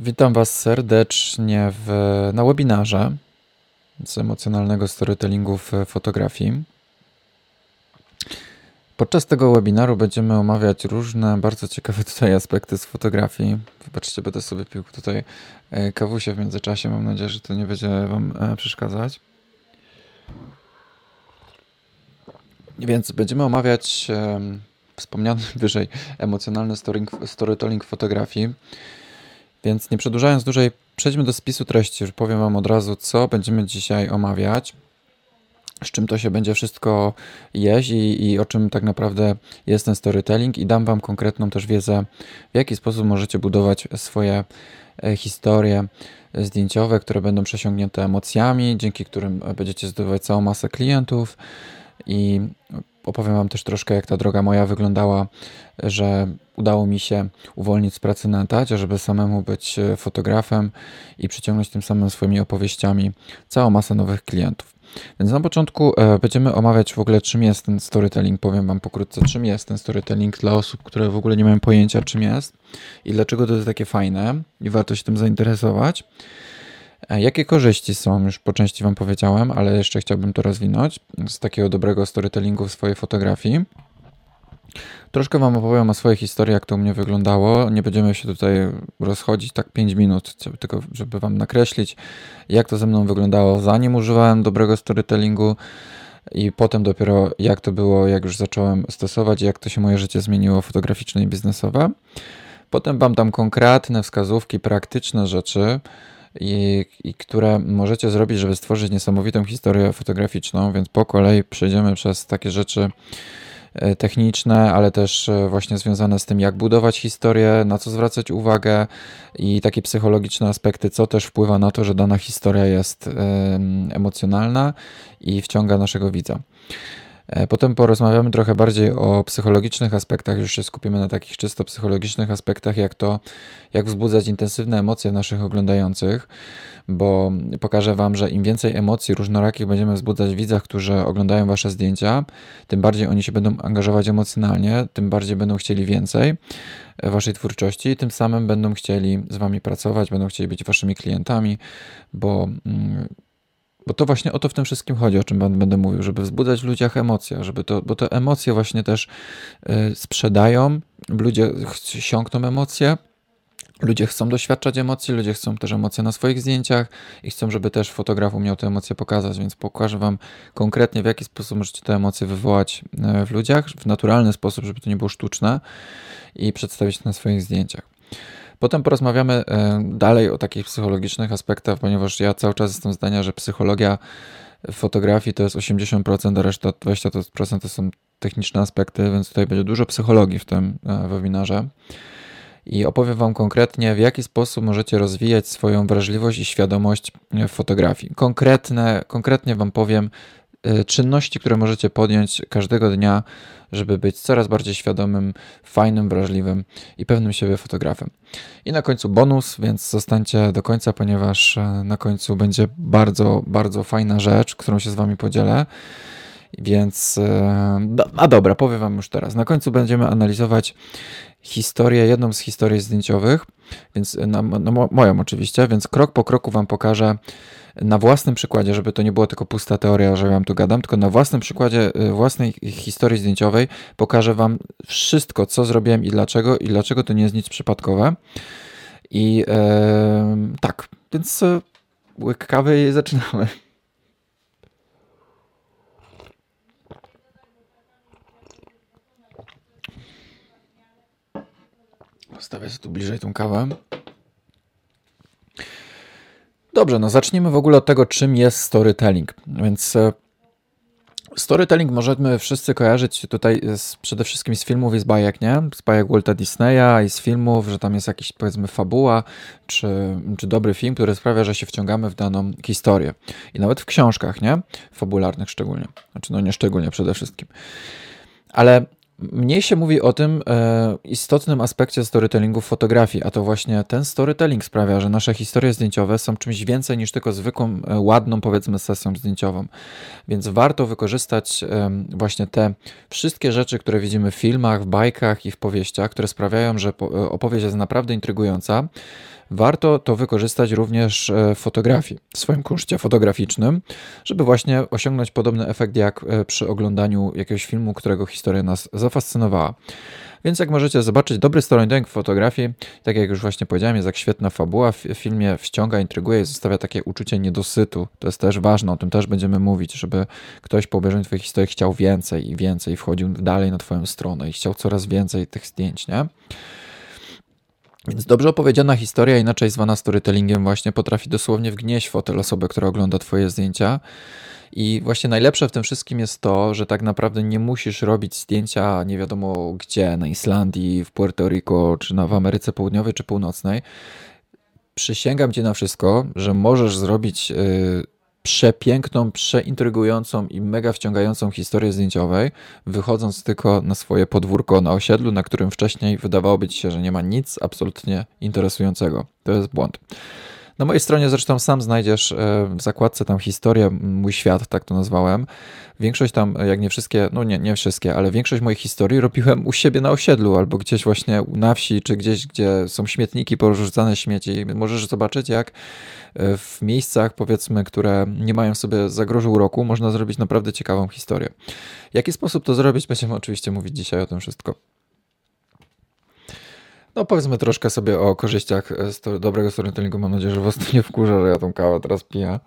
Witam Was serdecznie w, na webinarze z emocjonalnego storytellingu w fotografii. Podczas tego webinaru będziemy omawiać różne bardzo ciekawe tutaj aspekty z fotografii. Wybaczcie, będę sobie pił tutaj e, kawusie w międzyczasie. Mam nadzieję, że to nie będzie Wam e, przeszkadzać. Więc będziemy omawiać wspomniany wyżej emocjonalny storytelling fotografii. Więc nie przedłużając dłużej, przejdźmy do spisu treści. Już powiem Wam od razu, co będziemy dzisiaj omawiać, z czym to się będzie wszystko jeść i, i o czym tak naprawdę jest ten storytelling, i dam Wam konkretną też wiedzę, w jaki sposób możecie budować swoje e, historie zdjęciowe, które będą przesiągnięte emocjami, dzięki którym będziecie zdobywać całą masę klientów i opowiem Wam też troszkę, jak ta droga moja wyglądała, że udało mi się uwolnić z pracy na etacie, żeby samemu być e, fotografem i przyciągnąć tym samym swoimi opowieściami całą masę nowych klientów. Więc na początku e, będziemy omawiać w ogóle, czym jest ten storytelling. Powiem Wam pokrótce, czym jest ten storytelling dla osób, które w ogóle nie mają pojęcia, czym jest i dlaczego to jest takie fajne i warto się tym zainteresować. E, jakie korzyści są, już po części Wam powiedziałem, ale jeszcze chciałbym to rozwinąć z takiego dobrego storytellingu w swojej fotografii. Troszkę Wam opowiem o swojej historii, jak to u mnie wyglądało. Nie będziemy się tutaj rozchodzić tak 5 minut, tylko żeby Wam nakreślić, jak to ze mną wyglądało, zanim używałem dobrego storytellingu i potem dopiero jak to było, jak już zacząłem stosować, jak to się moje życie zmieniło fotograficzne i biznesowe. Potem Wam dam konkretne wskazówki, praktyczne rzeczy, i, i które możecie zrobić, żeby stworzyć niesamowitą historię fotograficzną, więc po kolei przejdziemy przez takie rzeczy e, techniczne, ale też e, właśnie związane z tym, jak budować historię, na co zwracać uwagę i takie psychologiczne aspekty, co też wpływa na to, że dana historia jest emocjonalna i wciąga naszego widza. E, potem porozmawiamy trochę bardziej o psychologicznych aspektach, już się skupimy na takich czysto psychologicznych aspektach, jak to, jak wzbudzać intensywne emocje naszych oglądających, bo pokażę Wam, że im więcej emocji różnorakich będziemy wzbudzać w widzach, którzy oglądają Wasze zdjęcia, tym bardziej oni się będą angażować emocjonalnie, tym bardziej będą chcieli więcej Waszej twórczości i tym samym będą chcieli z Wami pracować, będą chcieli być Waszymi klientami, bo mm, bo to właśnie o to w tym wszystkim chodzi, o czym będę mówił, żeby wzbudzać w ludziach emocje, żeby to, bo te emocje właśnie też y, sprzedają, ludzie siąkną emocje, Ludzie chcą doświadczać emocji, ludzie chcą też emocje na swoich zdjęciach i chcą, żeby też fotograf umiał te emocje pokazać, więc pokażę Wam konkretnie, w jaki sposób możecie te emocje wywołać y, w ludziach, w naturalny sposób, żeby to nie było sztuczne i przedstawić na swoich zdjęciach. Potem porozmawiamy e, dalej o takich psychologicznych aspektach, ponieważ ja cały czas jestem zdania, że psychologia fotografii to jest 80%, a reszta 20% to są techniczne aspekty, więc tutaj będzie dużo psychologii w tym e, webinarze. I opowiem Wam konkretnie, w jaki sposób możecie rozwijać swoją wrażliwość i świadomość w fotografii. Konkretne, konkretnie Wam powiem, czynności, które możecie podjąć każdego dnia, żeby być coraz bardziej świadomym, fajnym, wrażliwym i pewnym siebie fotografem. I na końcu bonus, więc zostańcie do końca, ponieważ e, na końcu będzie bardzo, bardzo fajna rzecz, którą się z Wami podzielę. Więc, e, a dobra, powiem Wam już teraz. Na końcu będziemy analizować historię, jedną z historii zdjęciowych, więc moją oczywiście, więc krok po kroku Wam pokażę na własnym przykładzie, żeby to nie było tylko pusta teoria, że ja Wam tu gadam, tylko na własnym przykładzie y, własnej historii zdjęciowej pokażę Wam wszystko, co zrobiłem i dlaczego, i dlaczego to nie jest nic przypadkowe. I e, tak, więc e, łyk kawy i zaczynamy. Postawię sobie tu bliżej tą kawę. Dobrze, no zacznijmy w ogóle od tego, czym jest storytelling. Więc e, storytelling możemy wszyscy kojarzyć tutaj z, przede wszystkim z filmów i z bajek, nie? Z bajek Walta Disneya i z filmów, że tam jest jakiś powiedzmy fabuła, czy, czy dobry film, który sprawia, że się wciągamy w daną historię. I nawet w książkach, nie? Fabularnych szczególnie. Znaczy, no nie szczególnie przede wszystkim. Ale Mniej się mówi o tym e, istotnym aspekcie storytellingu w fotografii, a to właśnie ten storytelling sprawia, że nasze historie zdjęciowe są czymś więcej niż tylko zwykłą, e, ładną, powiedzmy, sesją zdjęciową. Więc warto wykorzystać e, właśnie te wszystkie rzeczy, które widzimy w filmach, w bajkach i w powieściach, które sprawiają, że po, e, opowieść jest naprawdę intrygująca warto to wykorzystać również e, w fotografii, w swoim kunszcie fotograficznym, żeby właśnie osiągnąć podobny efekt jak e, przy oglądaniu jakiegoś filmu, którego historia nas zafascynowała. Więc jak możecie zobaczyć, dobry storytelling w fotografii, tak jak już właśnie powiedziałem, jest jak świetna fabuła w filmie, wciąga, intryguje i zostawia takie uczucie niedosytu. To jest też ważne, o tym też będziemy mówić, żeby ktoś po obejrzeniu twojej historii chciał więcej i więcej, wchodził dalej na twoją stronę i chciał coraz więcej tych zdjęć, nie? Więc dobrze opowiedziana historia, inaczej zwana storytellingiem, właśnie potrafi dosłownie wgnieść fotel osoby, która ogląda Twoje zdjęcia. I właśnie najlepsze w tym wszystkim jest to, że tak naprawdę nie musisz robić zdjęcia nie wiadomo gdzie, na Islandii, w Puerto Rico, czy na, w Ameryce Południowej czy Północnej. Przysięgam Ci na wszystko, że możesz zrobić. Yy, przepiękną, przeintrygującą i mega wciągającą historię zdjęciowej, wychodząc tylko na swoje podwórko na osiedlu, na którym wcześniej wydawałoby ci się, że nie ma nic absolutnie interesującego. To jest błąd. Na mojej stronie zresztą sam znajdziesz e, w zakładce tam historię, mój świat, tak to nazwałem. Większość tam, jak nie wszystkie, no nie, nie wszystkie, ale większość moich historii robiłem u siebie na osiedlu albo gdzieś właśnie na wsi, czy gdzieś, gdzie są śmietniki, porzucane śmieci. Możesz zobaczyć, jak e, w miejscach, powiedzmy, które nie mają sobie zagrożu uroku, można zrobić naprawdę ciekawą historię. W jaki sposób to zrobić, będziemy oczywiście mówić dzisiaj o tym wszystko. No powiedzmy troszkę sobie o korzyściach sto dobrego storytellingu. Mam nadzieję, że was to nie wkurza, że ja tą kawę teraz piję.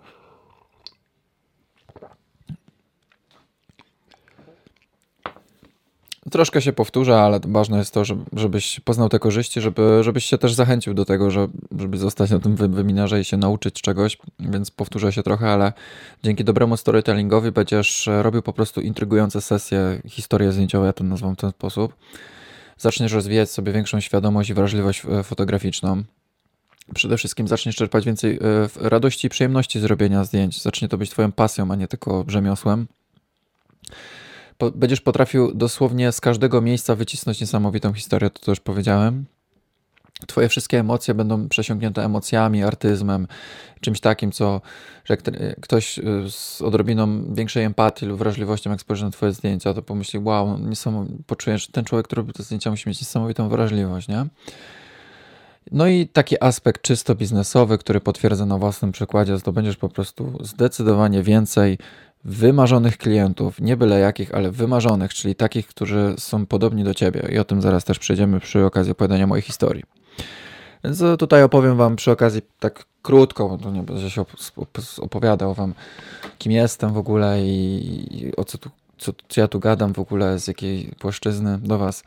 Troszkę się powtórzę, ale ważne jest to, żeby, żebyś poznał te korzyści, żeby, żebyś się też zachęcił do tego, żeby, zostać na tym webinarze i się nauczyć czegoś, więc powtórzę się trochę, ale dzięki dobremu storytellingowi będziesz robił po prostu intrygujące sesje, historie zdjęciowe, ja to nazwę w ten sposób zaczniesz rozwijać sobie większą świadomość i wrażliwość e, fotograficzną. Przede wszystkim zaczniesz czerpać więcej e, radości i przyjemności z robienia zdjęć. Zacznie to być Twoją pasją, a nie tylko rzemiosłem. Będziesz potrafił dosłownie z każdego miejsca wycisnąć niesamowitą historię, to też powiedziałem. Twoje wszystkie emocje będą przesiąknięte emocjami, artyzmem, czymś takim, co że ktoś y, z odrobiną większej empatii lub wrażliwością, jak spojrzy na Twoje zdjęcia, to pomyśli, wow, poczuje, że ten człowiek, który robi te zdjęcia, musi mieć niesamowitą wrażliwość, nie? No i taki aspekt czysto biznesowy, który potwierdzę na własnym przykładzie, zdobędziesz po prostu zdecydowanie więcej wymarzonych klientów, nie byle jakich, ale wymarzonych, czyli takich, którzy są podobni do Ciebie. I o tym zaraz też przejdziemy przy okazji opowiadania mojej historii. Więc tutaj opowiem Wam przy okazji tak krótko, bo to nie będę się opowiadał Wam, kim jestem w ogóle i, o co, tu, co, co ja tu gadam w ogóle, z jakiej płaszczyzny do Was.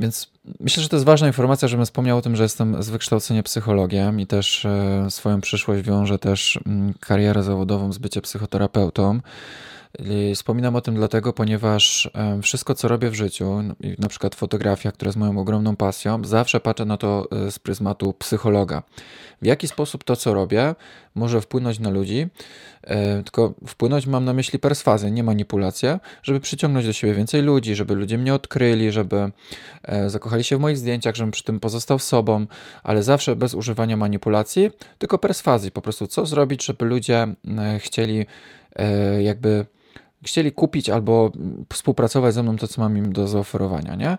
Więc myślę, że to jest ważna informacja, żebym wspomniał o tym, że jestem z wykształcenia psychologiem i też e, swoją przyszłość wiążę też mm, karierę zawodową z bycia psychoterapeutą. Wspominam o tym dlatego, ponieważ wszystko, co robię w życiu, na przykład fotografia, która jest moją ogromną pasją, zawsze patrzę na to e, z pryzmatu psychologa. W jaki sposób to, co robię, może wpłynąć na ludzi, e, tylko wpłynąć mam na myśli perswazję, nie manipulację, żeby przyciągnąć do siebie więcej ludzi, żeby ludzie mnie odkryli, żeby e, zakochali się w moich zdjęciach, żebym przy tym pozostał sobą, ale zawsze bez używania manipulacji, tylko perswazji. Po prostu co zrobić, żeby ludzie chcieli jakby chcieli kupić albo współpracować ze mną to, co mam im do zaoferowania, nie?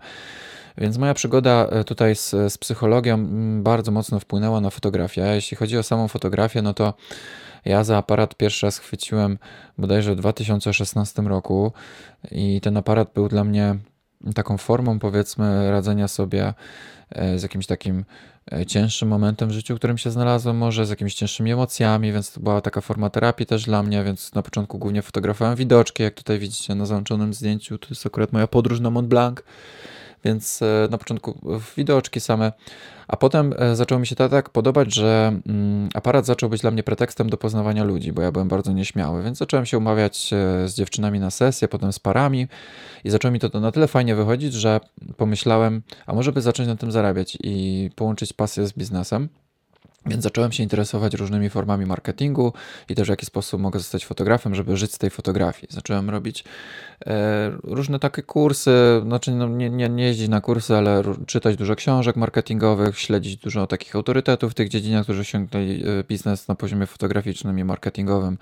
Więc moja przygoda e, tutaj z, z psychologią bardzo mocno wpłynęła na fotografię. Jeśli chodzi o samą fotografię, no to ja za aparat pierwszy raz chwyciłem bodajże w 2016 roku i ten aparat był dla mnie taką formą, powiedzmy, radzenia sobie z jakimś takim E, cięższym momentem w życiu, w którym się znalazłem, może z jakimiś cięższymi emocjami, więc to była taka forma terapii też dla mnie, więc na początku głównie fotografowałem widoczki, jak tutaj widzicie na załączonym zdjęciu, to jest akurat moja podróż na Mont Blanc, więc e, na początku widoczki same, a potem e, zaczęło mi się to tak podobać, że mm, aparat zaczął być dla mnie pretekstem do poznawania ludzi, bo ja byłem bardzo nieśmiały, więc zacząłem się umawiać z dziewczynami na sesję, potem z parami. I zaczęło mi to na tyle fajnie wychodzić, że pomyślałem, a może by zacząć na tym zarabiać i połączyć pasję z biznesem. Więc zacząłem się interesować różnymi formami marketingu i też w jaki sposób mogę zostać fotografem, żeby żyć z tej fotografii. Zacząłem robić e, różne takie kursy, znaczy no, nie, nie, nie jeździć na kursy, ale czytać dużo książek marketingowych, śledzić dużo takich autorytetów w tych dziedzinach, którzy osiągnęli e, biznes na poziomie fotograficznym i marketingowym.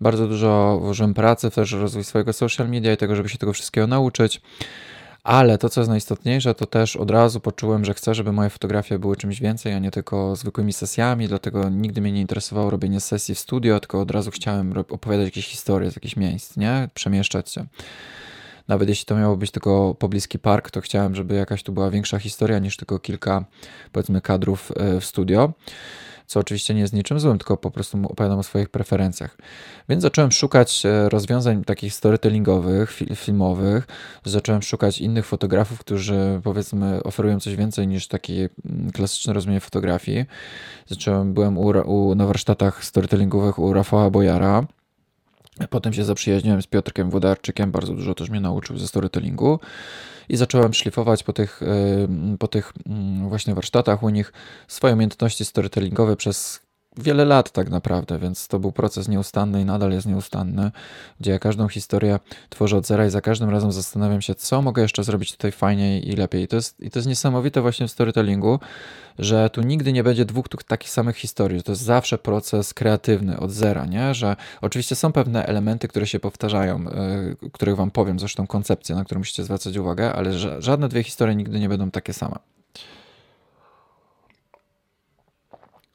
Bardzo dużo włożyłem pracy też rozwój swojego social media i tego, żeby się tego wszystkiego nauczyć. Ale to, co jest najistotniejsze, to też od razu poczułem, że chcę, żeby moje fotografie były czymś więcej, a nie tylko zwykłymi sesjami, dlatego nigdy mnie nie interesowało robienie sesji w studio, tylko od razu chciałem opowiadać jakieś historie z jakichś miejsc, nie? Przemieszczać się. Nawet jeśli to miało być tylko pobliski park, to chciałem, żeby jakaś tu była większa historia niż tylko kilka, powiedzmy, kadrów e, w studio co oczywiście nie jest niczym złym, tylko po prostu opowiadam o swoich preferencjach. Więc zacząłem szukać e, rozwiązań takich storytellingowych, filmowych, zacząłem szukać innych fotografów, którzy powiedzmy oferują coś więcej niż takie mm, klasyczne rozumienie fotografii. Zacząłem, byłem u, u, na warsztatach storytellingowych u Rafała Bojara, Potem się zaprzyjaźniłem z Piotrkiem Włodarczykiem, bardzo dużo też mnie nauczył ze storytellingu i zacząłem szlifować po tych, y, po tych mm, właśnie warsztatach u nich. Swoje umiejętności storytellingowe przez wiele lat tak naprawdę, więc to był proces nieustanny i nadal jest nieustanny, gdzie ja każdą historię tworzę od zera i za każdym razem zastanawiam się, co mogę jeszcze zrobić tutaj fajniej i lepiej. I to jest, i to jest niesamowite właśnie w storytellingu, że tu nigdy nie będzie dwóch takich samych historii, że to jest zawsze proces kreatywny od zera, nie? Że oczywiście są pewne elementy, które się powtarzają, yy, których wam powiem, zresztą koncepcje, na które musicie zwracać uwagę, ale żadne dwie historie nigdy nie będą takie same.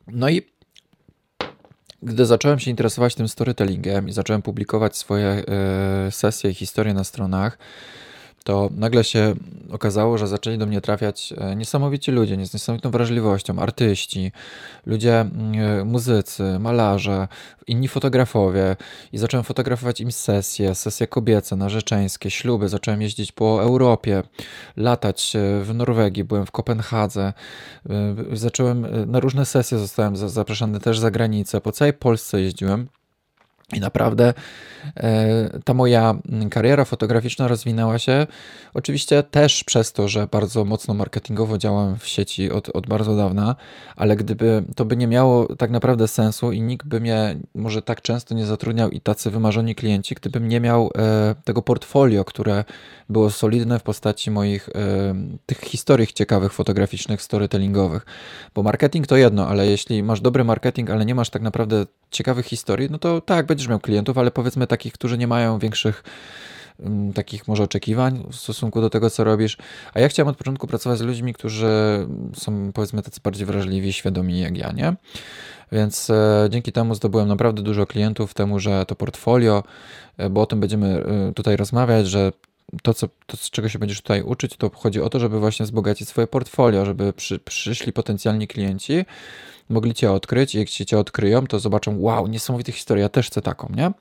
No i gdy zacząłem się interesować tym storytellingiem i zacząłem publikować swoje e, sesje i historie na stronach, to nagle się okazało, że zaczęli do mnie trafiać e, niesamowici ludzie, z niesamowitą wrażliwością, artyści, ludzie, e, muzycy, malarze, inni fotografowie. I zacząłem fotografować im sesje, sesje kobiece, narzeczeńskie, śluby, zacząłem jeździć po Europie, latać e, w Norwegii, byłem w Kopenhadze, zacząłem na różne sesje, zostałem zapraszany też za granicę, po całej Polsce jeździłem i naprawdę e, ta moja kariera fotograficzna rozwinęła się oczywiście też przez to, że bardzo mocno marketingowo działam w sieci od, od bardzo dawna, ale gdyby to by nie miało tak naprawdę sensu i nikt by mnie może tak często nie zatrudniał i tacy wymarzeni klienci, gdybym nie miał e, tego portfolio, które było solidne w postaci moich e, tych historii ciekawych fotograficznych, storytellingowych. Bo marketing to jedno, ale jeśli masz dobry marketing, ale nie masz tak naprawdę ciekawych historii, no to tak, będziesz miał klientów, ale powiedzmy takich, którzy nie mają większych mm, takich może oczekiwań w stosunku do tego, co robisz. A ja chciałem od początku pracować z ludźmi, którzy są powiedzmy tacy bardziej wrażliwi, świadomi jak ja, nie? Więc e, dzięki temu zdobyłem naprawdę dużo klientów, temu, że to portfolio, e, bo o tym będziemy e, tutaj rozmawiać, że to, co, to, z czego się będziesz tutaj uczyć, to chodzi o to, żeby właśnie wzbogacić swoje portfolio, żeby przy, przyszli potencjalni klienci, mogli Cię odkryć jak Cię odkryją, to zobaczą, wow, niesamowita historia, ja też chcę taką, nie?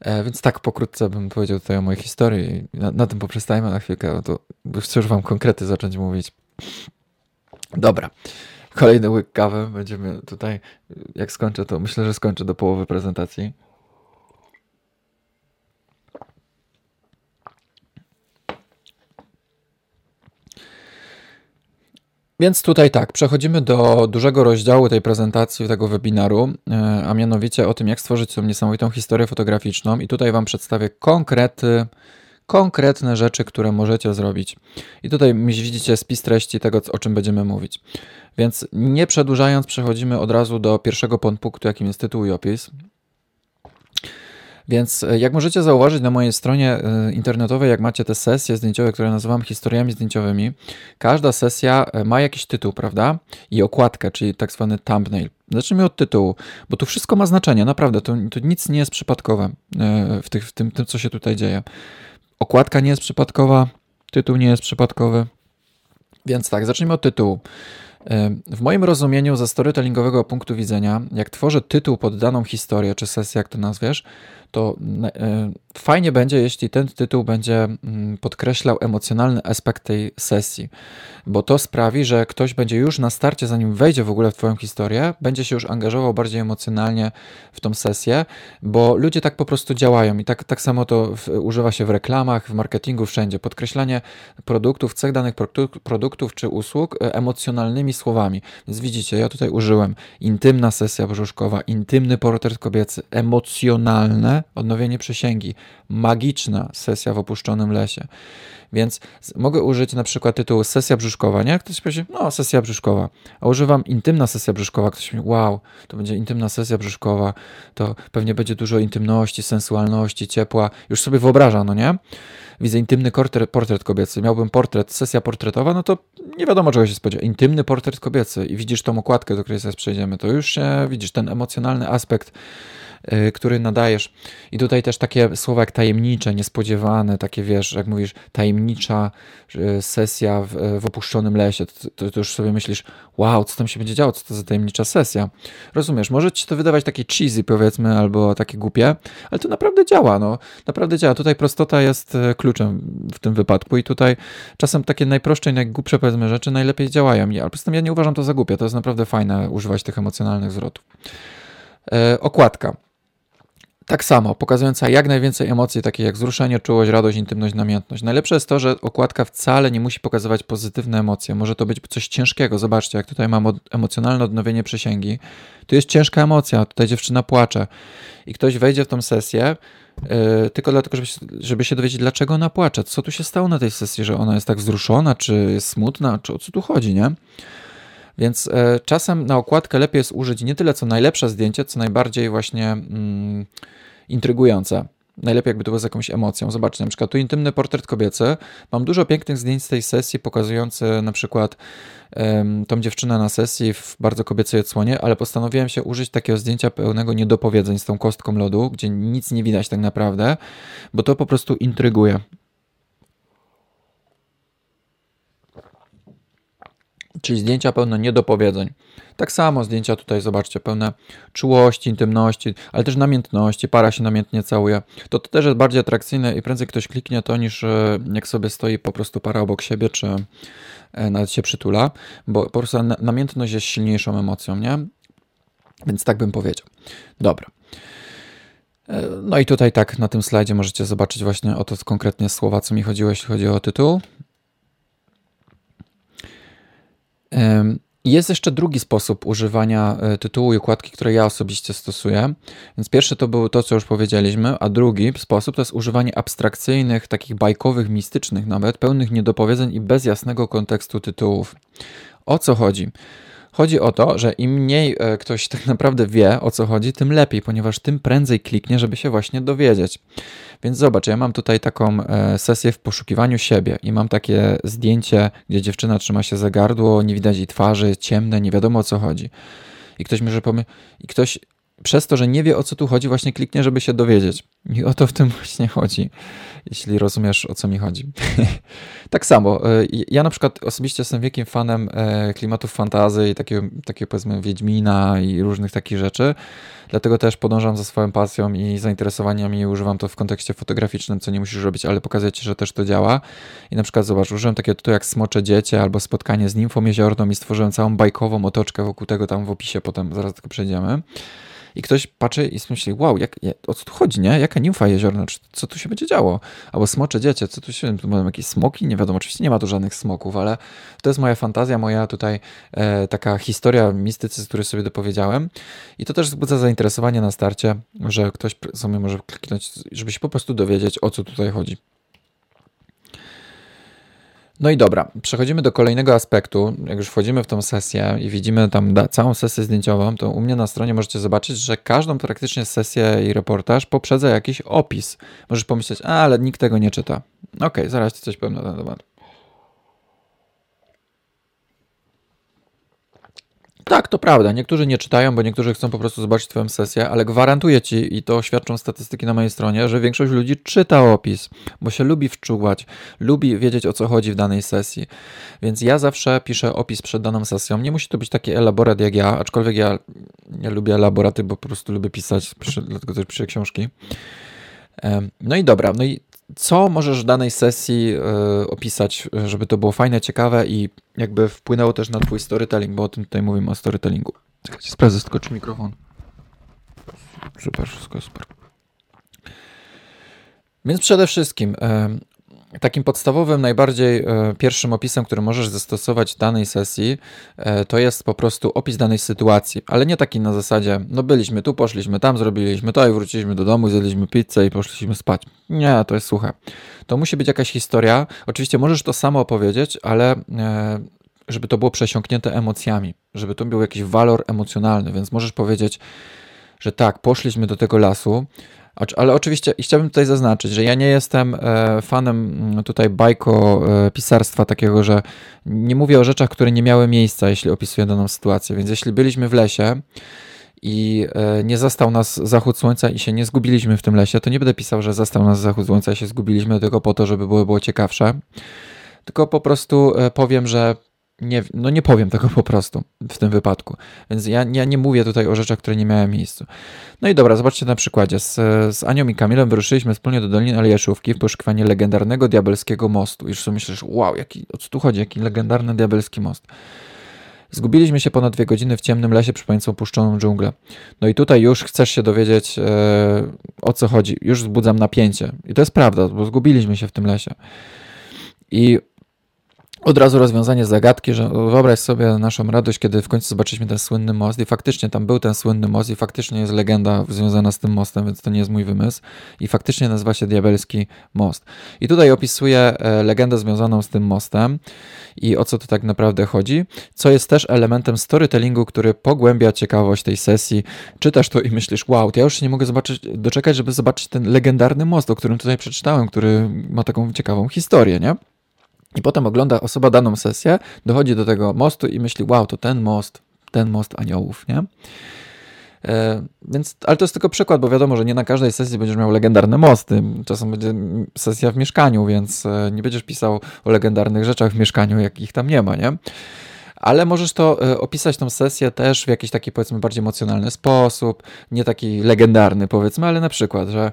E, więc tak pokrótce bym powiedział tutaj o mojej historii. Na, na tym poprzestajmy na chwilkę, to chcę już Wam konkrety zacząć mówić. Dobra. Kolejny łyk kawy. Będziemy tutaj, jak skończę, to myślę, że skończę do połowy prezentacji. Więc tutaj tak, przechodzimy do dużego rozdziału tej prezentacji, tego webinaru, e, a mianowicie o tym, jak stworzyć tą niesamowitą historię fotograficzną. I tutaj Wam przedstawię konkrety, konkretne rzeczy, które możecie zrobić. I tutaj widzicie spis treści tego, o czym będziemy mówić. Więc nie przedłużając, przechodzimy od razu do pierwszego podpunktu, jakim jest tytuł i opis. Więc e, jak możecie zauważyć na mojej stronie e, internetowej, jak macie te sesje zdjęciowe, które nazywam historiami zdjęciowymi, każda sesja e, ma jakiś tytuł, prawda? I okładkę, czyli tak zwany thumbnail. Zacznijmy od tytułu, bo tu wszystko ma znaczenie, naprawdę, to, to nic nie jest przypadkowe w, tych, w tym, tym, co się tutaj dzieje. Okładka nie jest przypadkowa, tytuł nie jest przypadkowy. Więc tak, zacznijmy od tytułu. W moim rozumieniu ze storytellingowego punktu widzenia, jak tworzę tytuł pod daną historię, czy sesję, jak to nazwiesz, to e, fajnie będzie, jeśli ten tytuł będzie mm, podkreślał emocjonalny aspekt tej sesji, bo to sprawi, że ktoś będzie już na starcie, zanim wejdzie w ogóle w Twoją historię, będzie się już angażował bardziej emocjonalnie w tą sesję, bo ludzie tak po prostu działają i tak, tak samo to w, używa się w reklamach, w marketingu, wszędzie. Podkreślanie produktów, cech danych produktów czy usług e, emocjonalnymi słowami. Więc widzicie, ja tutaj użyłem intymna sesja brzuszkowa, intymny portret kobiecy, emocjonalne odnowienie przysięgi, magiczna sesja w opuszczonym lesie. Więc mogę użyć na przykład tytułu sesja brzuszkowa, nie? Ktoś powie, no sesja brzuszkowa, a używam intymna sesja brzuszkowa, ktoś mówi, wow, to będzie intymna sesja brzuszkowa, to pewnie będzie dużo intymności, sensualności, ciepła, już sobie wyobrażam, no nie? Widzę intymny portret, portret kobiecy, miałbym portret, sesja portretowa, no to nie wiadomo czego się spodziewać. Intymny portret kobiecy i widzisz tą okładkę, do której zaraz przejdziemy, to już się, widzisz ten emocjonalny aspekt który nadajesz. I tutaj też takie słowa jak tajemnicze, niespodziewane, takie wiesz, jak mówisz, tajemnicza y, sesja w, w opuszczonym lesie, to, to, to, już sobie myślisz, wow, co tam się będzie działo, co to za tajemnicza sesja. Rozumiesz, może ci to wydawać takie cheesy powiedzmy, albo takie głupie, ale to naprawdę działa, no, naprawdę działa. Tutaj prostota jest y, kluczem w tym wypadku i tutaj czasem takie najprostsze i najgłupsze powiedzmy rzeczy najlepiej działają, ale po prostu ja nie uważam to za głupie, to jest naprawdę fajne używać tych emocjonalnych zwrotów. Okładka. Tak samo, pokazująca jak najwięcej emocji, takie jak wzruszenie, czułość, radość, intymność, namiętność. Najlepsze jest to, że okładka wcale nie musi pokazywać pozytywne emocje. Może to być coś ciężkiego. Zobaczcie, jak tutaj mam emocjonalne odnowienie przysięgi. Tu jest ciężka emocja, tutaj dziewczyna płacze. I ktoś wejdzie w tą sesję yy, tylko dlatego, żeby żeby się dowiedzieć, dlaczego ona płacze. Co tu się stało na tej sesji, że ona jest tak wzruszona, czy jest smutna, czy o co tu chodzi, nie? Więc e, czasem na okładkę lepiej jest użyć nie tyle co najlepsze zdjęcie, co najbardziej właśnie mm, intrygujące. Najlepiej jakby to było z jakąś emocją. Zobaczcie, na przykład tu intymny portret kobiecy. Mam dużo pięknych zdjęć z tej sesji pokazujące na przykład um, tą dziewczynę na sesji w bardzo kobiecej odsłonie, ale postanowiłem się użyć takiego zdjęcia pełnego niedopowiedzeń z tą kostką lodu, gdzie nic nie widać tak naprawdę, bo to po prostu intryguje. Czyli zdjęcia pełne niedopowiedzeń. Tak samo zdjęcia tutaj, zobaczcie, pełne czułości, intymności, ale też namiętności, para się namiętnie całuje. To, to też jest bardziej atrakcyjne i prędzej ktoś kliknie to, niż e, jak sobie stoi po prostu para obok siebie, czy e, nawet się przytula, bo po prostu namiętność jest silniejszą emocją, nie? Więc tak bym powiedział. Dobra. E, no i tutaj tak na tym slajdzie możecie zobaczyć właśnie o to konkretnie słowa, co mi chodziło, jeśli chodzi o tytuł. Jest jeszcze drugi sposób używania e, tytułu i układki, które ja osobiście stosuję. Więc pierwszy to było to, co już powiedzieliśmy, a drugi sposób to jest używanie abstrakcyjnych, takich bajkowych, mistycznych nawet, pełnych niedopowiedzeń i bez jasnego kontekstu tytułów. O co chodzi? Chodzi o to, że im mniej e, ktoś tak naprawdę wie o co chodzi, tym lepiej, ponieważ tym prędzej kliknie, żeby się właśnie dowiedzieć. Więc zobacz, ja mam tutaj taką e, sesję w poszukiwaniu siebie i mam takie zdjęcie, gdzie dziewczyna trzyma się za gardło, nie widać jej twarzy, ciemne, nie wiadomo o co chodzi. I ktoś może powie, i ktoś przez to, że nie wie o co tu chodzi, właśnie kliknie, żeby się dowiedzieć. I o to w tym właśnie chodzi, jeśli rozumiesz o co mi chodzi. tak samo, e, ja na przykład osobiście jestem wielkim fanem e, klimatów fantazy i takiego, takiego powiedzmy Wiedźmina i różnych takich rzeczy. Dlatego też podążam za swoją pasją i zainteresowaniami i używam to w kontekście fotograficznym, co nie musisz robić, ale pokazuję Ci, że też to działa. I na przykład zobacz, użyłem takiego tytułu jak Smocze Dziecię albo Spotkanie z nimfą jeziorną i stworzyłem całą bajkową otoczkę wokół tego tam w opisie, potem zaraz tylko przejdziemy i ktoś patrzy i myśli, wow, jak, o co tu chodzi, nie? Jaka nimfa jeziorna, co tu się będzie działo? Albo smocze dziecię, co tu się, tu mają jakieś smoki? Nie wiadomo, oczywiście nie ma tu żadnych smoków, ale to jest moja fantazja, moja tutaj e, taka historia mistycy, który sobie dopowiedziałem i to też wzbudza zainteresowanie na starcie, że ktoś sobie może kliknąć, żeby się po prostu dowiedzieć, o co tutaj chodzi. No i dobra, przechodzimy do kolejnego aspektu. Jak już wchodzimy w tą sesję i widzimy tam całą sesję zdjęciową, to u mnie na stronie możecie zobaczyć, że każdą praktycznie sesję i reportaż poprzedza jakiś opis. Możesz pomyśleć, a ale nikt tego nie czyta. Okej, okay, zaraz ci coś powiem na ten temat. Tak, to prawda. Niektórzy nie czytają, bo niektórzy chcą po prostu zobaczyć Twoją sesję, ale gwarantuję Ci, i to świadczą statystyki na mojej stronie, że większość ludzi czyta opis, bo się lubi wczuwać, lubi wiedzieć o co chodzi w danej sesji. Więc ja zawsze piszę opis przed daną sesją. Nie musi to być taki elaborat jak ja, aczkolwiek ja nie lubię elaboraty, bo po prostu lubię pisać, piszę, dlatego też piszę książki. No i dobra, no i co możesz w danej sesji y, opisać, żeby to było fajne, ciekawe i jakby wpłynęło też na twój storytelling, bo o tym tutaj mówimy o storytellingu. Czekajcie, sprawdzę tylko czy mikrofon. Super, wszystko super. Więc przede wszystkim takim podstawowym, najbardziej e, pierwszym opisem, który możesz zastosować w danej sesji, e, to jest po prostu opis danej sytuacji, ale nie taki na zasadzie, no byliśmy tu, poszliśmy tam, zrobiliśmy to i wróciliśmy do domu, zjedliśmy pizzę i poszliśmy spać. Nie, to jest suche. To musi być jakaś historia. Oczywiście możesz to samo opowiedzieć, ale e, żeby to było przesiąknięte emocjami, żeby to był jakiś walor emocjonalny, więc możesz powiedzieć, że tak, poszliśmy do tego lasu, ale oczywiście chciałbym tutaj zaznaczyć, że ja nie jestem e, fanem mm, tutaj bajko e, pisarstwa takiego, że nie mówię o rzeczach, które nie miały miejsca, jeśli opisuję daną sytuację. Więc jeśli byliśmy w lesie i e, nie zastał nas zachód słońca i się nie zgubiliśmy w tym lesie, to nie będę pisał, że zastał nas zachód słońca i się zgubiliśmy tylko po to, żeby było, było ciekawsze. Tylko po prostu powiem, że nie, no nie powiem tego po prostu w tym wypadku. Więc ja, ja nie mówię tutaj o rzeczach, które nie miały miejsca. No i dobra, zobaczcie na przykładzie. Z, z Anią i Kamilem wyruszyliśmy wspólnie do Doliny Aliaszówki w poszukiwanie legendarnego diabelskiego mostu. Już sobie myślisz, wow, jaki, o co tu chodzi, jaki legendarny diabelski most. Zgubiliśmy się ponad dwie godziny w ciemnym lesie przypominającą puszczoną dżunglę. No i tutaj już chcesz się dowiedzieć e, o co chodzi. Już wzbudzam napięcie. I to jest prawda, bo zgubiliśmy się w tym lesie. I od razu rozwiązanie zagadki, że wyobraź sobie naszą radość, kiedy w końcu zobaczyliśmy ten słynny most i faktycznie tam był ten słynny most i faktycznie jest legenda związana z tym mostem, więc to nie jest mój wymysł i faktycznie nazywa się Diabelski Most. I tutaj opisuję e, legendę związaną z tym mostem i o co tu tak naprawdę chodzi, co jest też elementem storytellingu, który pogłębia ciekawość tej sesji. Czytasz to i myślisz, wow, ja już się nie mogę zobaczyć, doczekać, żeby zobaczyć ten legendarny most, o którym tutaj przeczytałem, który ma taką ciekawą historię, nie? I potem ogląda osoba daną sesję, dochodzi do tego mostu i myśli, wow, to ten most, ten most aniołów, nie? E, więc, ale to jest tylko przykład, bo wiadomo, że nie na każdej sesji będziesz miał legendarne mosty. Czasem będzie sesja w mieszkaniu, więc e, nie będziesz pisał o legendarnych rzeczach w mieszkaniu, jak ich tam nie ma, nie? Ale możesz to e, opisać tą sesję też w jakiś taki powiedzmy bardziej emocjonalny sposób, nie taki legendarny powiedzmy, ale na przykład, że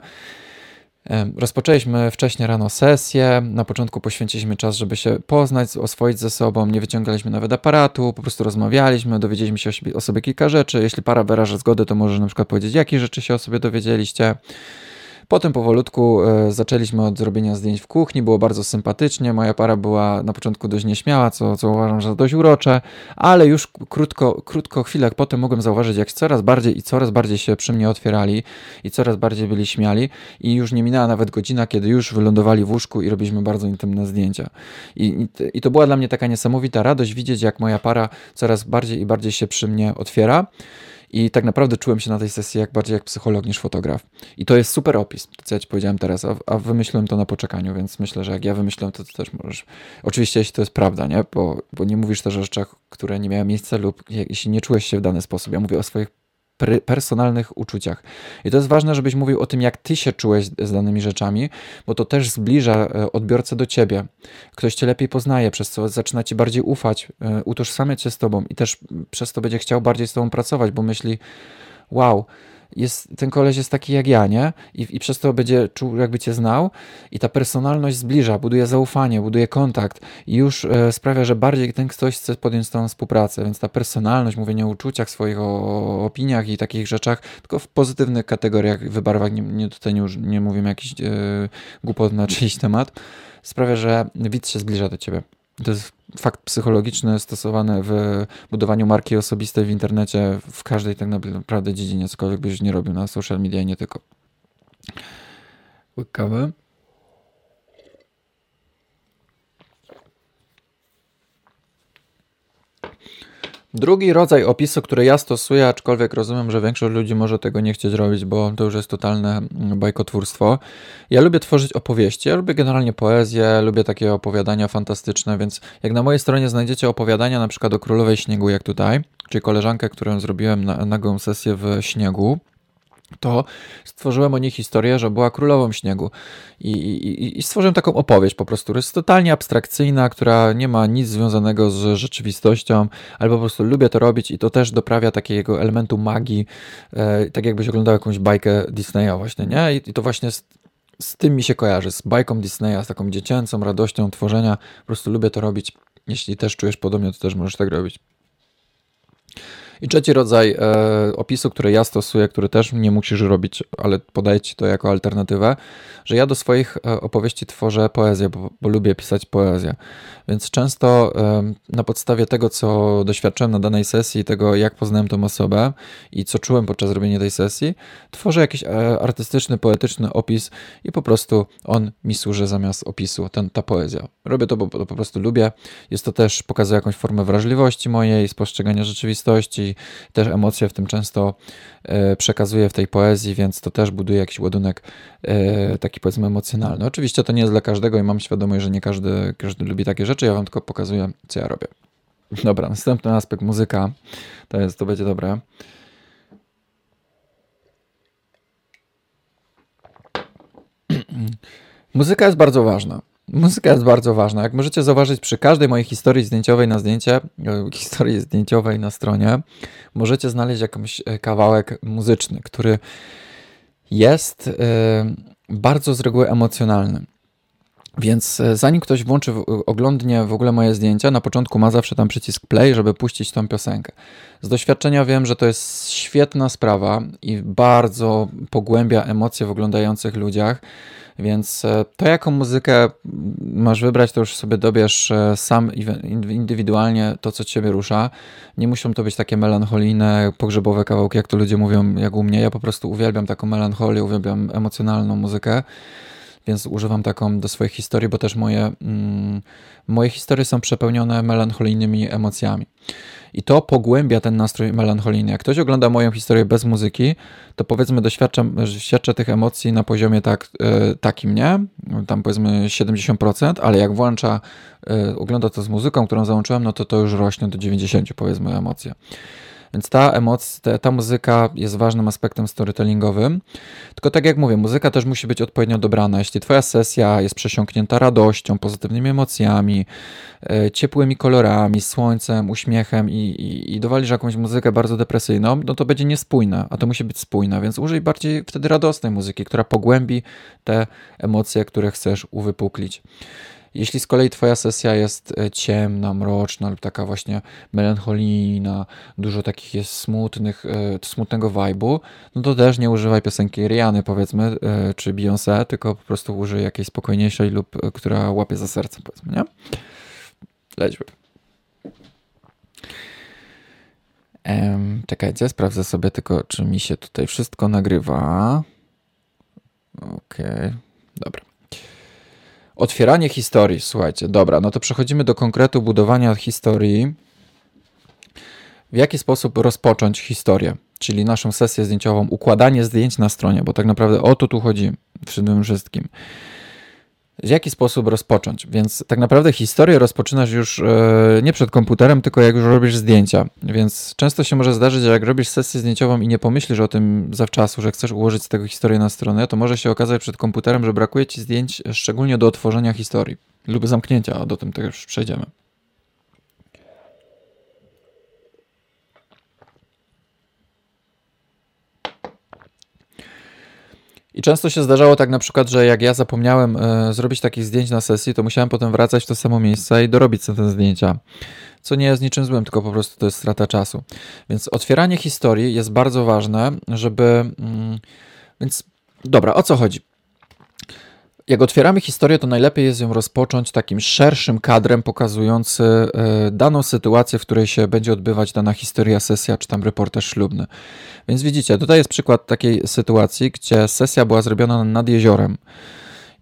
Rozpoczęliśmy wcześniej rano sesję. Na początku poświęciliśmy czas, żeby się poznać, oswoić ze sobą. Nie wyciągaliśmy nawet aparatu, po prostu rozmawialiśmy, dowiedzieliśmy się o sobie kilka rzeczy. Jeśli para wyraża zgodę, to może na przykład powiedzieć, jakie rzeczy się o sobie dowiedzieliście. Potem powolutku e, zaczęliśmy od zrobienia zdjęć w kuchni, było bardzo sympatycznie. Moja para była na początku dość nieśmiała, co, co uważam za dość urocze, ale już krótko, krótko chwilę potem mogłem zauważyć, jak coraz bardziej i coraz bardziej się przy mnie otwierali i coraz bardziej byli śmiali i już nie minęła nawet godzina, kiedy już wylądowali w łóżku i robiliśmy bardzo intymne zdjęcia. I, i to była dla mnie taka niesamowita radość widzieć, jak moja para coraz bardziej i bardziej się przy mnie otwiera. I tak naprawdę czułem się na tej sesji jak bardziej jak psycholog niż fotograf. I to jest super opis, co ja ci powiedziałem teraz, a, a wymyśliłem to na poczekaniu, więc myślę, że jak ja wymyśliłem, to ty też możesz. Oczywiście, jeśli to jest prawda, nie? Bo, bo nie mówisz też o rzeczach, które nie miały miejsca lub jeśli nie czułeś się w dany sposób. Ja mówię o swoich personalnych uczuciach. I to jest ważne, żebyś mówił o tym, jak ty się czułeś z danymi rzeczami, bo to też zbliża e, odbiorcę do ciebie. Ktoś cię lepiej poznaje, przez co zaczyna ci bardziej ufać, e, utożsamiać się z tobą i też przez to będzie chciał bardziej z tobą pracować, bo myśli, wow, jest, ten koleś jest taki jak ja, nie? I, I przez to będzie czuł, jakby cię znał i ta personalność zbliża, buduje zaufanie, buduje kontakt i już e, sprawia, że bardziej ten ktoś chce podjąć tą współpracę, więc ta personalność, mówienie o uczuciach swoich, o, o opiniach i takich rzeczach, tylko w pozytywnych kategoriach, wybarwach, nie, nie tutaj nie, nie mówimy jakiś e, głupot na czyjś temat, sprawia, że widz się zbliża do ciebie. To jest fakt psychologiczny stosowany w budowaniu marki osobistej w internecie, w każdej tak naprawdę dziedzinie, cokolwiek byś nie robił na social media i nie tylko. Łyk Drugi rodzaj opisu, który ja stosuję, aczkolwiek rozumiem, że większość ludzi może tego nie chcieć robić, bo to już jest totalne mm, bajkotwórstwo. Ja lubię tworzyć opowieści, ja lubię generalnie poezję, lubię takie opowiadania fantastyczne, więc jak na mojej stronie znajdziecie opowiadania na przykład o Królowej Śniegu, jak tutaj, czyli koleżankę, którą zrobiłem na nagą sesję w śniegu, to stworzyłem o niej historię, że była królową śniegu. I, i, I, stworzyłem taką opowieść po prostu, która jest totalnie abstrakcyjna, która nie ma nic związanego z rzeczywistością, ale po prostu lubię to robić i to też doprawia takiego elementu magii, e, tak jakbyś oglądał jakąś bajkę Disneya właśnie, nie? I, i to właśnie z, z tym mi się kojarzy, z bajką Disneya, z taką dziecięcą radością tworzenia. Po prostu lubię to robić. Jeśli też czujesz podobnie, to też możesz tak robić. I trzeci rodzaj e, opisu, który ja stosuję, który też nie musisz robić, ale podaję ci to jako alternatywę, że ja do swoich e, opowieści tworzę poezję, bo, bo lubię pisać poezję. Więc często e, na podstawie tego, co doświadczyłem na danej sesji, tego jak poznałem tą osobę i co czułem podczas robienia tej sesji, tworzę jakiś e, artystyczny, poetyczny opis i po prostu on mi służy zamiast opisu, ten, ta poezja. Robię to, bo, bo po prostu lubię. Jest to też, pokazuje jakąś formę wrażliwości mojej, spostrzegania rzeczywistości, też emocje w tym często e, przekazuję w tej poezji, więc to też buduje jakiś ładunek e, taki powiedzmy emocjonalny. Oczywiście to nie jest dla każdego i mam świadomość, że nie każdy, każdy lubi takie rzeczy, ja wam tylko pokazuję, co ja robię. Dobra, następny aspekt, muzyka. To jest, to będzie dobre. Muzyka jest bardzo ważna. Muzyka jest bardzo ważna. Jak możecie zauważyć, przy każdej mojej historii zdjęciowej na zdjęcie, e, historii zdjęciowej na stronie, możecie znaleźć jakiś e, kawałek muzyczny, który jest e, bardzo z reguły emocjonalny. Więc zanim ktoś włączy, oglądnie w ogóle moje zdjęcia, na początku ma zawsze tam przycisk play, żeby puścić tą piosenkę. Z doświadczenia wiem, że to jest świetna sprawa i bardzo pogłębia emocje w oglądających ludziach. Więc e, to, jaką muzykę masz wybrać, to już sobie dobierz e, sam indywidualnie to, co ciebie rusza. Nie muszą to być takie melancholijne, pogrzebowe kawałki, jak to ludzie mówią, jak u mnie. Ja po prostu uwielbiam taką melancholię, uwielbiam emocjonalną muzykę więc używam taką do swoich historii, bo też moje, mm, moje historie są przepełnione melancholijnymi emocjami. I to pogłębia ten nastrój melancholijny. Jak ktoś ogląda moją historię bez muzyki, to powiedzmy doświadczam, doświadcza tych emocji na poziomie tak, e, takim, nie? Tam powiedzmy 70%, ale jak włącza, e, ogląda to z muzyką, którą załączyłem, no to to już rośnie do 90% powiedzmy emocje. Więc ta emocja, ta, ta, muzyka jest ważnym aspektem storytellingowym. Tylko tak jak mówię, muzyka też musi być odpowiednio dobrana. Jeśli twoja sesja jest przesiąknięta radością, pozytywnymi emocjami, e, ciepłymi kolorami, słońcem, uśmiechem i, i, i dowalisz jakąś muzykę bardzo depresyjną, no to będzie niespójna, a to musi być spójna, więc użyj bardziej wtedy radosnej muzyki, która pogłębi te emocje, które chcesz uwypuklić. Jeśli z kolei Twoja sesja jest e, ciemna, mroczna lub taka właśnie melancholijna, dużo takich jest smutnych, e, smutnego vibe'u, no to też nie używaj piosenki Riany powiedzmy, e, czy Beyoncé, tylko po prostu użyj jakiejś spokojniejszej lub która łapie za serce powiedzmy, nie? Lećmy. Um, czekajcie, sprawdzę sobie tylko, czy mi się tutaj wszystko nagrywa. Okej, okay. dobra. Otwieranie historii, słuchajcie, dobra, no to przechodzimy do konkretu budowania historii. W jaki sposób rozpocząć historię, czyli naszą sesję zdjęciową, układanie zdjęć na stronie, bo tak naprawdę o to tu chodzi w tym wszystkim w jaki sposób rozpocząć. Więc tak naprawdę historię rozpoczynasz już e, nie przed komputerem, tylko jak już robisz zdjęcia. Więc często się może zdarzyć, że jak robisz sesję zdjęciową i nie pomyślisz o tym zawczasu, że chcesz ułożyć z tego historię na stronę, to może się okazać przed komputerem, że brakuje ci zdjęć szczególnie do otworzenia historii lub zamknięcia, a do tym też przejdziemy. I często się zdarzało tak na przykład, że jak ja zapomniałem e, zrobić takich zdjęć na sesji, to musiałem potem wracać w to samo miejsce i dorobić sobie te zdjęcia. Co nie jest niczym złym, tylko po prostu to jest strata czasu. Więc otwieranie historii jest bardzo ważne, żeby. Mm, więc dobra, o co chodzi? Jak otwieramy historię, to najlepiej jest ją rozpocząć takim szerszym kadrem pokazujący e, daną sytuację, w której się będzie odbywać dana historia, sesja czy tam reportaż ślubny. Więc widzicie, tutaj jest przykład takiej sytuacji, gdzie sesja była zrobiona nad jeziorem.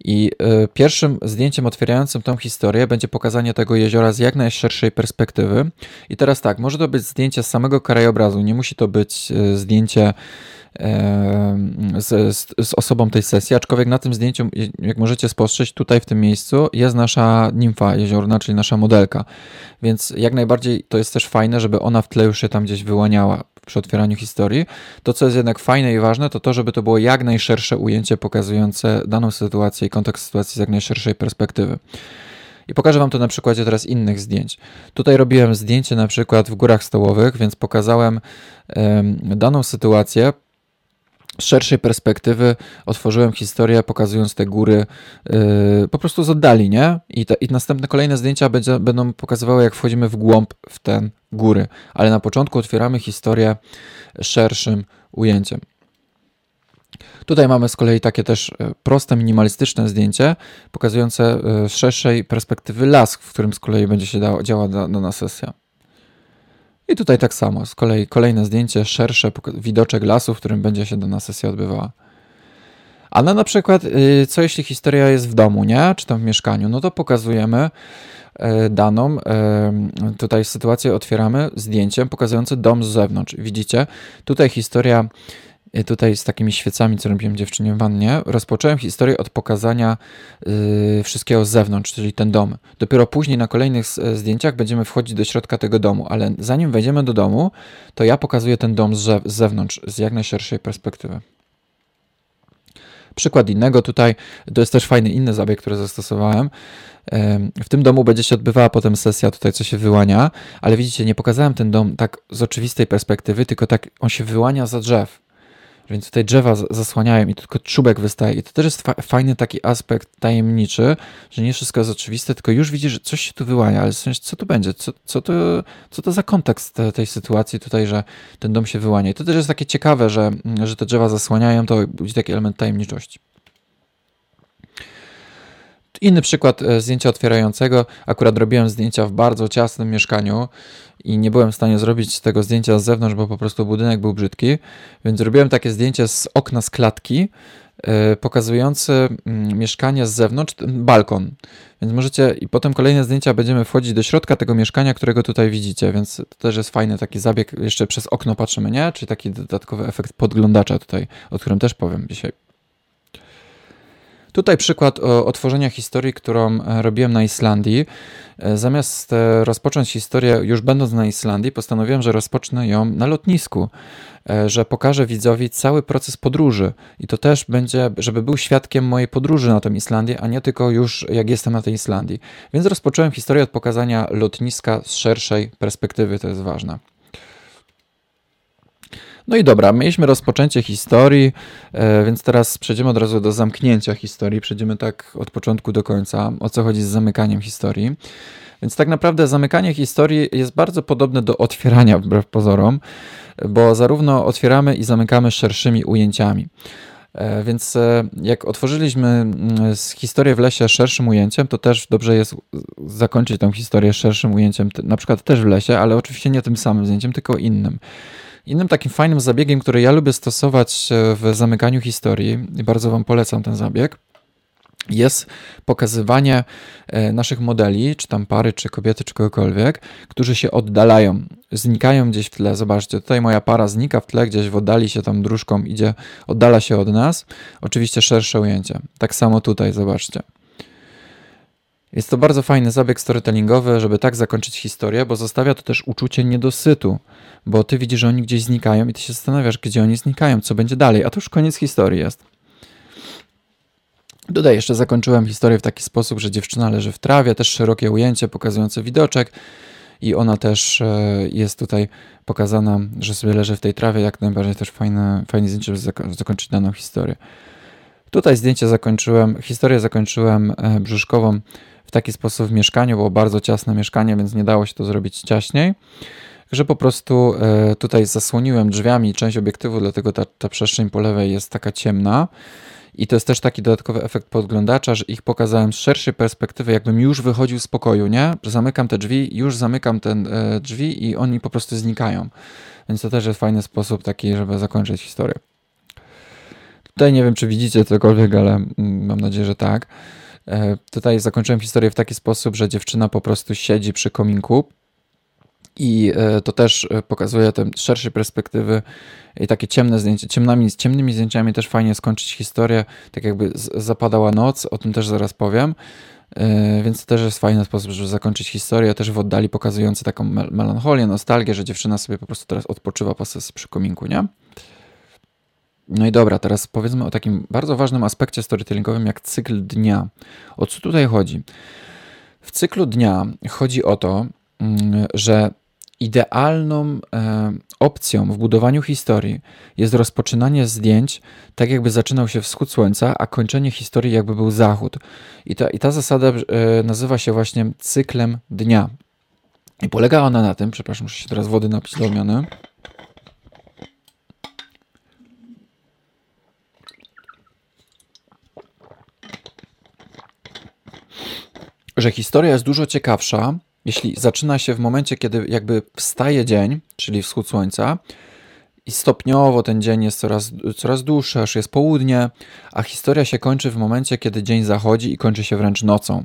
I y, pierwszym zdjęciem otwierającym tą historię będzie pokazanie tego jeziora z jak najszerszej perspektywy. I teraz tak, może to być zdjęcie z samego krajobrazu, nie musi to być y, zdjęcie z, z, z, osobą tej sesji, aczkolwiek na tym zdjęciu, jak możecie spostrzec, tutaj w tym miejscu jest nasza nimfa jeziorna, czyli nasza modelka. Więc jak najbardziej to jest też fajne, żeby ona w tle już się tam gdzieś wyłaniała przy otwieraniu historii. To, co jest jednak fajne i ważne, to to, żeby to było jak najszersze ujęcie pokazujące daną sytuację i kontekst sytuacji z jak najszerszej perspektywy. I pokażę Wam to na przykładzie teraz innych zdjęć. Tutaj robiłem zdjęcie na przykład w Górach Stołowych, więc pokazałem daną sytuację z szerszej perspektywy otworzyłem historię, pokazując te góry yy, po prostu z oddali, nie? I, te, I następne kolejne zdjęcia będzie, będą pokazywały, jak wchodzimy w głąb w te góry. Ale na początku otwieramy historię szerszym ujęciem. Tutaj mamy z kolei takie też e, proste, minimalistyczne zdjęcie, pokazujące e, z szerszej perspektywy las, w którym z kolei będzie się dało, działa dana sesja. I tutaj tak samo, z kolei kolejne zdjęcie, szersze, widoczek lasu, w którym będzie się dana sesja odbywała. Ale na przykład, y, co jeśli historia jest w domu, nie? Czy tam w mieszkaniu? No to pokazujemy e, daną, tutaj sytuację otwieramy zdjęciem pokazującym dom z zewnątrz. Widzicie? Tutaj historia tutaj z takimi świecami, co robiłem dziewczynie w wannie, rozpocząłem historię od pokazania yy, wszystkiego z zewnątrz, czyli ten dom. Dopiero później na kolejnych zdjęciach będziemy wchodzić do środka tego domu, ale zanim wejdziemy do domu, to ja pokazuję ten dom z, z zewnątrz, z jak najszerszej perspektywy. Przykład innego tutaj, to jest też fajny inny zabieg, który zastosowałem. W tym domu będzie się odbywała potem sesja tutaj, co się wyłania, ale widzicie, nie pokazałem ten dom tak z oczywistej perspektywy, tylko tak on się wyłania za drzew. Więc tutaj drzewa zasłaniają i tylko czubek wystaje. I to też jest fa fajny taki aspekt tajemniczy, że nie wszystko jest oczywiste, tylko już widzisz, że coś się tu wyłania, ale w sensie, co tu będzie? Co, co, to, co to za kontekst te, tej sytuacji tutaj, że ten dom się wyłania? I to też jest takie ciekawe, że, że te drzewa zasłaniają, to budzi taki element tajemniczości. Inny przykład e, zdjęcia otwierającego. Akurat robiłem zdjęcia w bardzo ciasnym mieszkaniu i nie byłem w stanie zrobić tego zdjęcia z zewnątrz, bo po prostu budynek był brzydki, więc zrobiłem takie zdjęcie z okna z klatki, yy, pokazujące yy, mieszkanie z zewnątrz, balkon. Więc możecie, i potem kolejne zdjęcia będziemy wchodzić do środka tego mieszkania, którego tutaj widzicie, więc to też jest fajny taki zabieg. Jeszcze przez okno patrzymy, nie? Czyli taki dodatkowy efekt podglądacza tutaj, o którym też powiem dzisiaj. Tutaj przykład otworzenia historii, którą e, robiłem na Islandii. E, zamiast e, rozpocząć historię już będąc na Islandii, postanowiłem, że rozpocznę ją na lotnisku, że pokażę widzowi cały proces podróży i to też będzie, żeby był świadkiem mojej podróży na tę Islandię, a nie tylko już jak jestem na tej Islandii. Więc rozpocząłem historię od pokazania lotniska z szerszej perspektywy, to jest ważne. No i dobra, mieliśmy rozpoczęcie historii, e, więc teraz przejdziemy od razu do zamknięcia historii. Przejdziemy tak od początku do końca, o co chodzi z zamykaniem historii. Więc tak naprawdę zamykanie historii jest bardzo podobne do otwierania, wbrew pozorom, bo zarówno otwieramy i zamykamy szerszymi ujęciami. E, więc e, jak otworzyliśmy mm, historię w lesie szerszym ujęciem, to też dobrze jest zakończyć tę historię szerszym ujęciem, na przykład też w lesie, ale oczywiście nie tym samym zdjęciem, tylko innym. Innym takim fajnym zabiegiem, który ja lubię stosować e, w zamykaniu historii, i bardzo Wam polecam ten zabieg, jest pokazywanie e, naszych modeli, czy tam pary, czy kobiety, czy kogokolwiek, którzy się oddalają, znikają gdzieś w tle. Zobaczcie, tutaj moja para znika w tle, gdzieś w oddali się tam dróżką idzie, oddala się od nas. Oczywiście szersze ujęcie. Tak samo tutaj, zobaczcie. Jest to bardzo fajny zabieg storytellingowy, żeby tak zakończyć historię, bo zostawia to też uczucie niedosytu, bo ty widzisz, że oni gdzieś znikają i ty się zastanawiasz, gdzie oni znikają, co będzie dalej, a to już koniec historii jest. Tutaj jeszcze zakończyłem historię w taki sposób, że dziewczyna leży w trawie, też szerokie ujęcie pokazujące widoczek i ona też e, jest tutaj pokazana, że sobie leży w tej trawie, jak najbardziej też fajne, fajne zdjęcie, żeby zakończyć daną historię. Tutaj zdjęcie zakończyłem, historię zakończyłem e, brzuszkową w taki sposób w mieszkaniu, było bardzo ciasne mieszkanie, więc nie dało się to zrobić ciaśniej. Że po prostu e, tutaj zasłoniłem drzwiami część obiektywu, dlatego ta, ta przestrzeń po lewej jest taka ciemna. I to jest też taki dodatkowy efekt podglądacza, że ich pokazałem z szerszej perspektywy, jakbym już wychodził z pokoju, nie? Zamykam te drzwi, już zamykam te e, drzwi i oni po prostu znikają. Więc to też jest fajny sposób taki, żeby zakończyć historię. Tutaj nie wiem, czy widzicie cokolwiek, ale mm, mam nadzieję, że tak. E, tutaj zakończyłem historię w taki sposób, że dziewczyna po prostu siedzi przy kominku i e, to też e, pokazuje te szersze perspektywy i takie ciemne zdjęcia. Ciemnymi, z ciemnymi zdjęciami też fajnie skończyć historię, tak jakby zapadała noc, o tym też zaraz powiem. Więc to też jest fajny sposób, żeby zakończyć historię, też w oddali pokazujący taką melancholię, nostalgię, że dziewczyna sobie po prostu teraz odpoczywa po sesji przy kominku, nie? No i dobra, teraz powiedzmy o takim bardzo ważnym aspekcie storytellingowym jak cykl dnia. O co tutaj chodzi? W cyklu dnia chodzi o to, mm, że idealną e, opcją w budowaniu historii jest rozpoczynanie zdjęć tak, jakby zaczynał się wschód słońca, a kończenie historii jakby był zachód. I ta, i ta zasada e, nazywa się właśnie cyklem dnia. I polega ona na tym, przepraszam, muszę się teraz wody napić do. Że historia jest dużo ciekawsza, jeśli zaczyna się w momencie, kiedy jakby wstaje dzień, czyli wschód słońca, i stopniowo ten dzień jest coraz, coraz dłuższy, aż jest południe, a historia się kończy w momencie, kiedy dzień zachodzi i kończy się wręcz nocą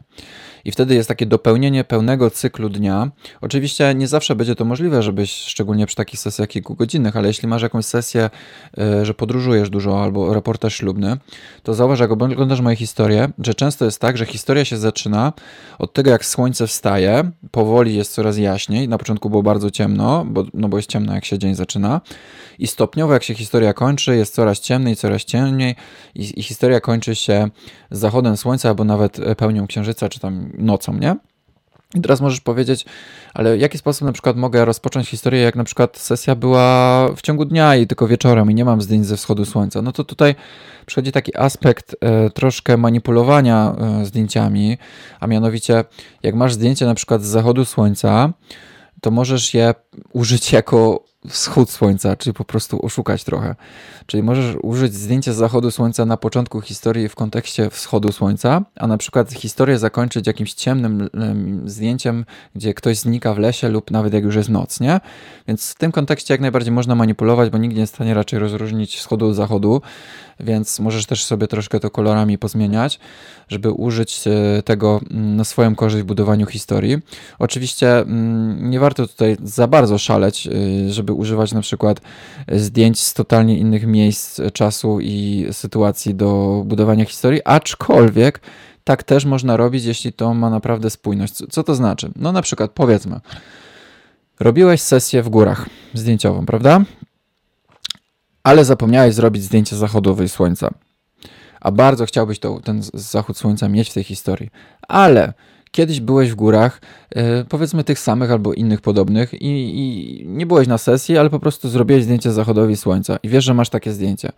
i wtedy jest takie dopełnienie pełnego cyklu dnia. Oczywiście nie zawsze będzie to możliwe, żebyś, szczególnie przy takich sesjach kilkugodzinnych, ale jeśli masz jakąś sesję, e, że podróżujesz dużo albo reportaż ślubny, to zauważ, jak oglądasz moje historie, że często jest tak, że historia się zaczyna od tego, jak słońce wstaje, powoli jest coraz jaśniej, na początku było bardzo ciemno, bo, no bo jest ciemno, jak się dzień zaczyna, i stopniowo, jak się historia kończy, jest coraz ciemniej, coraz ciemniej. I, i historia kończy się zachodem słońca albo nawet pełnią księżyca, czy tam nocą, nie? I teraz możesz powiedzieć, ale w jaki sposób na przykład mogę rozpocząć historię, jak na przykład sesja była w ciągu dnia i tylko wieczorem i nie mam zdjęć ze wschodu słońca? No to tutaj przychodzi taki aspekt e, troszkę manipulowania e, zdjęciami, a mianowicie jak masz zdjęcie na przykład z zachodu słońca, to możesz je użyć jako wschód słońca, czyli po prostu oszukać trochę. Czyli możesz użyć zdjęcia zachodu słońca na początku historii w kontekście wschodu słońca, a na przykład historię zakończyć jakimś ciemnym zdjęciem, gdzie ktoś znika w lesie lub nawet jak już jest noc, nie? Więc w tym kontekście jak najbardziej można manipulować, bo nikt nie jest w stanie raczej rozróżnić wschodu od zachodu, więc możesz też sobie troszkę to kolorami pozmieniać, żeby użyć e, tego mm, na swoją korzyść w budowaniu historii. Oczywiście mm, nie warto tutaj za bardzo szaleć, e, żeby używać na przykład zdjęć z totalnie innych miejsc, czasu i sytuacji do budowania historii, aczkolwiek tak też można robić, jeśli to ma naprawdę spójność. Co to znaczy? No na przykład powiedzmy, robiłeś sesję w górach zdjęciową, prawda? ale zapomniałeś zrobić zdjęcie zachodowej słońca. A bardzo chciałbyś to, ten zachód słońca mieć w tej historii. Ale kiedyś byłeś w górach, yy, powiedzmy tych samych albo innych podobnych, i, i, nie byłeś na sesji, ale po prostu zrobiłeś zdjęcie zachodowi słońca i wiesz, że masz takie zdjęcie.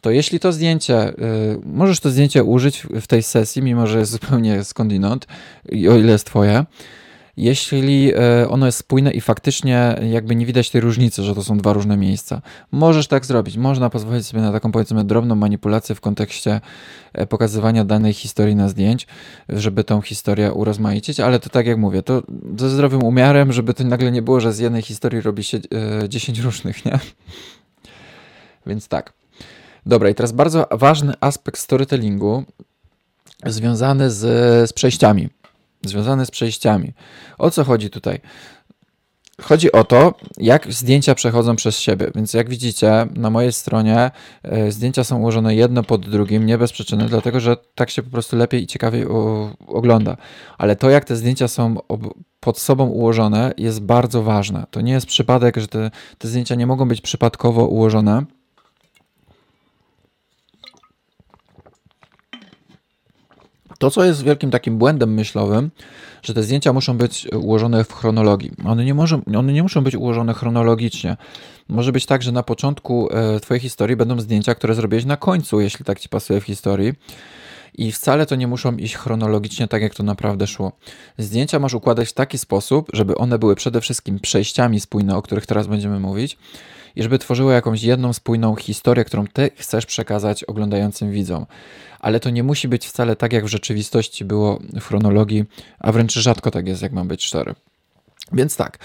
To jeśli to zdjęcie, yy, możesz to zdjęcie użyć w, tej sesji, mimo że jest zupełnie skądinąd, o ile jest twoje jeśli e, ono jest spójne i faktycznie jakby nie widać tej różnicy, że to są dwa różne miejsca. Możesz tak zrobić. Można pozwolić sobie na taką powiedzmy drobną manipulację w kontekście e, pokazywania danej historii na zdjęć, żeby tą historię urozmaicić, ale to tak jak mówię, to ze zdrowym umiarem, żeby to nagle nie było, że z jednej historii robi się 10 e, różnych, nie? Więc tak. Dobra, i teraz bardzo ważny aspekt storytellingu związany z, z przejściami związane z przejściami. O co chodzi tutaj? Chodzi o to, jak zdjęcia przechodzą przez siebie. Więc jak widzicie, na mojej stronie e, zdjęcia są ułożone jedno pod drugim, nie bez przyczyny, dlatego że tak się po prostu lepiej i ciekawiej ogląda. Ale to, jak te zdjęcia są pod sobą ułożone, jest bardzo ważne. To nie jest przypadek, że te, te zdjęcia nie mogą być przypadkowo ułożone To, co jest wielkim takim błędem myślowym, że te zdjęcia muszą być ułożone w chronologii. One nie, może, one nie muszą być ułożone chronologicznie. Może być tak, że na początku e, Twojej historii będą zdjęcia, które zrobiłeś na końcu, jeśli tak Ci pasuje w historii. I wcale to nie muszą iść chronologicznie, tak jak to naprawdę szło. Zdjęcia masz układać w taki sposób, żeby one były przede wszystkim przejściami spójne, o których teraz będziemy mówić, i żeby tworzyły jakąś jedną spójną historię, którą ty chcesz przekazać oglądającym widzom. Ale to nie musi być wcale tak, jak w rzeczywistości było w chronologii, a wręcz rzadko tak jest, jak mam być szczery. Więc tak.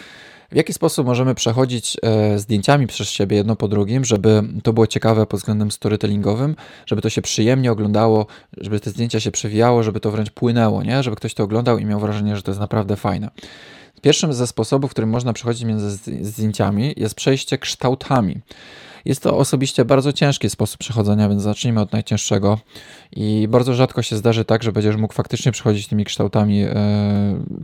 W jaki sposób możemy przechodzić e, zdjęciami przez siebie jedno po drugim, żeby to było ciekawe pod względem storytellingowym, żeby to się przyjemnie oglądało, żeby te zdjęcia się przewijało, żeby to wręcz płynęło, nie? żeby ktoś to oglądał i miał wrażenie, że to jest naprawdę fajne. Pierwszym ze sposobów, którym można przechodzić między zdjęciami, jest przejście kształtami. Jest to osobiście bardzo ciężki sposób przechodzenia, więc zacznijmy od najcięższego. I bardzo rzadko się zdarzy tak, że będziesz mógł faktycznie przechodzić tymi kształtami e,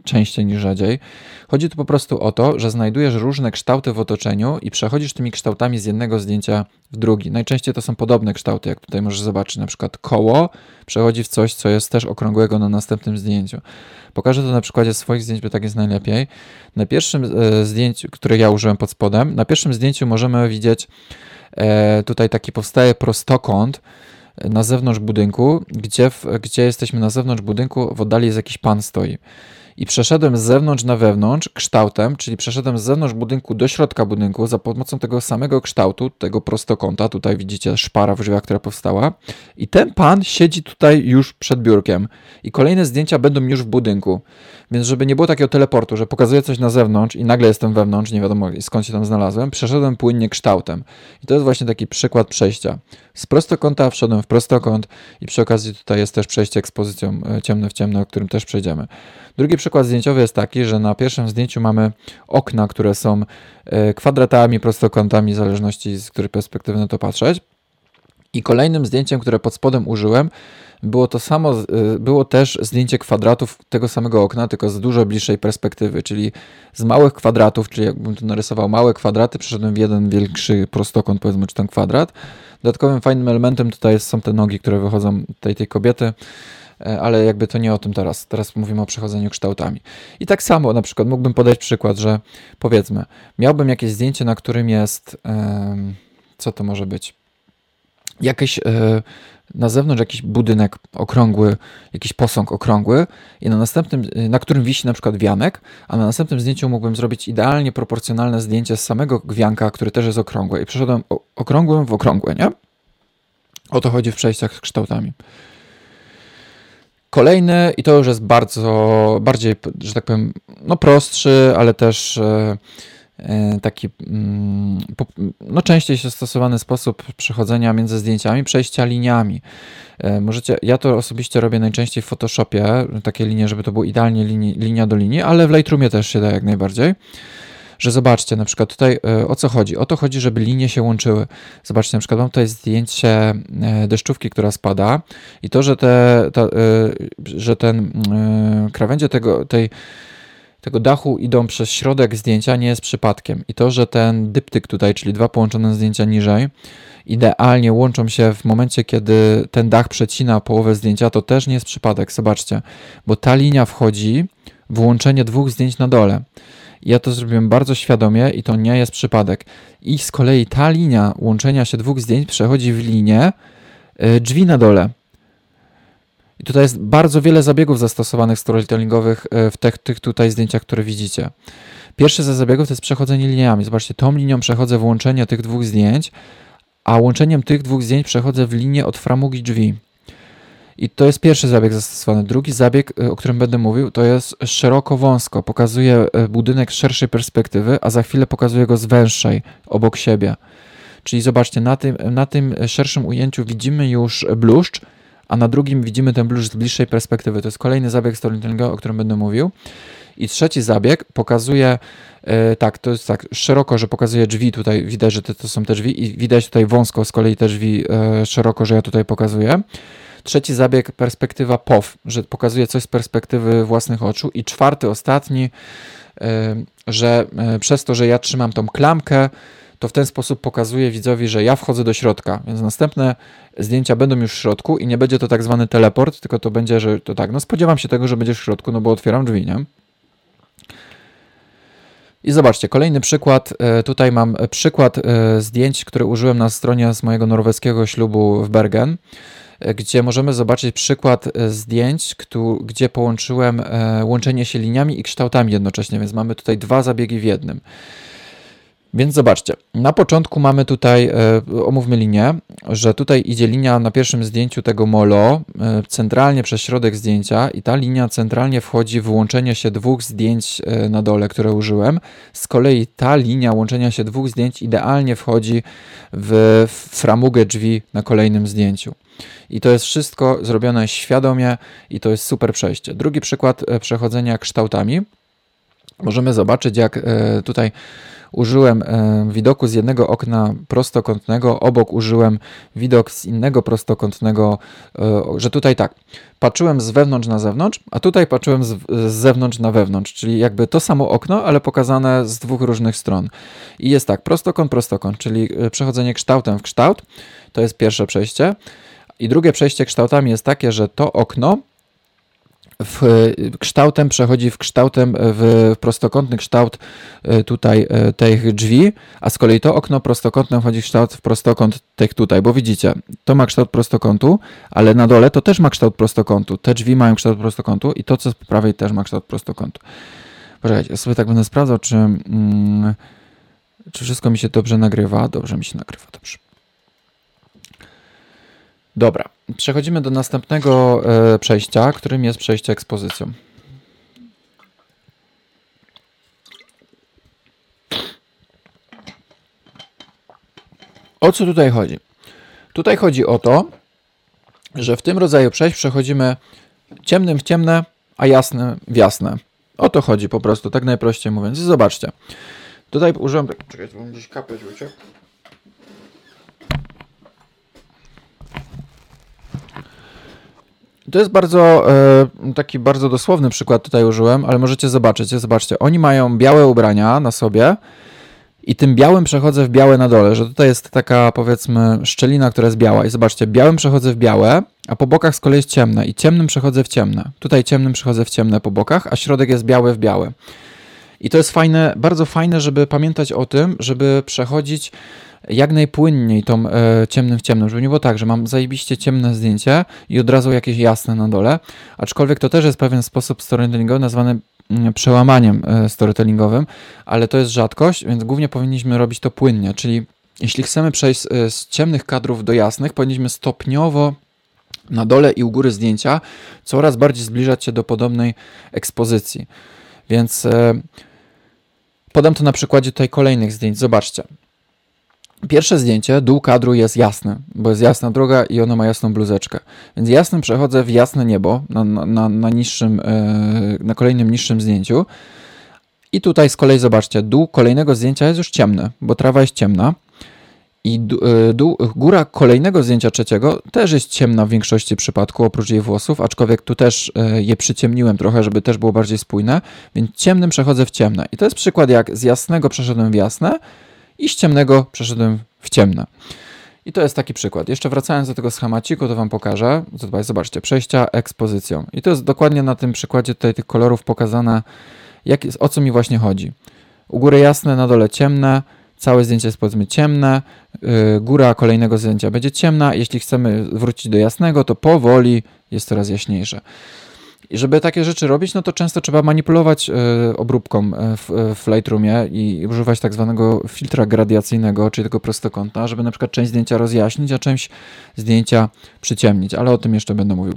częściej niż rzadziej. Chodzi tu po prostu o to, że znajdujesz różne kształty w otoczeniu i przechodzisz tymi kształtami z jednego zdjęcia w drugi. Najczęściej to są podobne kształty, jak tutaj możesz zobaczyć, na przykład koło przechodzi w coś, co jest też okrągłego na następnym zdjęciu. Pokażę to na przykładzie swoich zdjęć, bo tak jest najlepiej. Na pierwszym e, zdjęciu, które ja użyłem pod spodem, na pierwszym zdjęciu możemy widzieć tutaj taki powstaje prostokąt e, na zewnątrz budynku, gdzie, w, gdzie jesteśmy na zewnątrz budynku, w oddali jest jakiś pan stoi i przeszedłem z zewnątrz na wewnątrz kształtem, czyli przeszedłem z zewnątrz budynku do środka budynku za pomocą tego samego kształtu, tego prostokąta. Tutaj widzicie szpara w drzwiach, która powstała. I ten pan siedzi tutaj już przed biurkiem. I kolejne zdjęcia będą już w budynku. Więc żeby nie było takiego teleportu, że pokazuję coś na zewnątrz i nagle jestem wewnątrz, nie wiadomo skąd się tam znalazłem, przeszedłem płynnie kształtem. I to jest właśnie taki przykład przejścia. Z prostokąta wszedłem w prostokąt i przy okazji tutaj jest też przejście ekspozycją e, ciemne w ciemne, o którym też przejdziemy. Drugi przykład zdjęciowy jest taki, że na pierwszym zdjęciu mamy okna, które są e, kwadratami, prostokątami, w zależności z której perspektywy na to patrzeć. I kolejnym zdjęciem, które pod spodem użyłem, było to samo, y, było też zdjęcie kwadratów tego samego okna, tylko z dużo bliższej perspektywy, czyli z małych kwadratów, czyli jakbym tu narysował małe kwadraty, przeszedłem w jeden większy prostokąt, powiedzmy, czy ten kwadrat. Dodatkowym fajnym elementem tutaj są te nogi, które wychodzą tej, tej kobiety, e, ale jakby to nie o tym teraz. Teraz mówimy o przechodzeniu kształtami. I tak samo na przykład mógłbym podać przykład, że powiedzmy, miałbym jakieś zdjęcie, na którym jest, co to może być? Jakieś e, na zewnątrz jakiś budynek okrągły, jakiś posąg okrągły i na następnym, na którym wisi na przykład wianek, a na następnym zdjęciu mógłbym zrobić idealnie proporcjonalne zdjęcie z samego gwianka, który też jest okrągły i przeszedłem okrągłym w okrągłe, nie? O to chodzi w przejściach z kształtami. Kolejny, i to już jest bardzo, bardziej, że tak powiem, no prostszy, ale też e, E, taki mm, no, częściej się stosowany sposób przechodzenia między zdjęciami, przejścia liniami. E, możecie, ja to osobiście robię najczęściej w Photoshopie, takie linie, żeby to było idealnie linia do linii, ale w Lightroomie też się da jak najbardziej. Że zobaczcie, na przykład tutaj e, o co chodzi? O to chodzi, żeby linie się łączyły. Zobaczcie, na przykład mam tutaj zdjęcie deszczówki, która spada i to, że, te, ta, że ten krawędzie tego, tej tego dachu idą przez środek zdjęcia nie jest przypadkiem. I to, że ten dyptyk tutaj, czyli dwa połączone zdjęcia niżej, idealnie łączą się w momencie, kiedy ten dach przecina połowę zdjęcia, to też nie jest przypadek. Zobaczcie, bo ta linia wchodzi w łączenie dwóch zdjęć na dole. Ja to zrobiłem bardzo świadomie i to nie jest przypadek. I z kolei ta linia łączenia się dwóch zdjęć przechodzi w linię y, drzwi na dole. I tutaj jest bardzo wiele zabiegów zastosowanych storytellingowych e, w tych, tych tutaj zdjęciach, które widzicie. Pierwszy ze zabiegów to jest przechodzenie liniami. Zobaczcie, tą linią przechodzę w łączenie tych dwóch zdjęć, a łączeniem tych dwóch zdjęć przechodzę w linię od framugi drzwi. I to jest pierwszy zabieg zastosowany. Drugi zabieg, e, o którym będę mówił, to jest szeroko-wąsko. Pokazuje e, budynek z szerszej perspektywy, a za chwilę pokazuje go z węższej, obok siebie. Czyli zobaczcie, na tym, na tym szerszym ujęciu widzimy już bluszcz, a na drugim widzimy ten blusz z bliższej perspektywy. To jest kolejny zabieg storytellingowy, o którym będę mówił. I trzeci zabieg pokazuje, yy, tak, to jest tak szeroko, że pokazuje drzwi, tutaj widać, że to, to są te drzwi i widać tutaj wąsko z kolei te drzwi szeroko, że ja tutaj pokazuję. Trzeci zabieg, perspektywa POW, że pokazuje coś z perspektywy własnych oczu. I czwarty, ostatni, yy, że przez to, że ja trzymam tą klamkę, to w ten sposób pokazuje widzowi, że ja wchodzę do środka, więc następne zdjęcia będą już w środku i nie będzie to tak zwany teleport, tylko to będzie, że to tak, no spodziewam się tego, że będziesz w środku, no bo otwieram drzwi, nie? I zobaczcie, kolejny przykład. E, tutaj mam przykład zdjęć, które użyłem na stronie z mojego norweskiego ślubu w Bergen, gdzie możemy zobaczyć przykład zdjęć, gdzie połączyłem łączenie się liniami i kształtami jednocześnie, więc mamy tutaj dwa zabiegi w jednym. Więc zobaczcie, na początku mamy tutaj, e, omówmy linię, że tutaj idzie linia na pierwszym zdjęciu tego molo e, centralnie przez środek zdjęcia i ta linia centralnie wchodzi w łączenie się dwóch zdjęć e, na dole, które użyłem. Z kolei ta linia łączenia się dwóch zdjęć idealnie wchodzi w framugę drzwi na kolejnym zdjęciu. I to jest wszystko zrobione świadomie i to jest super przejście. Drugi przykład przechodzenia kształtami możemy zobaczyć, jak tutaj użyłem e, widoku z jednego okna prostokątnego, obok użyłem widok z innego prostokątnego, e, że tutaj tak, patrzyłem z wewnątrz na zewnątrz, a tutaj patrzyłem z, z zewnątrz na wewnątrz, czyli jakby to samo okno, ale pokazane z dwóch różnych stron. I jest tak, prostokąt, prostokąt, czyli przechodzenie kształtem w kształt, to jest pierwsze przejście. I drugie przejście kształtami jest takie, że to okno w, kształtem przechodzi w kształtem w prostokątny kształt e, tutaj tych drzwi, a z kolei to okno prostokątne wchodzi w kształt w prostokąt tych tutaj, bo widzicie, to ma kształt prostokątu, ale na dole to też ma kształt prostokątu. Te drzwi mają kształt prostokątu i to, co po prawej też ma kształt prostokątu. Poczekajcie, ja sobie tak będę sprawdzał, czy, mm, czy wszystko mi się dobrze nagrywa. Dobrze mi się nagrywa, dobrze. Dobra, przechodzimy do następnego e, przejścia, którym jest przejście ekspozycją. O co tutaj chodzi? Tutaj chodzi o to, że w tym rodzaju przejść przechodzimy ciemnym w ciemne, a jasne w jasne. O to chodzi po prostu, tak najprościej mówiąc. Zobaczcie. Tutaj użyłem... Czekajcie, bo gdzieś kapeć uciekł. To jest bardzo e, taki bardzo dosłowny przykład tutaj użyłem, ale możecie zobaczyć. Zobaczcie, oni mają białe ubrania na sobie i tym białym przechodzę w białe na dole, że tutaj jest taka powiedzmy szczelina, która jest biała i zobaczcie, białym przechodzę w białe, a po bokach z kolei jest ciemne i ciemnym przechodzę w ciemne. Tutaj ciemnym przechodzę w ciemne po bokach, a środek jest biały w białe. I to jest fajne, bardzo fajne, żeby pamiętać o tym, żeby przechodzić jak najpłynniej tą e, ciemnym w ciemnym, żeby nie było tak, że mam zajebiście ciemne zdjęcie i od razu jakieś jasne na dole, aczkolwiek to też jest pewien sposób storytellingowy nazwany mm, przełamaniem e, storytellingowym, ale to jest rzadkość, więc głównie powinniśmy robić to płynnie, czyli jeśli chcemy przejść e, z ciemnych kadrów do jasnych, powinniśmy stopniowo na dole i u góry zdjęcia coraz bardziej zbliżać się do podobnej ekspozycji. Więc e, podam to na przykładzie tutaj kolejnych zdjęć. Zobaczcie. Pierwsze zdjęcie, dół kadru jest jasny, bo jest jasna droga i ona ma jasną bluzeczkę. Więc jasnym przechodzę w jasne niebo na, na, na, niższym, e, na kolejnym niższym zdjęciu. I tutaj z kolei zobaczcie, dół kolejnego zdjęcia jest już ciemny, bo trawa jest ciemna. I e, dół, góra kolejnego zdjęcia trzeciego też jest ciemna w większości przypadków, oprócz jej włosów, aczkolwiek tu też e, je przyciemniłem trochę, żeby też było bardziej spójne, więc ciemnym przechodzę w ciemne. I to jest przykład, jak z jasnego przeszedłem w jasne, i z ciemnego przeszedłem w ciemne. I to jest taki przykład. Jeszcze wracając do tego schemaciku, to Wam pokażę. Zobaczcie, przejścia ekspozycją. I to jest dokładnie na tym przykładzie tutaj tych kolorów pokazane, jak o co mi właśnie chodzi. U góry jasne, na dole ciemne, całe zdjęcie jest powiedzmy ciemne, yy, góra kolejnego zdjęcia będzie ciemna. Jeśli chcemy wrócić do jasnego, to powoli jest coraz jaśniejsze. I żeby takie rzeczy robić, no to często trzeba manipulować y, obróbką e, w, e, w Lightroomie i używać tak zwanego filtra gradiacyjnego, czyli tego prostokąta, żeby na przykład część zdjęcia rozjaśnić, a część zdjęcia przyciemnić, ale o tym jeszcze będę mówił.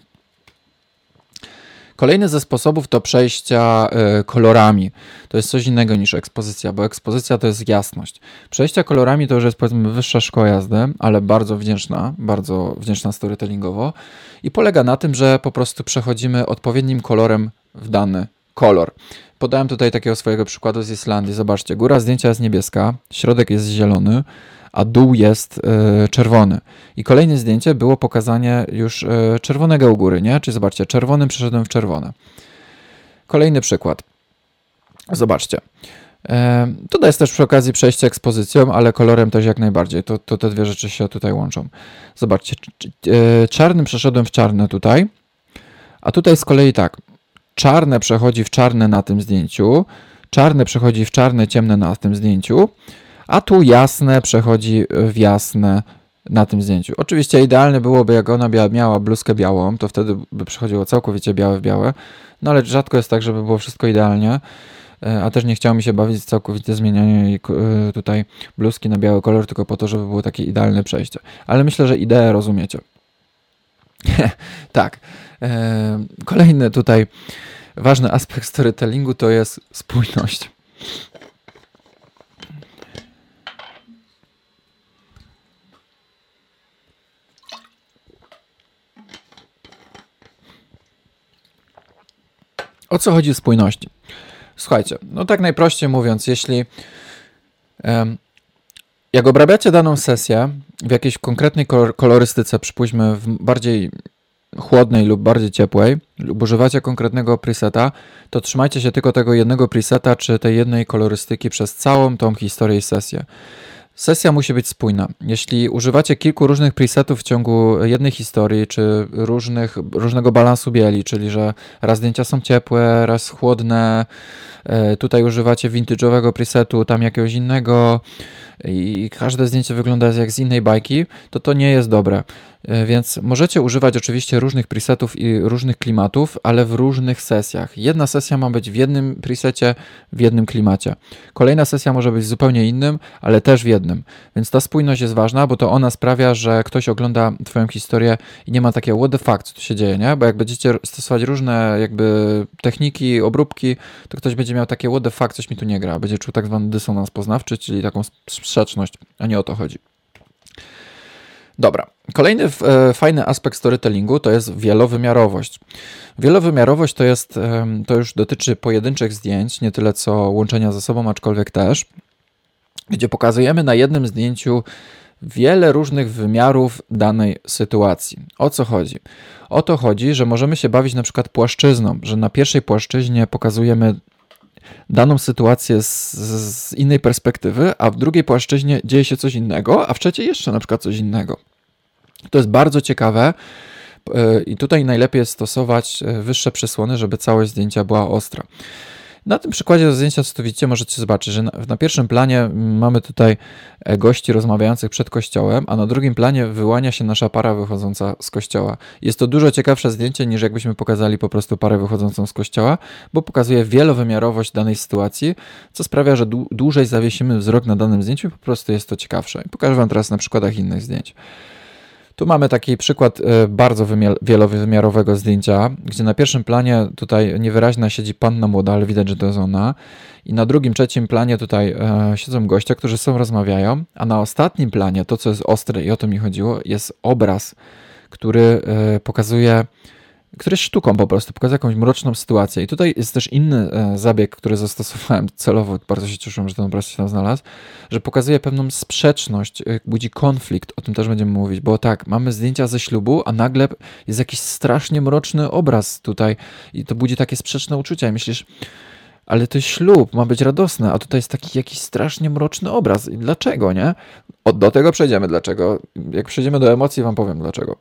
Kolejny ze sposobów to przejścia e, kolorami. To jest coś innego niż ekspozycja, bo ekspozycja to jest jasność. Przejścia kolorami to już jest powiedzmy wyższa szkoła jazdy, ale bardzo wdzięczna, bardzo wdzięczna storytellingowo i polega na tym, że po prostu przechodzimy odpowiednim kolorem w dany kolor. Podałem tutaj takiego swojego przykładu z Islandii. Zobaczcie, góra zdjęcia jest niebieska, środek jest zielony, a dół jest y, czerwony. I kolejne zdjęcie było pokazanie już y, czerwonego u góry, nie? Czyli zobaczcie, czerwonym przeszedłem w czerwone. Kolejny przykład. Zobaczcie. E, tutaj jest też przy okazji przejście ekspozycją, ale kolorem też jak najbardziej. To, to te dwie rzeczy się tutaj łączą. Zobaczcie, czarnym przeszedłem w czarne tutaj, a tutaj z kolei tak. Czarne przechodzi w czarne na tym zdjęciu, czarne przechodzi w czarne, ciemne na tym zdjęciu, a tu jasne przechodzi w jasne na tym zdjęciu. Oczywiście idealne byłoby, jak ona miała bluzkę białą, to wtedy by przechodziło całkowicie białe w białe, no ale rzadko jest tak, żeby było wszystko idealnie, e, a też nie chciało mi się bawić całkowicie zmienianie e, tutaj bluzki na biały kolor, tylko po to, żeby było takie idealne przejście. Ale myślę, że ideę rozumiecie. tak. E, kolejny tutaj ważny aspekt storytellingu to jest spójność. O co chodzi w spójności? Słuchajcie, no tak najprościej mówiąc, jeśli jak obrabiacie daną sesję w jakiejś konkretnej kolorystyce, przypuśćmy w bardziej chłodnej lub bardziej ciepłej, lub używacie konkretnego preseta, to trzymajcie się tylko tego jednego preseta czy tej jednej kolorystyki przez całą tą historię i sesję. Sesja musi być spójna. Jeśli używacie kilku różnych presetów w ciągu jednej historii, czy różnych, różnego balansu bieli, czyli że raz zdjęcia są ciepłe, raz chłodne, e, tutaj używacie vintage'owego presetu, tam jakiegoś innego i każde zdjęcie wygląda jak z innej bajki, to to nie jest dobre. E, więc możecie używać oczywiście różnych presetów i różnych klimatów, ale w różnych sesjach. Jedna sesja ma być w jednym presecie, w jednym klimacie. Kolejna sesja może być zupełnie innym, ale też w jednym. Więc ta spójność jest ważna, bo to ona sprawia, że ktoś ogląda Twoją historię i nie ma takiego what the fuck, co tu się dzieje, nie? Bo jak będziecie stosować różne jakby techniki, obróbki, to ktoś będzie miał takie what the fuck, coś mi tu nie gra. Będzie czuł tak zwany dysonans poznawczy, czyli taką sprzeczność, a nie o to chodzi. Dobra. Kolejny e, fajny aspekt storytellingu to jest wielowymiarowość. Wielowymiarowość to jest, to już dotyczy pojedynczych zdjęć, nie tyle co łączenia ze sobą, aczkolwiek też, gdzie pokazujemy na jednym zdjęciu wiele różnych wymiarów danej sytuacji. O co chodzi? O to chodzi, że możemy się bawić na przykład płaszczyzną, że na pierwszej płaszczyźnie pokazujemy daną sytuację z, z, innej perspektywy, a w drugiej płaszczyźnie dzieje się coś innego, a w trzeciej jeszcze na przykład coś innego. To jest bardzo ciekawe. E, I tutaj najlepiej jest stosować e, wyższe przesłony, żeby całość zdjęcia była ostra. Na tym przykładzie zdjęcia, co tu widzicie, możecie zobaczyć, że na, na, pierwszym planie mamy tutaj e, gości rozmawiających przed kościołem, a na drugim planie wyłania się nasza para wychodząca z kościoła. Jest to dużo ciekawsze zdjęcie niż jakbyśmy pokazali po prostu parę wychodzącą z kościoła, bo pokazuje wielowymiarowość danej sytuacji, co sprawia, że dłużej zawiesimy wzrok na danym zdjęciu po prostu jest to ciekawsze. I pokażę Wam teraz na przykładach innych zdjęć. Tu mamy taki przykład e, bardzo wielowymiarowego zdjęcia, gdzie na pierwszym planie tutaj niewyraźna siedzi panna młoda, ale widać, że to jest ona. I na drugim, trzecim planie tutaj e, siedzą goście, którzy są, rozmawiają, a na ostatnim planie, to co jest ostre i o to mi chodziło, jest obraz, który e, pokazuje który jest sztuką po prostu, pokazuje jakąś mroczną sytuację. I tutaj jest też inny e, zabieg, który zastosowałem celowo, bardzo się cieszę, że ten obraz się tam znalazł, że pokazuje pewną sprzeczność, e, budzi konflikt, o tym też będziemy mówić, bo tak, mamy zdjęcia ze ślubu, a nagle jest jakiś strasznie mroczny obraz tutaj i to budzi takie sprzeczne uczucia i myślisz, ale to jest ślub, ma być radosny, a tutaj jest taki jakiś strasznie mroczny obraz. I dlaczego, nie? O, do tego przejdziemy, dlaczego. Jak przejdziemy do emocji, wam powiem dlaczego.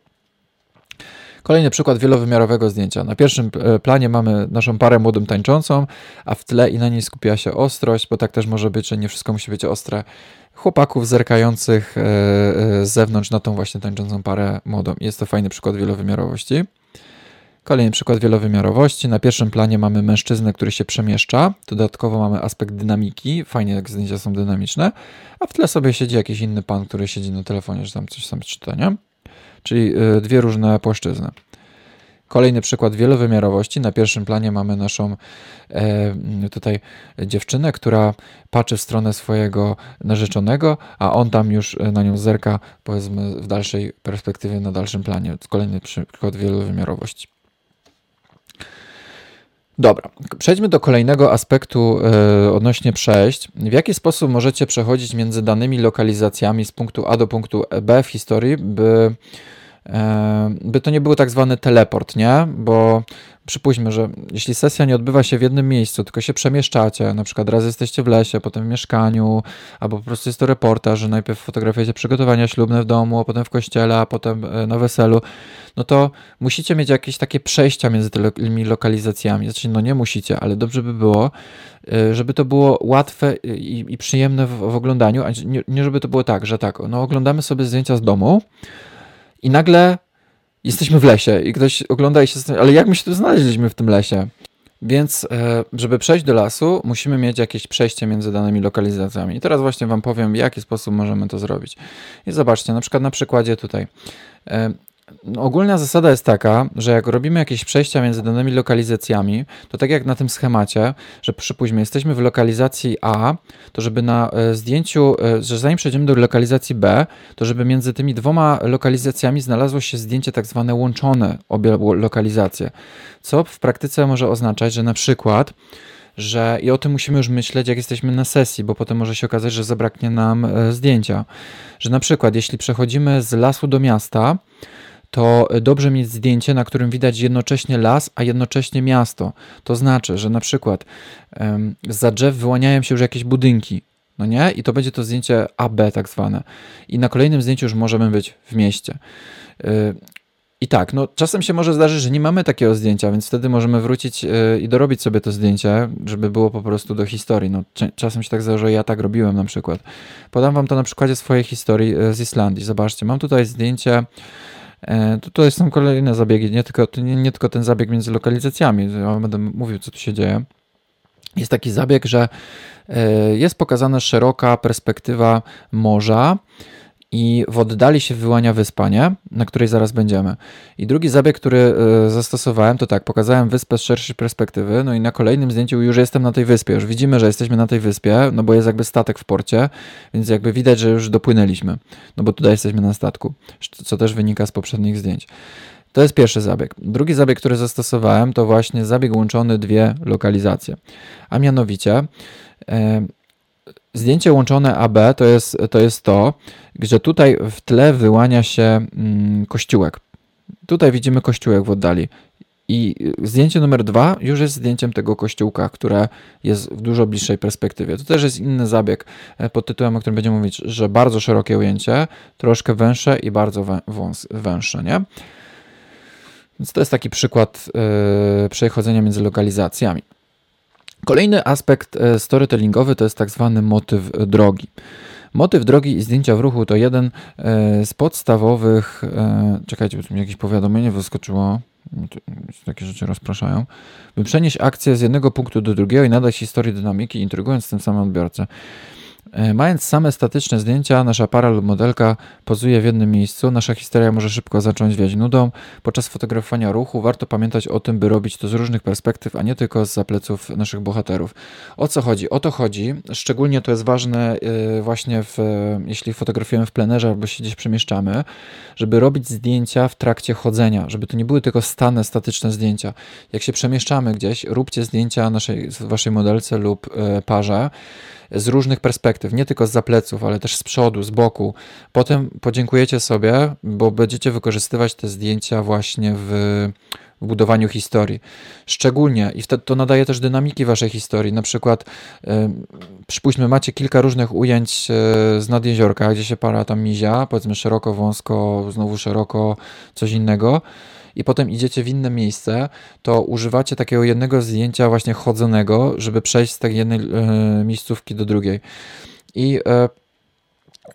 Kolejny przykład wielowymiarowego zdjęcia. Na pierwszym e, planie mamy naszą parę młodą tańczącą, a w tle i na niej skupia się ostrość, bo tak też może być, że nie wszystko musi być ostre. Chłopaków zerkających e, e, z zewnątrz na tą właśnie tańczącą parę młodą. Jest to fajny przykład wielowymiarowości. Kolejny przykład wielowymiarowości. Na pierwszym planie mamy mężczyznę, który się przemieszcza. Dodatkowo mamy aspekt dynamiki. Fajnie, jak zdjęcia są dynamiczne. A w tle sobie siedzi jakiś inny pan, który siedzi na telefonie, że tam coś sam czyta, nie? Czyli y, dwie różne płaszczyzny. Kolejny przykład wielowymiarowości. Na pierwszym planie mamy naszą e, tutaj dziewczynę, która patrzy w stronę swojego narzeczonego, a on tam już na nią zerka, powiedzmy, w dalszej perspektywie, na dalszym planie. Kolejny przykład wielowymiarowości. Dobra, przejdźmy do kolejnego aspektu e, odnośnie przejść. W jaki sposób możecie przechodzić między danymi lokalizacjami z punktu A do punktu B w historii, by by to nie był tak zwany teleport, nie? Bo przypuśćmy, że jeśli sesja nie odbywa się w jednym miejscu, tylko się przemieszczacie, na przykład raz jesteście w lesie, potem w mieszkaniu, albo po prostu jest to reportaż, że najpierw fotografujecie przygotowania ślubne w domu, a potem w kościele, a potem e, na weselu, no to musicie mieć jakieś takie przejścia między tymi lokalizacjami. Znaczy, no nie musicie, ale dobrze by było, e, żeby to było łatwe i, i przyjemne w, w oglądaniu, a nie, nie żeby to było tak, że tak, no oglądamy sobie zdjęcia z domu, i nagle jesteśmy w lesie i ktoś ogląda i się zastanawia, ale jak my się tu znaleźliśmy w tym lesie? Więc, e, żeby przejść do lasu, musimy mieć jakieś przejście między danymi lokalizacjami. I teraz właśnie Wam powiem, w jaki sposób możemy to zrobić. I zobaczcie, na przykład na przykładzie tutaj. E, Ogólna zasada jest taka, że jak robimy jakieś przejścia między danymi lokalizacjami, to tak jak na tym schemacie, że przypuśćmy, jesteśmy w lokalizacji A, to żeby na e, zdjęciu, e, że zanim przejdziemy do lokalizacji B, to żeby między tymi dwoma lokalizacjami znalazło się zdjęcie tak zwane łączone, obie lokalizacje. Co w praktyce może oznaczać, że na przykład że i o tym musimy już myśleć, jak jesteśmy na sesji, bo potem może się okazać, że zabraknie nam e, zdjęcia. Że na przykład, jeśli przechodzimy z lasu do miasta, to dobrze mieć zdjęcie, na którym widać jednocześnie las, a jednocześnie miasto. To znaczy, że na przykład um, za drzew wyłaniają się już jakieś budynki, no nie? I to będzie to zdjęcie AB tak zwane. I na kolejnym zdjęciu już możemy być w mieście. Y, I tak, no czasem się może zdarzyć, że nie mamy takiego zdjęcia, więc wtedy możemy wrócić y, i dorobić sobie to zdjęcie, żeby było po prostu do historii. No, czasem się tak zdarza, ja tak robiłem na przykład. Podam wam to na przykładzie swojej historii y, z Islandii. Zobaczcie, mam tutaj zdjęcie Tutaj są kolejne zabiegi, nie tylko, nie, nie tylko ten zabieg między lokalizacjami. Ja będę mówił, co tu się dzieje. Jest taki zabieg, że jest pokazana szeroka perspektywa morza i w oddali się wyłania wyspa, nie? na której zaraz będziemy. I drugi zabieg, który y, zastosowałem, to tak, pokazałem wyspę z szerszej perspektywy, no i na kolejnym zdjęciu już jestem na tej wyspie, już widzimy, że jesteśmy na tej wyspie, no bo jest jakby statek w porcie, więc jakby widać, że już dopłynęliśmy, no bo tutaj jesteśmy na statku, co też wynika z poprzednich zdjęć. To jest pierwszy zabieg. Drugi zabieg, który zastosowałem, to właśnie zabieg łączony dwie lokalizacje. A mianowicie, Zdjęcie łączone AB to jest, to jest to, że tutaj w tle wyłania się mm, kościółek. Tutaj widzimy kościółek w oddali. I zdjęcie numer dwa już jest zdjęciem tego kościółka, które jest w dużo bliższej perspektywie. To też jest inny zabieg e, pod tytułem, o którym będziemy mówić, że bardzo szerokie ujęcie, troszkę węższe i bardzo węższe, nie? Więc to jest taki przykład yy, przechodzenia między lokalizacjami. Kolejny aspekt e, storytellingowy to jest tak zwany motyw drogi. Motyw drogi i zdjęcia w ruchu to jeden e, z podstawowych. E, czekajcie, bo tu mi jakieś powiadomienie wyskoczyło. Takie rzeczy rozpraszają. By przenieść akcję z jednego punktu do drugiego i nadać historii dynamiki, intrygując tym samym odbiorcę. E, mając same statyczne zdjęcia, nasza para lub modelka pozuje w jednym miejscu. Nasza historia może szybko zacząć wiać nudą. Podczas fotografowania ruchu warto pamiętać o tym, by robić to z różnych perspektyw, a nie tylko z zapleców naszych bohaterów. O co chodzi? O to chodzi. Szczególnie to jest ważne e, właśnie w, jeśli fotografujemy w plenerze albo się gdzieś przemieszczamy, żeby robić zdjęcia w trakcie chodzenia, żeby to nie były tylko stane, statyczne zdjęcia. Jak się przemieszczamy gdzieś, róbcie zdjęcia naszej, waszej modelce lub e, parze z różnych perspektyw, nie tylko z zapleców, ale też z przodu, z boku. Potem podziękujecie sobie, bo będziecie wykorzystywać te zdjęcia właśnie w, w budowaniu historii. Szczególnie, i wtedy to nadaje też dynamiki waszej historii. Na przykład, przypuśćmy, macie kilka różnych ujęć yy, z nadjeziorka, gdzie się para tam mizia, powiedzmy szeroko, wąsko, znowu szeroko, coś innego i potem idziecie w inne miejsce, to używacie takiego jednego zdjęcia właśnie chodzonego, żeby przejść z tej jednej e, miejscówki do drugiej. I e,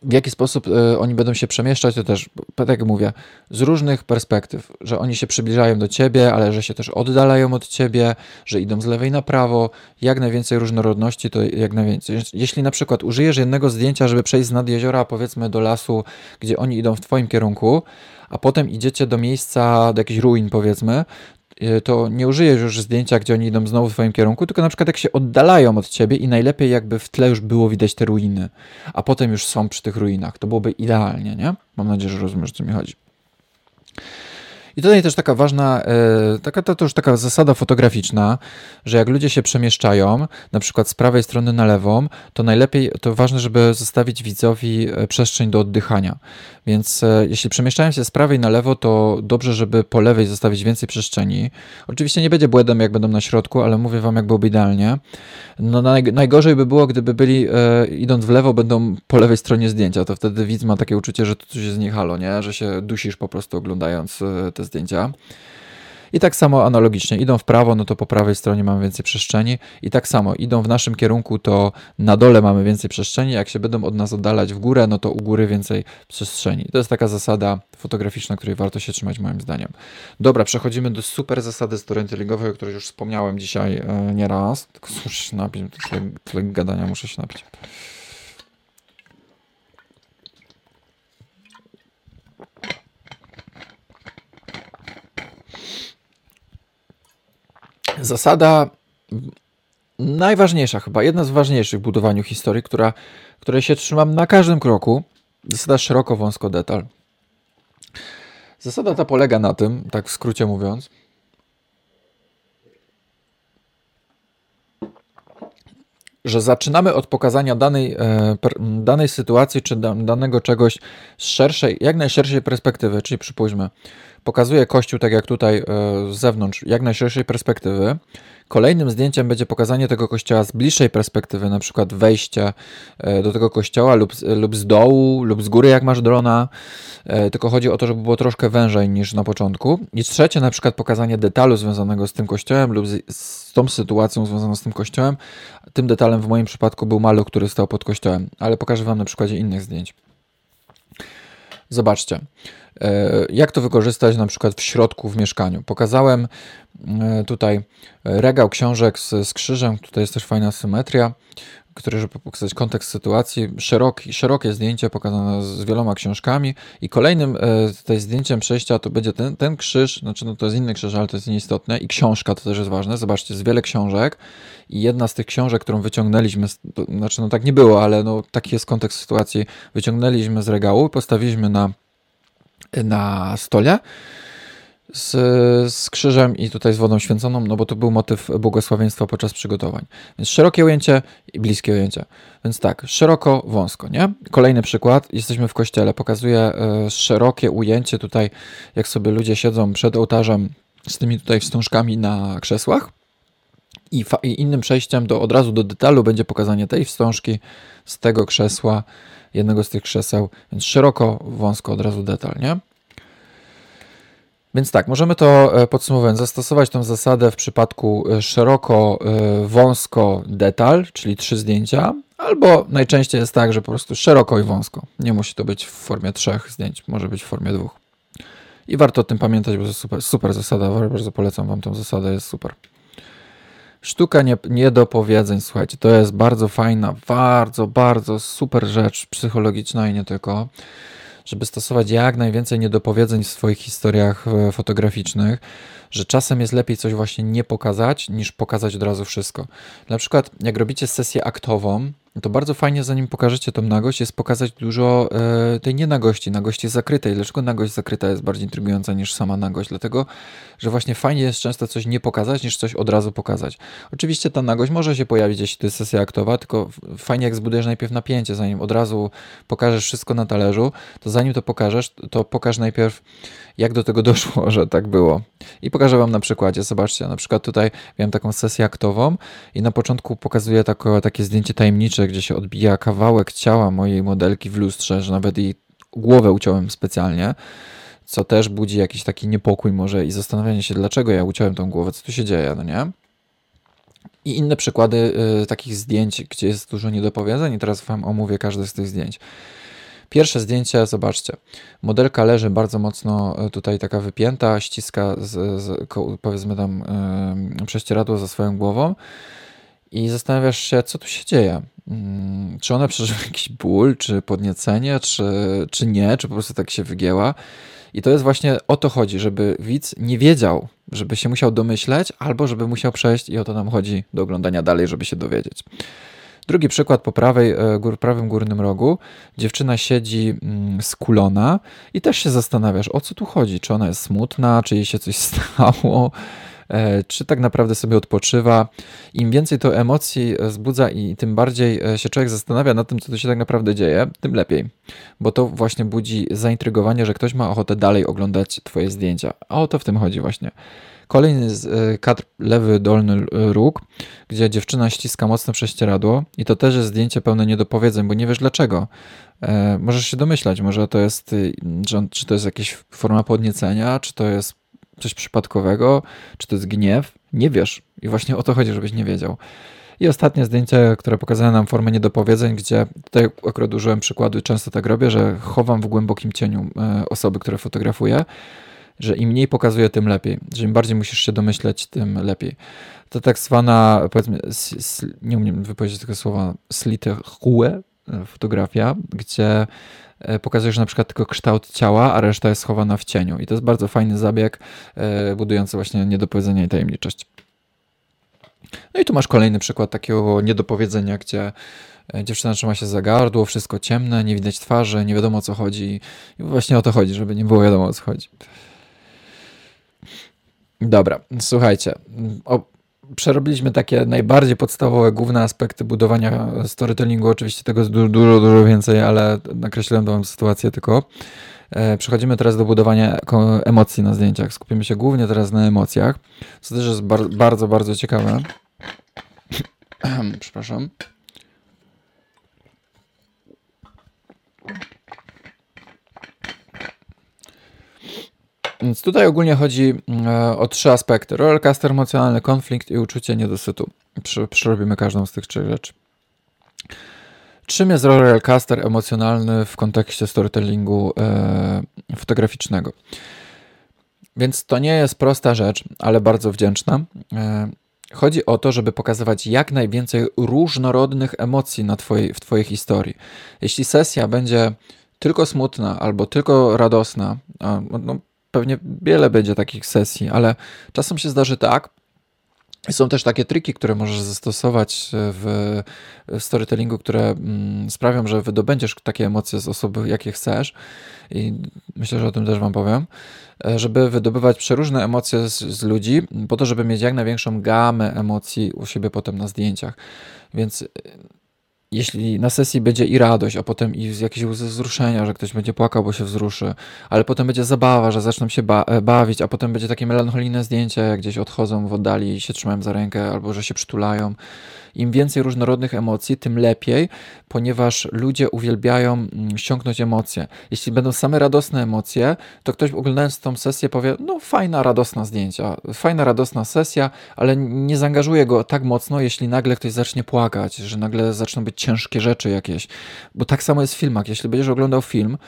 w jaki sposób e, oni będą się przemieszczać, to też, tak jak mówię, z różnych perspektyw, że oni się przybliżają do ciebie, ale że się też oddalają od ciebie, że idą z lewej na prawo, jak najwięcej różnorodności, to jak najwięcej. Jeśli na przykład użyjesz jednego zdjęcia, żeby przejść z nad jeziora, powiedzmy, do lasu, gdzie oni idą w twoim kierunku, a potem idziecie do miejsca, do jakichś ruin powiedzmy, y, to nie użyjesz już zdjęcia, gdzie oni idą znowu w twoim kierunku, tylko na przykład jak się oddalają od ciebie i najlepiej jakby w tle już było widać te ruiny, a potem już są przy tych ruinach. To byłoby idealnie, nie? Mam nadzieję, że rozumiesz, o co mi chodzi. I tutaj też taka ważna, e, taka to, już taka zasada fotograficzna, że jak ludzie się przemieszczają, na przykład z prawej strony na lewą, to najlepiej, to ważne, żeby zostawić widzowi e, przestrzeń do oddychania. Więc e, jeśli przemieszczają się z prawej na lewo, to dobrze, żeby po lewej zostawić więcej przestrzeni. Oczywiście nie będzie błędem, jak będą na środku, ale mówię wam, jak byłoby idealnie. No naj, najgorzej by było, gdyby byli, idąc w lewo, będą po lewej stronie zdjęcia, to wtedy widz ma takie uczucie, że to coś jest nie? Że się dusisz po prostu oglądając e, te zdjęcia. I tak samo analogicznie, idą w prawo, no to po prawej stronie mamy więcej przestrzeni i tak samo idą w naszym kierunku, to na dole mamy więcej przestrzeni, jak się będą od nas oddalać w górę, no to u góry więcej przestrzeni. To jest taka zasada fotograficzna, której warto się trzymać moim zdaniem. Dobra, przechodzimy do super zasady storytellingowej, o której już wspomniałem dzisiaj e, nieraz. Tylko się napić, tyle, tyle gadania muszę się napić. Zasada najważniejsza chyba, jedna z ważniejszych w budowaniu historii, która, której się trzymam na każdym kroku. Zasada szeroko, wąsko, detal. Zasada ta polega na tym, tak w skrócie mówiąc, że zaczynamy od pokazania danej, e, danej sytuacji czy danego czegoś z szerszej, jak najszerszej perspektywy, czyli przypuśćmy, pokazuję kościół tak jak tutaj e, z zewnątrz, jak najszerszej perspektywy. Kolejnym zdjęciem będzie pokazanie tego kościoła z bliższej perspektywy, na przykład wejście e, do tego kościoła lub, lub z dołu, lub z góry, jak masz drona. Tylko chodzi o to, żeby było troszkę wężej niż na początku. I trzecie, na przykład pokazanie detalu związanego z tym kościołem lub z, z tą sytuacją związaną z tym kościołem. Tym detalem w moim przypadku był maluch, który stał pod kościołem, ale pokażę Wam na przykładzie innych zdjęć. Zobaczcie, e, jak to wykorzystać na przykład w środku w mieszkaniu. Pokazałem e, tutaj regał książek z, z krzyżem, tutaj jest też fajna symetria który, żeby pokazać kontekst sytuacji, szeroki, szerokie zdjęcie pokazane z wieloma książkami i kolejnym e, tutaj zdjęciem przejścia to będzie ten, ten krzyż, znaczy no to jest inny krzyż, ale to jest nieistotne i książka to też jest ważne, zobaczcie, jest wiele książek i jedna z tych książek, którą wyciągnęliśmy, to, znaczy no tak nie było, ale no taki jest kontekst sytuacji, wyciągnęliśmy z regału postawiliśmy na, na stole z, z krzyżem i tutaj z wodą święconą, no bo to był motyw błogosławieństwa podczas przygotowań. Więc szerokie ujęcie i bliskie ujęcie. Więc tak, szeroko, wąsko, nie? Kolejny przykład, jesteśmy w kościele, pokazuję e, szerokie ujęcie tutaj, jak sobie ludzie siedzą przed ołtarzem z tymi tutaj wstążkami na krzesłach. I, I, innym przejściem do, od razu do detalu będzie pokazanie tej wstążki z tego krzesła, jednego z tych krzeseł, więc szeroko, wąsko, od razu detal, nie? Więc tak, możemy to e, podsumowując, zastosować tą zasadę w przypadku e, szeroko, e, wąsko, detal, czyli trzy zdjęcia, albo najczęściej jest tak, że po prostu szeroko i wąsko. Nie musi to być w formie trzech zdjęć, może być w formie dwóch. I warto o tym pamiętać, bo to super, super zasada. Bardzo polecam Wam tą zasadę, jest super. Sztuka nie, niedopowiedzeń, słuchajcie, to jest bardzo fajna, bardzo, bardzo super rzecz psychologiczna i nie tylko żeby stosować jak najwięcej niedopowiedzeń w swoich historiach e, fotograficznych, że czasem jest lepiej coś właśnie nie pokazać, niż pokazać od razu wszystko. Na przykład, jak robicie sesję aktową, to bardzo fajnie, zanim pokażecie tą nagość, jest pokazać dużo e, tej nienagości, nagości zakrytej. Dlaczego nagość zakryta jest bardziej intrygująca niż sama nagość? Dlatego, że właśnie fajnie jest często coś nie pokazać, niż coś od razu pokazać. Oczywiście ta nagość może się pojawić, jeśli to jest sesja aktowa, tylko fajnie jak zbudujesz najpierw napięcie, zanim od razu pokażesz wszystko na talerzu, to zanim to pokażesz, to pokaż najpierw, jak do tego doszło, że tak było. I pokażę Wam na przykładzie. Zobaczcie, na przykład tutaj miałem taką sesję aktową i na początku pokazuję tako, takie zdjęcie tajemnicze, gdzie się odbija kawałek ciała mojej modelki w lustrze, że nawet jej głowę uciąłem specjalnie, co też budzi jakiś taki niepokój może i zastanawianie się, dlaczego ja uciąłem tą głowę, co tu się dzieje, no nie? I inne przykłady y, takich zdjęć, gdzie jest dużo niedopowiedzeń i teraz Wam omówię każde z tych zdjęć. Pierwsze zdjęcie, zobaczcie. Modelka leży bardzo mocno y, tutaj taka wypięta, ściska z, z, powiedzmy tam yy, prześcieradło za swoją głową i zastanawiasz się, co tu się dzieje. Mm, czy ona przeżywa jakiś ból, czy podniecenie, czy, czy nie, czy po prostu tak się wygięła. I to jest właśnie o to chodzi, żeby widz nie wiedział, żeby się musiał domyśleć, albo żeby musiał przejść i o to nam chodzi do oglądania dalej, żeby się dowiedzieć. Drugi przykład po prawej, e, gór, prawym górnym rogu. Dziewczyna siedzi mm, skulona i też się zastanawiasz, o co tu chodzi. Czy ona jest smutna, czy jej się coś stało, E, czy tak naprawdę sobie odpoczywa. Im więcej to emocji wzbudza i tym bardziej e, się człowiek zastanawia nad tym, co tu się tak naprawdę dzieje, tym lepiej. Bo to właśnie budzi zaintrygowanie, że ktoś ma ochotę dalej oglądać Twoje zdjęcia. A o to w tym chodzi właśnie. Kolejny e, kadr, lewy dolny róg, gdzie dziewczyna ściska mocno prześcieradło i to też jest zdjęcie pełne niedopowiedzeń, bo nie wiesz dlaczego. E, możesz się domyślać, może to jest, czy to jest jakaś forma podniecenia, czy to jest coś przypadkowego, czy to jest gniew, nie wiesz. I właśnie o to chodzi, żebyś nie wiedział. I ostatnie zdjęcie, które pokazuje nam formę niedopowiedzeń, gdzie tutaj akurat użyłem przykładu, często tak robię, że chowam w głębokim cieniu e, osoby, które fotografuję, że im mniej pokazuje, tym lepiej. Że im bardziej musisz się domyśleć, tym lepiej. To tak zwana, powiedzmy, nie umiem wypowiedzieć tego słowa, slitehue e, fotografia, gdzie E, pokazujesz na przykład tylko kształt ciała, a reszta jest schowana w cieniu. I to jest bardzo fajny zabieg, e, budujący właśnie niedopowiedzenie i tajemniczość. No i tu masz kolejny przykład takiego niedopowiedzenia, gdzie dziewczyna trzyma się za gardło, wszystko ciemne, nie widać twarzy, nie wiadomo o co chodzi. I właśnie o to chodzi, żeby nie było wiadomo o co chodzi. Dobra, słuchajcie. O, przerobiliśmy takie najbardziej podstawowe, główne aspekty budowania storytellingu. Oczywiście tego jest dużo, dużo, dużo więcej, ale nakreśliłem tą sytuację tylko. E, przechodzimy teraz do budowania emocji na zdjęciach. Skupimy się głównie teraz na emocjach, co też jest bar bardzo, bardzo ciekawe. Przepraszam. Więc tutaj ogólnie chodzi e, o trzy aspekty: rollercoaster emocjonalny, konflikt i uczucie niedosytu. Przerobimy każdą z tych trzech rzeczy. Czym jest rollercoaster emocjonalny w kontekście storytellingu e, fotograficznego? Więc to nie jest prosta rzecz, ale bardzo wdzięczna. E, chodzi o to, żeby pokazywać jak najwięcej różnorodnych emocji na twojej, w Twojej historii. Jeśli sesja będzie tylko smutna albo tylko radosna, no, pewnie wiele będzie takich sesji, ale czasem się zdarzy tak, są też takie triki, które możesz zastosować w storytellingu, które mm, sprawią, że wydobędziesz takie emocje z osoby, jakie chcesz. I myślę, że o tym też Wam powiem, e, żeby wydobywać przeróżne emocje z, z ludzi, po to, żeby mieć jak największą gamę emocji u siebie potem na zdjęciach. Więc jeśli na sesji będzie i radość, a potem i jakieś łzy wzruszenia, że ktoś będzie płakał, bo się wzruszy, ale potem będzie zabawa, że zaczną się ba e, bawić, a potem będzie takie melancholijne zdjęcie, jak gdzieś odchodzą w oddali i się trzymają za rękę, albo że się przytulają. Im więcej różnorodnych emocji, tym lepiej, ponieważ ludzie uwielbiają mm, ściągnąć emocje. Jeśli będą same radosne emocje, to ktoś oglądając tą sesję powie, no fajna, radosna zdjęcia, fajna, radosna sesja, ale nie zaangażuje go tak mocno, jeśli nagle ktoś zacznie płakać, że nagle zaczną być ciężkie rzeczy jakieś. Bo tak samo jest w filmach. Jeśli będziesz oglądał film,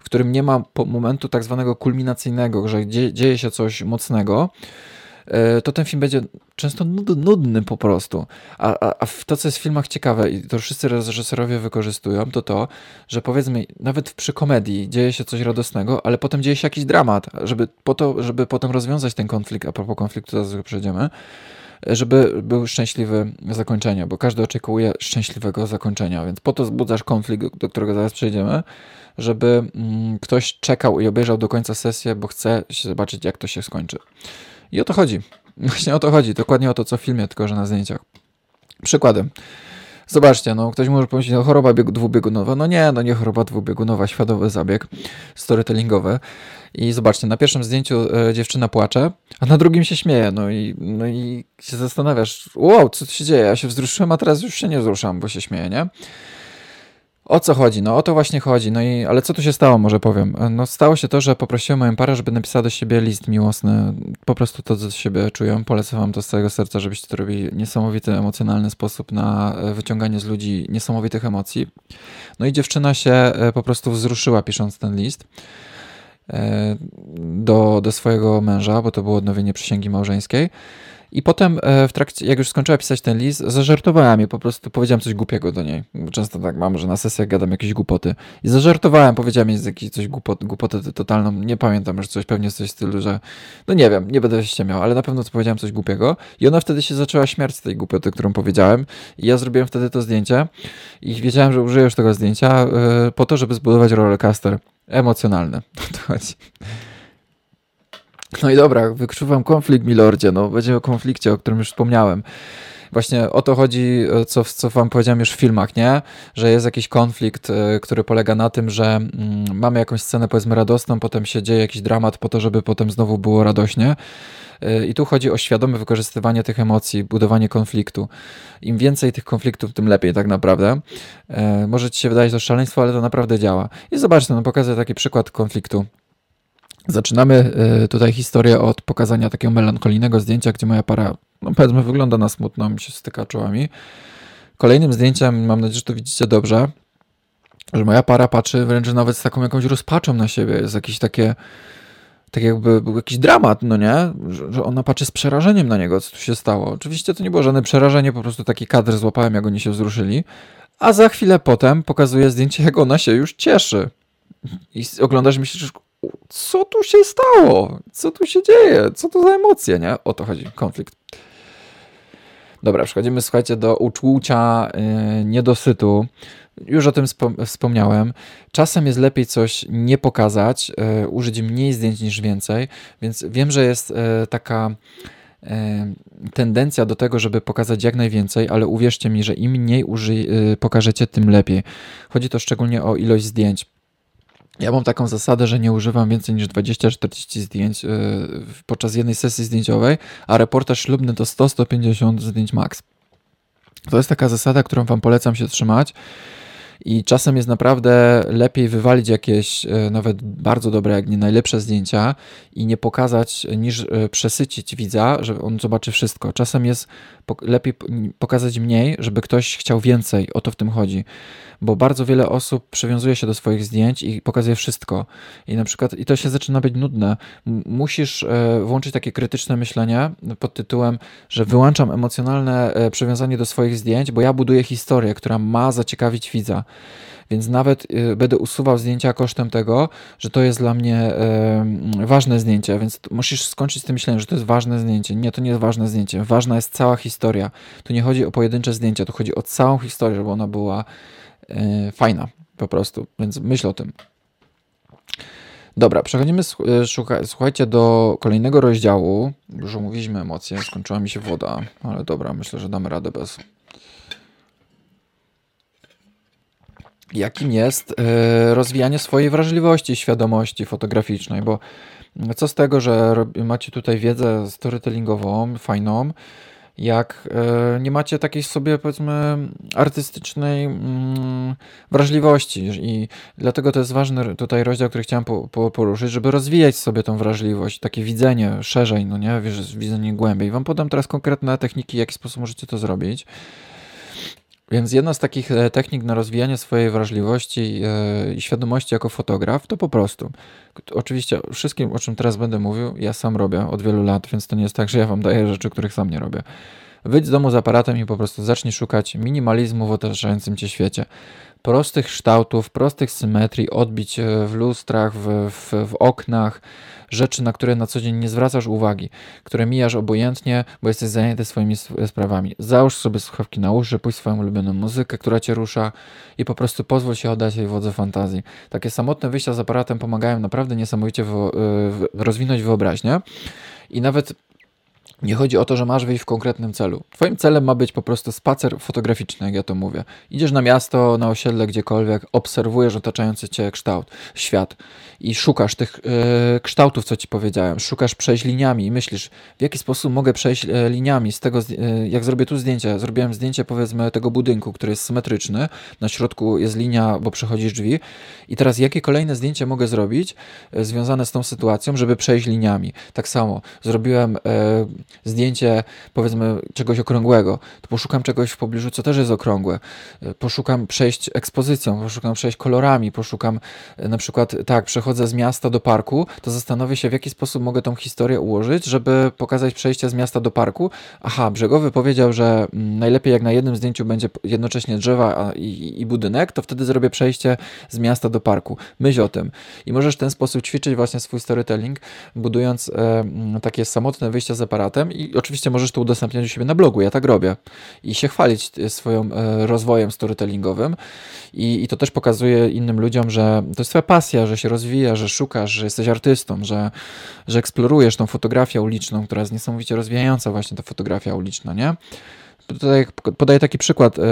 w którym nie ma momentu tak zwanego kulminacyjnego, że dzieje się coś mocnego, to ten film będzie często nudny po prostu. A, a, a to, co jest w filmach ciekawe i to wszyscy reżyserowie wykorzystują, to to, że powiedzmy, nawet przy komedii dzieje się coś radosnego, ale potem dzieje się jakiś dramat, żeby po to, żeby potem rozwiązać ten konflikt, a propos konfliktu, zaraz przejdziemy, żeby był szczęśliwy zakończenie, bo każdy oczekuje szczęśliwego zakończenia, więc po to zbudzasz konflikt, do którego zaraz przejdziemy, żeby mm, ktoś czekał i obejrzał do końca sesję, bo chce zobaczyć, jak to się skończy. I o to chodzi. Właśnie o to chodzi. Dokładnie o to, co w filmie, tylko że na zdjęciach. Przykładem. Zobaczcie, no ktoś może pomyśleć, no choroba dwubiegunowa. No nie, no nie choroba dwubiegunowa, świadomy zabieg storytellingowy. I zobaczcie, na pierwszym zdjęciu e, dziewczyna płacze, a na drugim się śmieje. No i, no i się zastanawiasz, wow, co tu się dzieje? Ja się wzruszyłem, a teraz już się nie wzruszam, bo się śmieję, nie? O co chodzi? No o to właśnie chodzi. No i, ale co tu się stało, może powiem? No stało się to, że poprosiłem moją parę, żeby napisała do siebie list miłosny. Po prostu to, co siebie czują. Polecam wam to z całego serca, żebyście to robili niesamowity, emocjonalny sposób na e, wyciąganie z ludzi niesamowitych emocji. No i dziewczyna się e, po prostu wzruszyła pisząc ten list e, do, do swojego męża, bo to było odnowienie przysięgi małżeńskiej. I potem e, w trakcie, jak już skończyła pisać ten list, zażartowałem je, po prostu powiedziałem coś głupiego do niej. Często tak mam, że na sesjach gadam jakieś głupoty. I zażartowałem, powiedziałem jej jakieś coś głupot, głupotę totalną, nie pamiętam, że coś, pewnie coś w stylu, że no nie wiem, nie będę się miał, ale na pewno powiedziałem coś głupiego. I ona wtedy się zaczęła śmiać z tej głupoty, którą powiedziałem. I ja zrobiłem wtedy to zdjęcie i wiedziałem, że użyję już tego zdjęcia yy, po to, żeby zbudować rollercoaster emocjonalny. to chodzi. No i dobra, wykrzywam konflikt, milordzie. No, będzie o konflikcie, o którym już wspomniałem. Właśnie o to chodzi, co, co wam powiedziałem już w filmach, nie? Że jest jakiś konflikt, e, który polega na tym, że mm, mamy jakąś scenę powiedzmy radosną, potem się dzieje jakiś dramat po to, żeby potem znowu było radośnie. E, I tu chodzi o świadome wykorzystywanie tych emocji, budowanie konfliktu. Im więcej tych konfliktów, tym lepiej tak naprawdę. E, może ci się wydaje to szaleństwo, ale to naprawdę działa. I zobaczcie, no pokażę taki przykład konfliktu Zaczynamy y, tutaj historię od pokazania takiego melancholijnego zdjęcia, gdzie moja para, no powiedzmy, wygląda na smutno, mi się styka czołami. Kolejnym zdjęciem, mam nadzieję, że to widzicie dobrze, że moja para patrzy wręcz nawet z taką jakąś rozpaczą na siebie. Jest jakiś takie, tak jakby był jakiś dramat, no nie? Że, że ona patrzy z przerażeniem na niego, co tu się stało. Oczywiście to nie było żadne przerażenie, po prostu taki kadr złapałem, jak oni się wzruszyli. A za chwilę potem pokazuje zdjęcie, jak ona się już cieszy. I oglądasz i myślisz, co tu się stało? Co tu się dzieje? Co to za emocje, nie? O to chodzi, konflikt. Dobra, przechodzimy, słuchajcie, do uczucia yy, niedosytu. Już o tym wspomniałem. Czasem jest lepiej coś nie pokazać, yy, użyć mniej zdjęć niż więcej, więc wiem, że jest yy, taka tendencja do tego, żeby pokazać jak najwięcej, ale uwierzcie mi, że im mniej uży, pokażecie, tym lepiej. Chodzi to szczególnie o ilość zdjęć. Ja mam taką zasadę, że nie używam więcej niż 20-40 zdjęć yy, podczas jednej sesji zdjęciowej, a reportaż ślubny to 100-150 zdjęć max. To jest taka zasada, którą Wam polecam się trzymać. I czasem jest naprawdę lepiej wywalić jakieś e, nawet bardzo dobre, jak nie najlepsze zdjęcia i nie pokazać, niż e, przesycić widza, że on zobaczy wszystko. Czasem jest lepiej pokazać mniej, żeby ktoś chciał więcej. O to w tym chodzi. Bo bardzo wiele osób przywiązuje się do swoich zdjęć i pokazuje wszystko. I na przykład, i to się zaczyna być nudne. Musisz e, włączyć takie krytyczne myślenie pod tytułem, że wyłączam emocjonalne przywiązanie do swoich zdjęć, bo ja buduję historię, która ma zaciekawić widza. Więc nawet y, będę usuwał zdjęcia kosztem tego, że to jest dla mnie ważne zdjęcie, więc musisz skończyć z tym myśleniem, że to jest ważne zdjęcie. Nie, to nie jest ważne zdjęcie. Ważna jest cała historia. Tu nie chodzi o pojedyncze zdjęcia, tu chodzi o całą historię, żeby ona była e, fajna po prostu. Więc myśl o tym. Dobra, przechodzimy, e, słuchajcie, do kolejnego rozdziału. Już omówiliśmy emocje, skończyła mi się woda, ale dobra, myślę, że damy radę bez. Jakim jest e, rozwijanie swojej wrażliwości, świadomości fotograficznej, bo co z tego, że macie tutaj wiedzę storytellingową, fajną, jak e, nie macie takiej sobie, powiedzmy, artystycznej mm, wrażliwości. I dlatego to jest ważny tutaj rozdział, który chciałem poruszyć, żeby rozwijać sobie tą wrażliwość, takie widzenie szerzej, no nie, widzenie głębiej. Wam podam teraz konkretne techniki, w jaki sposób możecie to zrobić. Więc jedna z takich e, technik na rozwijanie swojej wrażliwości e, i świadomości jako fotograf to po prostu. Oczywiście wszystkim, o czym teraz będę mówił, ja sam robię od wielu lat, więc to nie jest tak, że ja wam daję rzeczy, których sam nie robię. Wyjdź z domu z aparatem i po prostu zacznij szukać minimalizmu w otaczającym cię świecie. Prostych kształtów, prostych symetrii, odbić e, w lustrach, w, w, w oknach, rzeczy, na które na co dzień nie zwracasz uwagi, które mijasz obojętnie, bo jesteś zajęty swoimi sprawami. Załóż sobie słuchawki na uszy, pójść swoją ulubioną muzykę, która cię rusza i po prostu pozwól się oddać tej wodze fantazji. Takie samotne wyjścia z aparatem pomagają naprawdę niesamowicie w, w, rozwinąć wyobraźnię. I nawet nie chodzi o to, że masz wyjść w konkretnym celu. Twoim celem ma być po prostu spacer fotograficzny, jak ja to mówię. Idziesz na miasto, na osiedle, gdziekolwiek, obserwujesz otaczający cię kształt, świat i szukasz tych yy, kształtów, co ci powiedziałem. Szukasz przejść liniami i myślisz, w jaki sposób mogę przejść yy, liniami z tego, yy, jak zrobię tu zdjęcie. Zrobiłem zdjęcie, powiedzmy, tego budynku, który jest symetryczny. Na środku jest linia, bo przechodzisz drzwi. I teraz, jakie kolejne zdjęcie mogę zrobić związane z tą sytuacją, żeby przejść liniami? Tak samo zrobiłem zdjęcie powiedzmy czegoś okrągłego, to poszukam czegoś w pobliżu, co też jest okrągłe. E, poszukam przejść ekspozycją, poszukam przejść kolorami, poszukam e, na przykład, tak, przechodzę z miasta do parku, to zastanowię się, w jaki sposób mogę tą historię ułożyć, żeby pokazać przejście z miasta do parku. Aha, Brzegowy powiedział, że mm, najlepiej jak na jednym zdjęciu będzie jednocześnie drzewa i, i budynek, to wtedy zrobię przejście z miasta do parku. Myśl o tym. I możesz w ten sposób ćwiczyć właśnie swój storytelling, budując e, takie samotne wyjścia z aparatem, i oczywiście możesz to udostępniać u siebie na blogu, ja tak robię i się chwalić e, swoim e, rozwojem storytellingowym I, i to też pokazuje innym ludziom, że to jest twoja pasja, że się rozwija, że szukasz, że jesteś artystą, że, że eksplorujesz tą fotografię uliczną, która jest niesamowicie rozwijająca właśnie ta fotografia uliczna, nie? Tutaj podaję taki przykład e,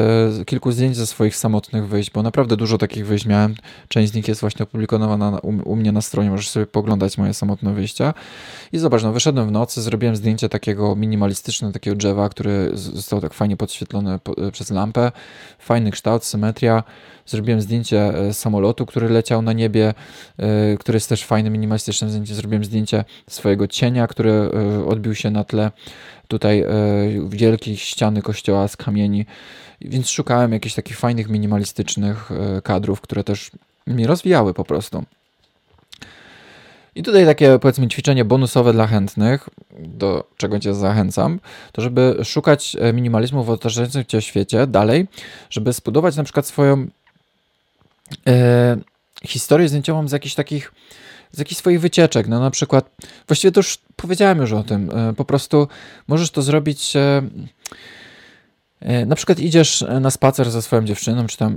kilku zdjęć ze swoich samotnych wyjść, bo naprawdę dużo takich wyjść miałem. Część z nich jest właśnie opublikowana u, mnie na stronie, możesz sobie poglądać moje samotne wyjścia. I zobacz, no wyszedłem w nocy, zrobiłem zdjęcie takiego minimalistyczne, takiego drzewa, który został tak fajnie podświetlony po, e, przez lampę. Fajny kształt, symetria. Zrobiłem zdjęcie e, samolotu, który leciał na niebie, który jest też fajnym, minimalistycznym zdjęciem. Zrobiłem zdjęcie swojego cienia, który odbił się na tle tutaj e, wielkiej ściany kościoła z kamieni, więc szukałem jakichś takich fajnych, minimalistycznych e, kadrów, które też mnie rozwijały po prostu. I tutaj takie powiedzmy ćwiczenie bonusowe dla chętnych, do czego Cię zachęcam, to żeby szukać e, minimalizmu w otaczającym Cię świecie dalej, żeby zbudować na przykład swoją e, historię zdjęciową z jakichś takich z jakichś swoich wycieczek. No na przykład, właściwie to już powiedziałem już o tym, e, po prostu możesz to zrobić. E, E, na przykład idziesz na spacer ze swoją dziewczyną, czy tam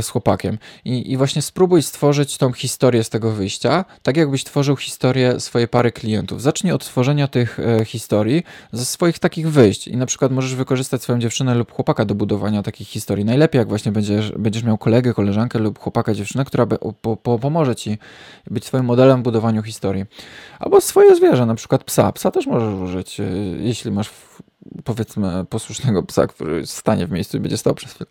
z chłopakiem i, i właśnie spróbuj stworzyć tą historię z tego wyjścia, tak jakbyś tworzył historię swojej pary klientów. Zacznij od tworzenia tych historii ze swoich takich wyjść i na przykład możesz wykorzystać swoją dziewczynę lub chłopaka do budowania takich historii. Najlepiej jak właśnie będziesz, będziesz miał kolegę, koleżankę lub chłopaka, dziewczynę, która po, po, pomoże ci być twoim modelem w budowaniu historii. Albo swoje zwierzę, na przykład psa. Psa też możesz użyć, jeśli masz powiedzmy posłusznego psa, który stanie w miejscu i będzie stał przez chwilę.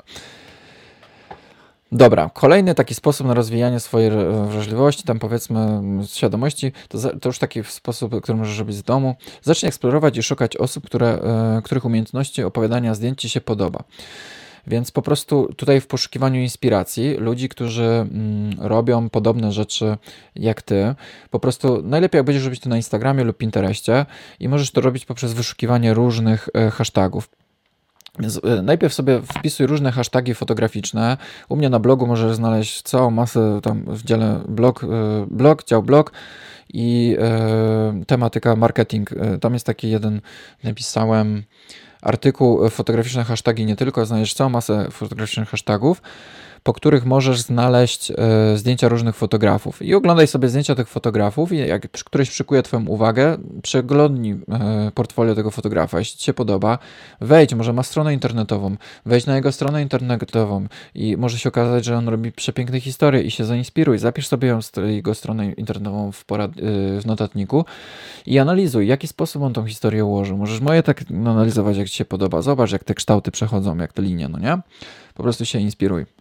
Dobra, kolejny taki sposób na rozwijanie swojej wrażliwości, tam powiedzmy świadomości, to, to już taki sposób, który możesz robić z domu. Zacznij eksplorować i szukać osób, które, e, których umiejętności opowiadania zdjęć Ci się podoba. Więc po prostu tutaj w poszukiwaniu inspiracji, ludzi, którzy mm, robią podobne rzeczy jak ty, po prostu najlepiej jak będziesz robić to na Instagramie lub Pinterestie i możesz to robić poprzez wyszukiwanie różnych e, hashtagów. Więc e, najpierw sobie wpisuj różne hasztagi fotograficzne. U mnie na blogu możesz znaleźć całą masę tam w dziale blog, e, blog dział blog i tematyka marketing. Tam jest taki jeden, napisałem artykuł fotograficzne hasztagi nie tylko, znajdziesz całą masę fotograficznych hashtagów po których możesz znaleźć e, zdjęcia różnych fotografów. I oglądaj sobie zdjęcia tych fotografów i jak któryś przykuje Twoją uwagę, przeglądnij e, portfolio tego fotografa. Jeśli Ci się podoba, wejdź, może ma stronę internetową, wejdź na jego stronę internetową i może się okazać, że on robi przepiękne historie i się zainspiruj. Zapisz sobie ją, jego stronę internetową w, porad, e, w notatniku i analizuj, w jaki sposób on tą historię ułożył. Możesz moje tak analizować, jak Ci się podoba. Zobacz, jak te kształty przechodzą, jak te linie, no nie? Po prostu się inspiruj.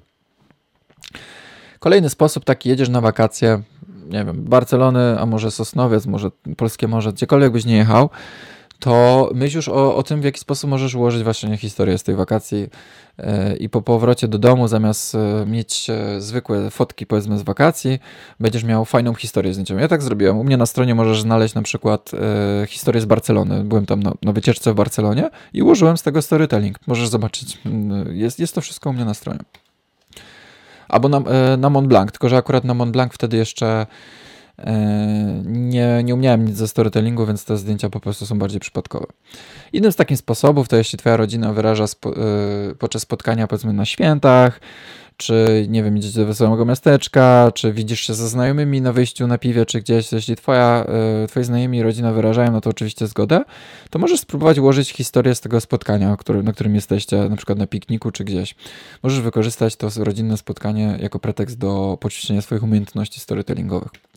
Kolejny sposób taki, jedziesz na wakacje, nie wiem, Barcelony, a może Sosnowiec, może Polskie Morze, gdziekolwiek byś nie jechał, to myśl już o, o tym, w jaki sposób możesz ułożyć właśnie historię z tej wakacji yy, i po powrocie do domu, zamiast yy, mieć yy, zwykłe fotki, powiedzmy, z wakacji, będziesz miał fajną historię zdjęciową. Ja tak zrobiłem. U mnie na stronie możesz znaleźć na przykład historię z Barcelony. Byłem tam na, na, wycieczce w Barcelonie i ułożyłem z tego storytelling. Możesz zobaczyć. Jest, jest to wszystko u mnie na stronie. Albo na, e, na Mont Blanc, tylko że akurat na Mont Blanc wtedy jeszcze nie, nie umiałem nic ze storytellingu, więc te zdjęcia po prostu są bardziej przypadkowe. Innym z takich sposobów to jeśli twoja rodzina wyraża spo, e, podczas spotkania powiedzmy na świętach, czy nie wiem, idziecie do wesołego miasteczka, czy widzisz się ze znajomymi na wyjściu na piwie, czy gdzieś, jeśli twoja, y, twoi znajomi i rodzina wyrażają na to oczywiście zgodę, to możesz spróbować ułożyć historię z tego spotkania, na którym jesteście, na przykład na pikniku, czy gdzieś. Możesz wykorzystać to rodzinne spotkanie jako pretekst do poćwiczenia swoich umiejętności storytellingowych.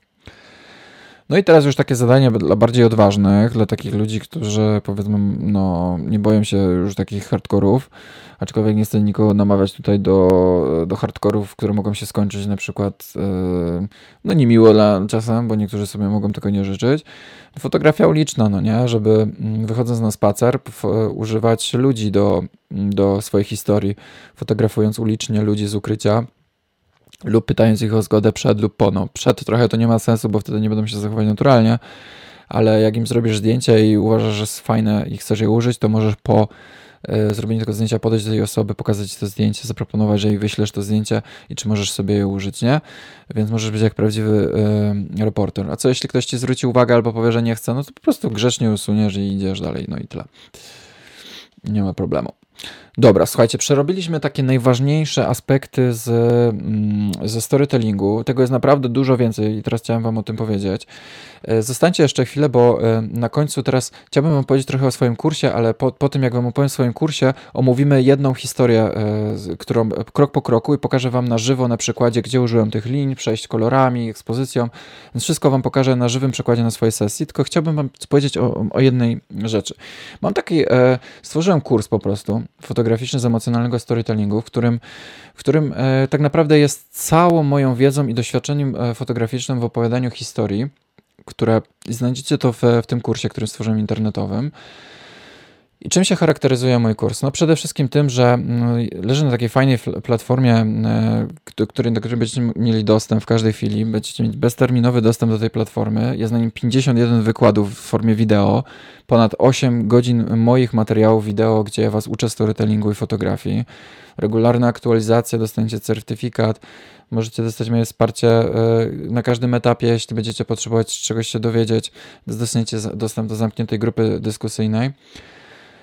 No i teraz już takie zadanie dla bardziej odważnych, dla takich ludzi, którzy powiedzmy, no, nie boją się już takich hardkorów, aczkolwiek nie chcę nikogo namawiać tutaj do, do hardkorów, które mogą się skończyć na przykład, yy, no niemiło dla czasem, bo niektórzy sobie mogą tego nie życzyć. Fotografia uliczna, no nie, żeby mm, wychodząc na spacer, używać ludzi do, do swojej historii, fotografując ulicznie ludzi z ukrycia, lub pytając ich o zgodę przed lub po. No, przed trochę to nie ma sensu, bo wtedy nie będą się zachować naturalnie, ale jak im zrobisz zdjęcie i uważasz, że jest fajne i chcesz je użyć, to możesz po y, zrobieniu tego zdjęcia podejść do tej osoby, pokazać to zdjęcie, zaproponować, że jej wyślesz to zdjęcie i czy możesz sobie je użyć, nie? Więc możesz być jak prawdziwy y, reporter. A co jeśli ktoś ci zwróci uwagę albo powie, że nie chce, no to po prostu grzecznie usuniesz i idziesz dalej, no i tyle. Nie ma problemu. Dobra, słuchajcie, przerobiliśmy takie najważniejsze aspekty z, mm, ze storytellingu. Tego jest naprawdę dużo więcej i teraz chciałem Wam o tym powiedzieć. E, zostańcie jeszcze chwilę, bo e, na końcu teraz chciałbym Wam powiedzieć trochę o swoim kursie, ale po, po tym, jak Wam opowiem o swoim kursie, omówimy jedną historię, e, którą krok po kroku i pokażę Wam na żywo na przykładzie, gdzie użyłem tych linii, przejść kolorami, ekspozycją. Wszystko Wam pokażę na żywym przykładzie na swojej sesji, tylko chciałbym Wam powiedzieć o, o jednej rzeczy. Mam taki, stworzyłem kurs po prostu, fotograficzny z emocjonalnego storytellingu, w którym, w którym tak naprawdę jest całą moją wiedzą i doświadczeniem fotograficznym w opowiadaniu historii które znajdziecie to w, w tym kursie, który stworzyłem internetowym. I czym się charakteryzuje mój kurs? No przede wszystkim tym, że mm, leży na takiej fajnej platformie, e, do której, będziecie mieli dostęp w każdej chwili. Będziecie mieć bezterminowy dostęp do tej platformy. Jest na nim 51 wykładów w formie wideo, ponad 8 godzin moich materiałów wideo, gdzie was uczę storytellingu i fotografii. Regularna aktualizacja, dostaniecie certyfikat, Możecie dostać moje wsparcie e, na każdym etapie, jeśli będziecie potrzebować czegoś się dowiedzieć. Dostaniecie dostęp do zamkniętej grupy dyskusyjnej.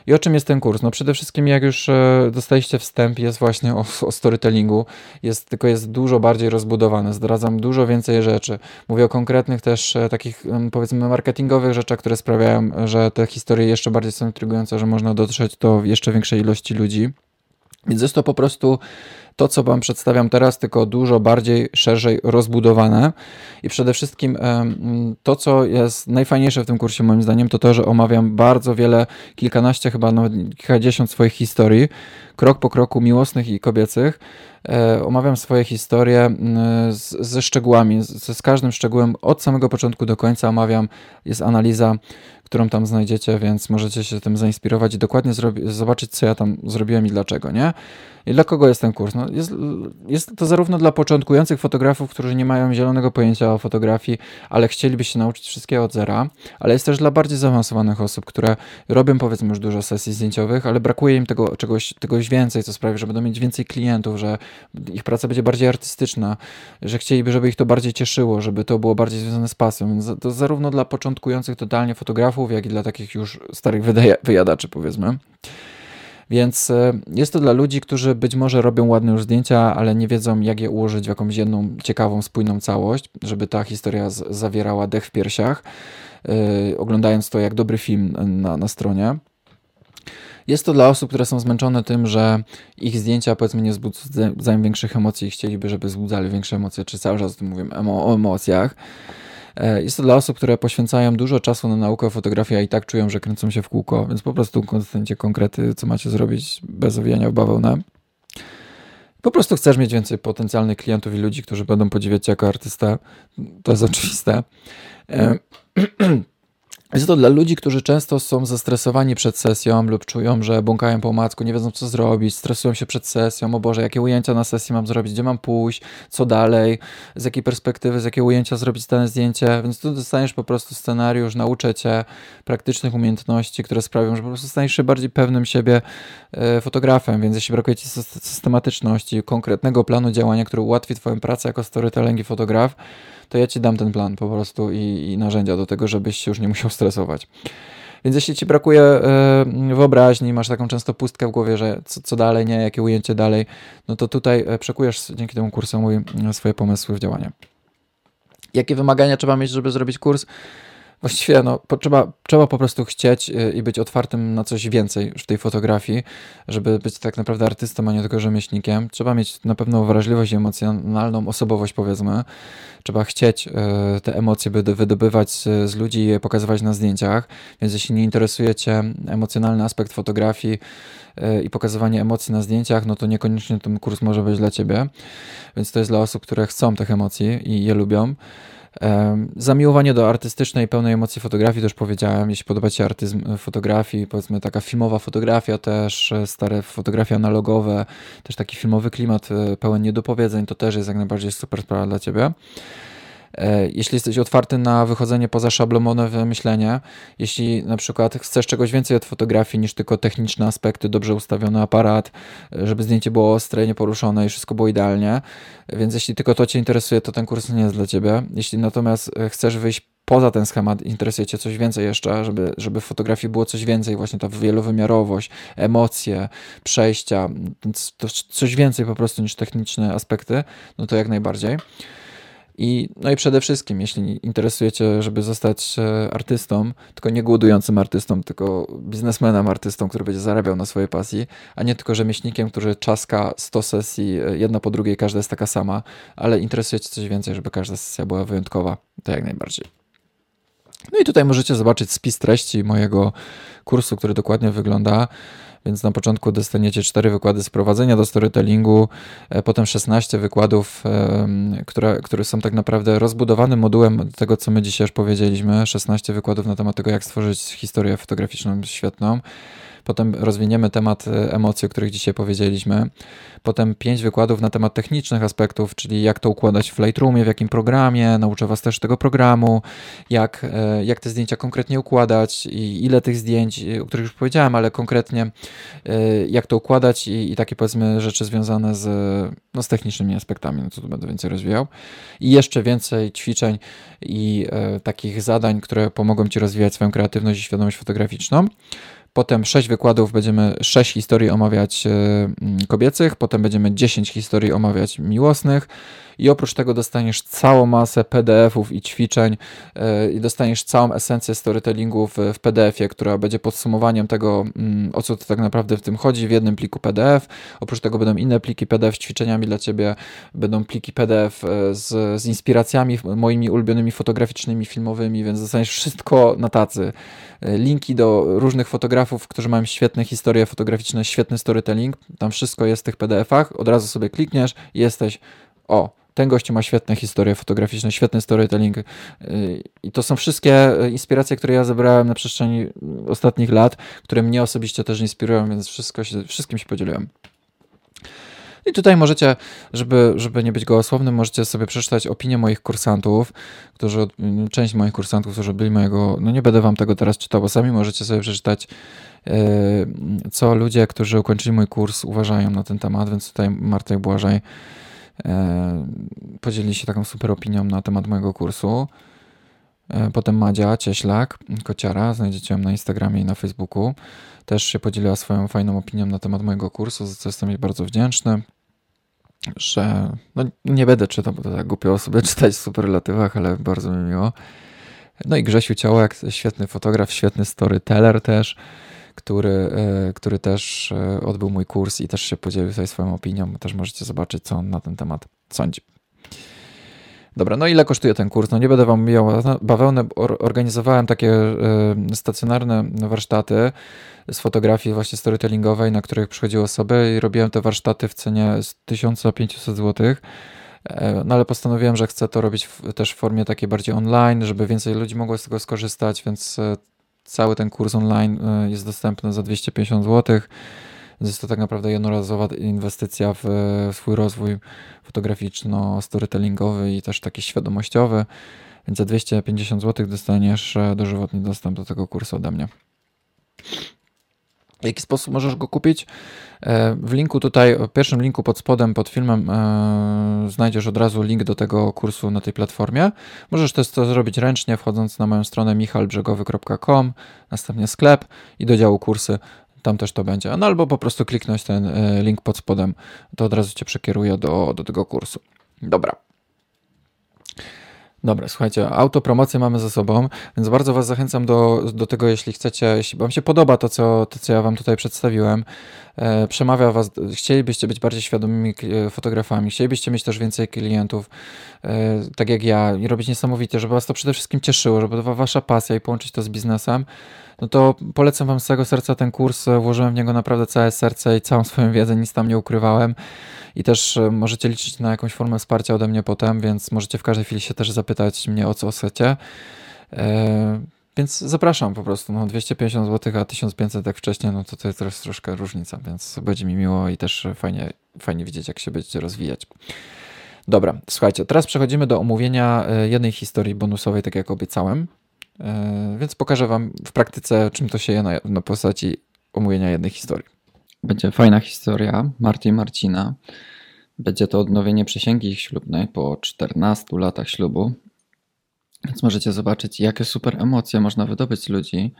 I o czym jest ten kurs? No przede wszystkim jak już e, dostaliście wstęp, jest właśnie o, o storytellingu, jest, tylko jest dużo bardziej rozbudowane, zdradzam dużo więcej rzeczy. Mówię o konkretnych też e, takich powiedzmy marketingowych rzeczach, które sprawiają, że te historie jeszcze bardziej są intrygujące, że można dotrzeć do jeszcze większej ilości ludzi. Więc jest to po prostu to, co Wam przedstawiam teraz, tylko dużo bardziej, szerzej rozbudowane. I przede wszystkim to, co jest najfajniejsze w tym kursie, moim zdaniem, to to, że omawiam bardzo wiele, kilkanaście, chyba nawet kilkadziesiąt swoich historii, krok po kroku miłosnych i kobiecych. E, omawiam swoje historie z, ze szczegółami, z, z każdym szczegółem od samego początku do końca omawiam. Jest analiza którą tam znajdziecie, więc możecie się tym zainspirować i dokładnie zobaczyć, co ja tam zrobiłem i dlaczego, nie? I dla kogo jest ten kurs? No jest, jest to zarówno dla początkujących fotografów, którzy nie mają zielonego pojęcia o fotografii, ale chcieliby się nauczyć wszystkiego od zera, ale jest też dla bardziej zaawansowanych osób, które robią powiedzmy już dużo sesji zdjęciowych, ale brakuje im tego czegoś, czegoś więcej, co sprawi, że będą mieć więcej klientów, że ich praca będzie bardziej artystyczna, że chcieliby, żeby ich to bardziej cieszyło, żeby to było bardziej związane z pasją. Więc to zarówno dla początkujących totalnie fotografów, jak i dla takich już starych wyjadaczy, powiedzmy. Więc e, jest to dla ludzi, którzy być może robią ładne już zdjęcia, ale nie wiedzą, jak je ułożyć w jakąś jedną ciekawą, spójną całość, żeby ta historia zawierała dech w piersiach, yy, oglądając to jak dobry film na, na stronie. Jest to dla osób, które są zmęczone tym, że ich zdjęcia powiedzmy nie wzbudzają większych emocji i chcieliby, żeby wzbudzali większe emocje, czy cały czas mówimy o emocjach. E, jest to dla osób, które poświęcają dużo czasu na naukę fotografii, a i tak czują, że kręcą się w kółko, więc po prostu dostaniecie konkrety, co macie zrobić bez owijania w bawełnę. Po prostu chcesz mieć więcej potencjalnych klientów i ludzi, którzy będą podziwiać cię jako artysta. To jest oczywiste. Jest to dla ludzi, którzy często są zestresowani przed sesją lub czują, że błąkają po macku, nie wiedzą co zrobić, stresują się przed sesją, o Boże, jakie ujęcia na sesji mam zrobić, gdzie mam pójść, co dalej, z jakiej perspektywy, z jakiego ujęcia zrobić dane zdjęcie, więc tu dostaniesz po prostu scenariusz, nauczę Cię praktycznych umiejętności, które sprawią, że po prostu staniesz się bardziej pewnym siebie e, fotografem, więc jeśli brakuje Ci systematyczności, konkretnego planu działania, który ułatwi Twoją pracę jako storytelling i fotograf, to ja ci dam ten plan po prostu i, i narzędzia do tego, żebyś się już nie musiał stresować. Więc jeśli ci brakuje y, wyobraźni, masz taką często pustkę w głowie, że co, co, dalej, nie, jakie ujęcie dalej, no to tutaj e, przekujesz dzięki temu kursowi e, swoje pomysły w działanie. Jakie wymagania trzeba mieć, żeby zrobić kurs? Właściwie no, po, trzeba, trzeba po prostu chcieć y, i być otwartym na coś więcej w tej fotografii, żeby być tak naprawdę artystą, a nie tylko rzemieślnikiem. Trzeba mieć na pewno wrażliwość emocjonalną, osobowość powiedzmy. Trzeba chcieć y, te emocje wydobywać z, ludzi i je pokazywać na zdjęciach. Więc jeśli nie interesuje Cię emocjonalny aspekt fotografii y, i pokazywanie emocji na zdjęciach, no to niekoniecznie ten kurs może być dla Ciebie. Więc to jest dla osób, które chcą tych emocji i je lubią. Zamiłowanie do artystycznej, pełnej emocji fotografii, też powiedziałem, jeśli podoba Ci artyzm fotografii, powiedzmy taka filmowa fotografia też, e, stare fotografie analogowe, też taki filmowy klimat e, pełen niedopowiedzeń, to też jest jak najbardziej super sprawa dla Ciebie. E, jeśli jesteś otwarty na wychodzenie poza szablonowe myślenie, jeśli na przykład chcesz czegoś więcej od fotografii niż tylko techniczne aspekty, dobrze ustawiony aparat, e, żeby zdjęcie było ostre, nieporuszone i wszystko było idealnie, więc jeśli tylko to Cię interesuje, to ten kurs nie jest dla Ciebie. Jeśli natomiast e, chcesz wyjść poza ten schemat, interesuje Cię coś więcej jeszcze, żeby, żeby w fotografii było coś więcej, właśnie ta wielowymiarowość, emocje, przejścia, coś więcej po prostu niż techniczne aspekty, no to jak najbardziej. I, no i przede wszystkim, jeśli interesujecie, żeby zostać e, artystą, tylko nie głodującym artystą, tylko biznesmenem artystą, który będzie zarabiał na swojej pasji, a nie tylko rzemieślnikiem, który czaska 100 sesji, e, jedna po drugiej, każda jest taka sama, ale interesujecie coś więcej, żeby każda sesja była wyjątkowa, to jak najbardziej. No i tutaj możecie zobaczyć spis treści mojego kursu, który dokładnie wygląda więc na początku dostaniecie 4 wykłady z prowadzenia do storytellingu, e, potem 16 wykładów, które, które są tak naprawdę rozbudowanym modułem tego, co my dzisiaj już powiedzieliśmy, 16 wykładów na temat tego, jak stworzyć historię fotograficzną świetną. Potem rozwiniemy temat e, emocji, o których dzisiaj powiedzieliśmy. Potem pięć wykładów na temat technicznych aspektów, czyli jak to układać w Lightroomie, w jakim programie. Nauczę Was też tego programu, jak, e, jak te zdjęcia konkretnie układać i ile tych zdjęć, e, o których już powiedziałem, ale konkretnie jak to układać i, i takie powiedzmy rzeczy związane z, no, z technicznymi aspektami, no co tu będę więcej rozwijał. I jeszcze więcej ćwiczeń i e, takich zadań, które pomogą Ci rozwijać swoją kreatywność i świadomość fotograficzną. Potem 6 wykładów, będziemy 6 historii omawiać e, kobiecych, potem będziemy 10 historii omawiać miłosnych i oprócz tego dostaniesz całą masę PDF-ów i ćwiczeń e, i dostaniesz całą esencję storytellingu w, w PDF-ie, która będzie podsumowaniem tego, mm, o co to tak naprawdę w tym chodzi w jednym pliku PDF. Oprócz tego będą inne pliki PDF z ćwiczeniami dla Ciebie, będą pliki PDF e, z, z inspiracjami moimi ulubionymi fotograficznymi, filmowymi, więc dostaniesz wszystko na tacy. E, linki do różnych fotografów, którzy mają świetne historie fotograficzne, świetny storytelling. Tam wszystko jest w tych PDF-ach. Od razu sobie klikniesz jesteś o, ten gość ma świetne historie fotograficzne, świetny storytelling y, i to są wszystkie inspiracje, które ja zebrałem na przestrzeni ostatnich lat, które mnie osobiście też inspirują, więc wszystko się, wszystkim się podzieliłem. I tutaj możecie, żeby, żeby nie być gołosłownym, możecie sobie przeczytać opinię moich kursantów, którzy, część moich kursantów, którzy byli mojego, no nie będę wam tego teraz czytał, bo sami możecie sobie przeczytać, y, co ludzie, którzy ukończyli mój kurs uważają na ten temat, więc tutaj Marta i Błażej E, podzielili się taką super opinią na temat mojego kursu. E, potem Madzia Cieślak, kociara, znajdziecie ją na Instagramie i na Facebooku. Też się podzieliła swoją fajną opinią na temat mojego kursu, za co jestem jej bardzo wdzięczny. Że no, nie będę czytał, bo to tak głupio sobie czytać w superlatywach, ale bardzo mi miło. No i Grzesiu Ciołek, świetny fotograf, świetny storyteller też który, e, który też e, odbył mój kurs i też się podzielił tutaj swoją opinią. Też możecie zobaczyć, co on na ten temat sądzi. Dobra, no ile kosztuje ten kurs? No nie będę wam mijał bawełnę. Organizowałem takie e, stacjonarne warsztaty z fotografii właśnie storytellingowej, na których przychodziły osoby i robiłem te warsztaty w cenie 1500 zł. No ale postanowiłem, że chcę to robić też w formie takiej bardziej online, żeby więcej ludzi mogło z tego skorzystać, więc Cały ten kurs online y, jest dostępny za 250 zł. Jest to tak naprawdę jednorazowa inwestycja w swój rozwój fotograficzno-storytellingowy i też taki świadomościowy. Więc za 250 zł dostaniesz e, dożywotni dostęp do tego kursu ode mnie. W jaki sposób możesz go kupić? E, w linku tutaj, w pierwszym linku pod spodem, pod filmem e, znajdziesz od razu link do tego kursu na tej platformie. Możesz też to zrobić ręcznie, wchodząc na moją stronę michalbrzegowy.com, następnie sklep i do działu kursy. Tam też to będzie. No albo po prostu kliknąć ten e, link pod spodem, to od razu cię przekieruje do, do tego kursu. Dobra. Dobra, słuchajcie, autopromocję mamy za sobą, więc bardzo Was zachęcam do, do tego, jeśli chcecie, jeśli Wam się podoba to co, to, co ja Wam tutaj przedstawiłem, e, przemawia Was, chcielibyście być bardziej świadomymi e, fotografami, chcielibyście mieć też więcej klientów, e, tak jak ja, i robić niesamowite, żeby Was to przede wszystkim cieszyło, żeby to była Wasza pasja i połączyć to z biznesem, no to polecam Wam z całego serca ten kurs, włożyłem w niego naprawdę całe serce i całą swoją wiedzę, nic tam nie ukrywałem i też e, możecie liczyć na jakąś formę wsparcia ode mnie potem, więc możecie w każdej chwili się też zapytać mnie o co chcecie. E, więc zapraszam po prostu, no 250 zł, a 1500 jak wcześniej, no to to jest troszkę różnica, więc będzie mi miło i też fajnie, fajnie widzieć, jak się będziecie rozwijać. Dobra, słuchajcie, teraz przechodzimy do omówienia e, jednej historii bonusowej, tak jak obiecałem, więc pokażę Wam w praktyce, czym to się je na, na postaci omówienia jednej historii. Będzie fajna historia Marty i Marcina. Będzie to odnowienie przysięgi ich ślubnej po 14 latach ślubu. Więc możecie zobaczyć, jakie super emocje można wydobyć z ludzi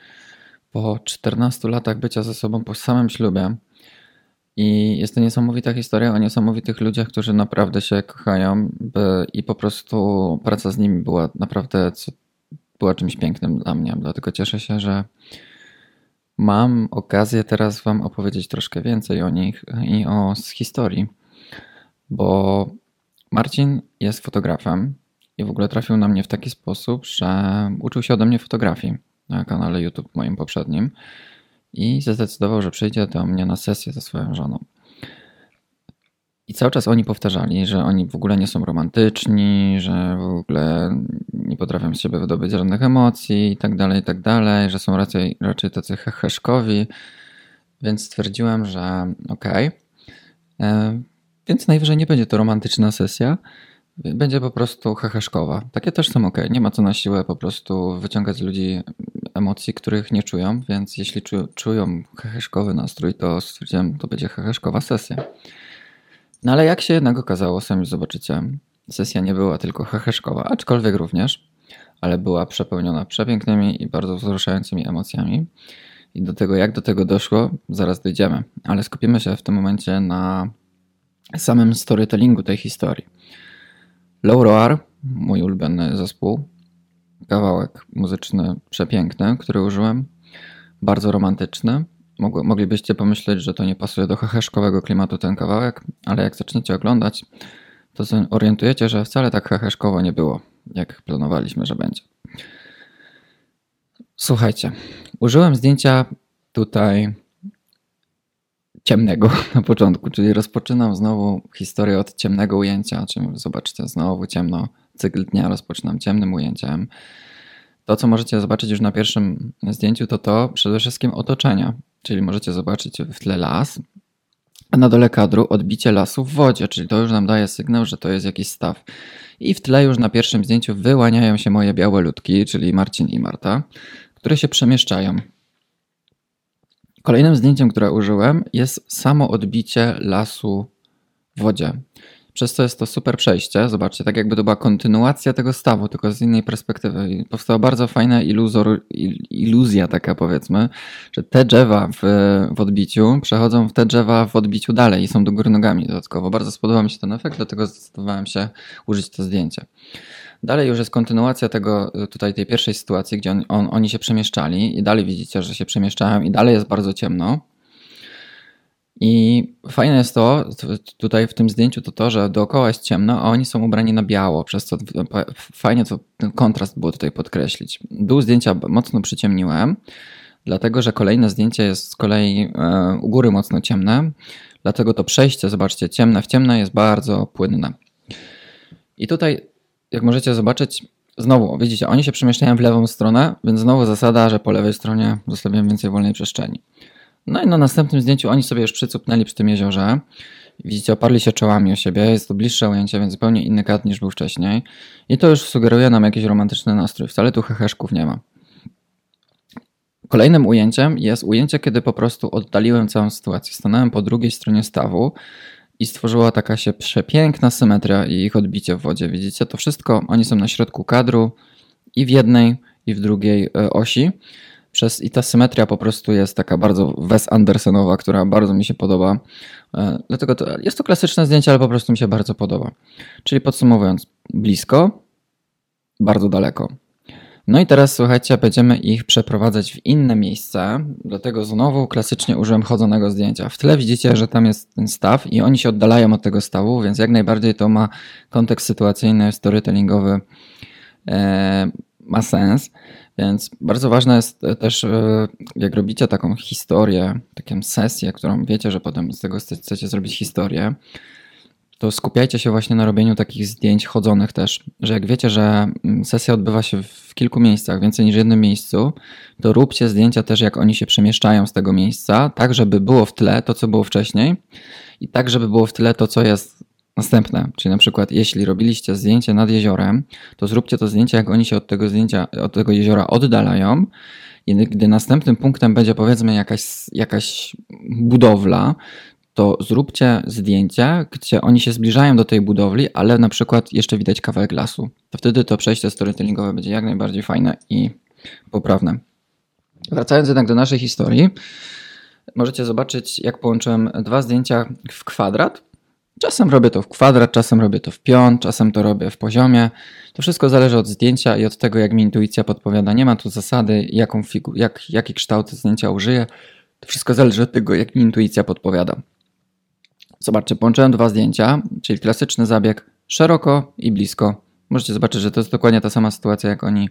po 14 latach bycia ze sobą po samym ślubie. I jest to niesamowita historia o niesamowitych ludziach, którzy naprawdę się kochają i po prostu praca z nimi była naprawdę była czymś pięknym dla mnie. Dlatego cieszę się, że Mam okazję teraz Wam opowiedzieć troszkę więcej o nich i o historii, bo Marcin jest fotografem i w ogóle trafił na mnie w taki sposób, że uczył się ode mnie fotografii na kanale YouTube moim poprzednim i zdecydował, że przyjdzie do mnie na sesję ze swoją żoną. I cały czas oni powtarzali, że oni w ogóle nie są romantyczni, że w ogóle nie potrafią z siebie wydobyć żadnych emocji i tak dalej, i tak dalej, że są raczej, raczej tacy heheszkowi. Więc stwierdziłem, że okej. Okay. E, więc najwyżej nie będzie to romantyczna sesja, będzie po prostu heheszkowa. Takie też są ok. Nie ma co na siłę po prostu wyciągać z ludzi emocji, których nie czują, więc jeśli czują heheszkowy nastrój, to stwierdziłem, to będzie heheszkowa sesja. No ale jak się jednak okazało, sami zobaczycie, sesja nie była tylko heheszkowa, aczkolwiek również, ale była przepełniona przepięknymi i bardzo wzruszającymi emocjami. I do tego, jak do tego doszło, zaraz dojdziemy, ale skupimy się w tym momencie na samym storytellingu tej historii. Low Roar, mój ulubiony zespół, kawałek muzyczny przepiękny, który użyłem, bardzo romantyczny. Moglibyście pomyśleć, że to nie pasuje do heheszkowego klimatu ten kawałek, ale jak zaczniecie oglądać, to orientujecie, że wcale tak heheszkowo nie było, jak planowaliśmy, że będzie. Słuchajcie, użyłem zdjęcia tutaj ciemnego na początku, czyli rozpoczynam znowu historię od ciemnego ujęcia, czyli zobaczcie, znowu ciemno, cykl dnia rozpoczynam ciemnym ujęciem. To, co możecie zobaczyć już na pierwszym zdjęciu, to to przede wszystkim otoczenia, czyli możecie zobaczyć w tle las, a na dole kadru odbicie lasu w wodzie, czyli to już nam daje sygnał, że to jest jakiś staw. I w tle już na pierwszym zdjęciu wyłaniają się moje białe ludki, czyli Marcin i Marta, które się przemieszczają. Kolejnym zdjęciem, które użyłem, jest samo odbicie lasu w wodzie. Przez co jest to super przejście. Zobaczcie, tak jakby to była kontynuacja tego stawu, tylko z innej perspektywy. I powstała bardzo fajna iluzor, iluzja taka powiedzmy, że te drzewa w, w odbiciu przechodzą w te drzewa w odbiciu dalej i są do góry nogami dodatkowo. Bardzo spodobał mi się ten efekt, dlatego zdecydowałem się użyć to zdjęcie. Dalej już jest kontynuacja tego, tutaj tej pierwszej sytuacji, gdzie on, on, oni się przemieszczali i dalej widzicie, że się przemieszczają i dalej jest bardzo ciemno. I fajne jest to, tutaj w tym zdjęciu, to to, że dookoła jest ciemno, a oni są ubrani na biało, przez co fajnie to, ten kontrast było tutaj podkreślić. Dół zdjęcia mocno przyciemniłem, dlatego że kolejne zdjęcie jest z kolei e, u góry mocno ciemne, dlatego to przejście, zobaczcie, ciemne w ciemne jest bardzo płynne. I tutaj, jak możecie zobaczyć, znowu, widzicie, oni się przemieszczają w lewą stronę, więc znowu zasada, że po lewej stronie zostawiam więcej wolnej przestrzeni. No i na następnym zdjęciu oni sobie już przycupnęli przy tym jeziorze. Widzicie, oparli się czołami o siebie. Jest to bliższe ujęcie, więc zupełnie inny kat niż był wcześniej. I to już sugeruje nam jakiś romantyczny nastrój. Wcale tu heheszków nie ma. Kolejnym ujęciem jest ujęcie, kiedy po prostu oddaliłem całą sytuację. Stanąłem po drugiej stronie stawu i stworzyła taka się przepiękna symetria i ich odbicie w wodzie. Widzicie, to wszystko, oni są na środku kadru i w jednej i w drugiej e, osi. Przez, I ta symetria po prostu jest taka bardzo Wes Andersonowa, która bardzo mi się podoba. E, dlatego to, jest to klasyczne zdjęcie, ale po prostu mi się bardzo podoba. Czyli podsumowując, blisko, bardzo daleko. No i teraz słuchajcie, będziemy ich przeprowadzać w inne miejsce, dlatego znowu klasycznie użyłem chodzonego zdjęcia. W tle widzicie, że tam jest ten staw i oni się oddalają od tego stawu, więc jak najbardziej to ma kontekst sytuacyjny, storytellingowy, e, ma sens. Więc bardzo ważne jest też, e, jak robicie taką historię, taką sesję, którą wiecie, że potem z tego chcecie zrobić historię, to skupiajcie się właśnie na robieniu takich zdjęć chodzonych też, że jak wiecie, że mm, sesja odbywa się w kilku miejscach, więcej niż jednym miejscu, to róbcie zdjęcia też, jak oni się przemieszczają z tego miejsca, tak żeby było w tle to, co było wcześniej i tak, żeby było w tle to, co jest Następne, czyli na przykład jeśli robiliście zdjęcie nad jeziorem, to zróbcie to zdjęcie, jak oni się od tego zdjęcia, od tego jeziora oddalają i gdy następnym punktem będzie powiedzmy jakaś, jakaś budowla, to zróbcie zdjęcie, gdzie oni się zbliżają do tej budowli, ale na przykład jeszcze widać kawałek lasu. To wtedy to przejście storytellingowe będzie jak najbardziej fajne i poprawne. Wracając jednak do naszej historii, możecie zobaczyć, jak połączyłem dwa zdjęcia w kwadrat Czasem robię to w kwadrat, czasem robię to w pion, czasem to robię w poziomie. To wszystko zależy od zdjęcia i od tego, jak mi intuicja podpowiada. Nie ma tu zasady, jaką figu, jak, jaki kształt zdjęcia użyję. To wszystko zależy od tego, jak mi intuicja podpowiada. Zobaczcie, połączyłem dwa zdjęcia, czyli klasyczny zabieg szeroko i blisko. Możecie zobaczyć, że to jest dokładnie ta sama sytuacja, jak oni,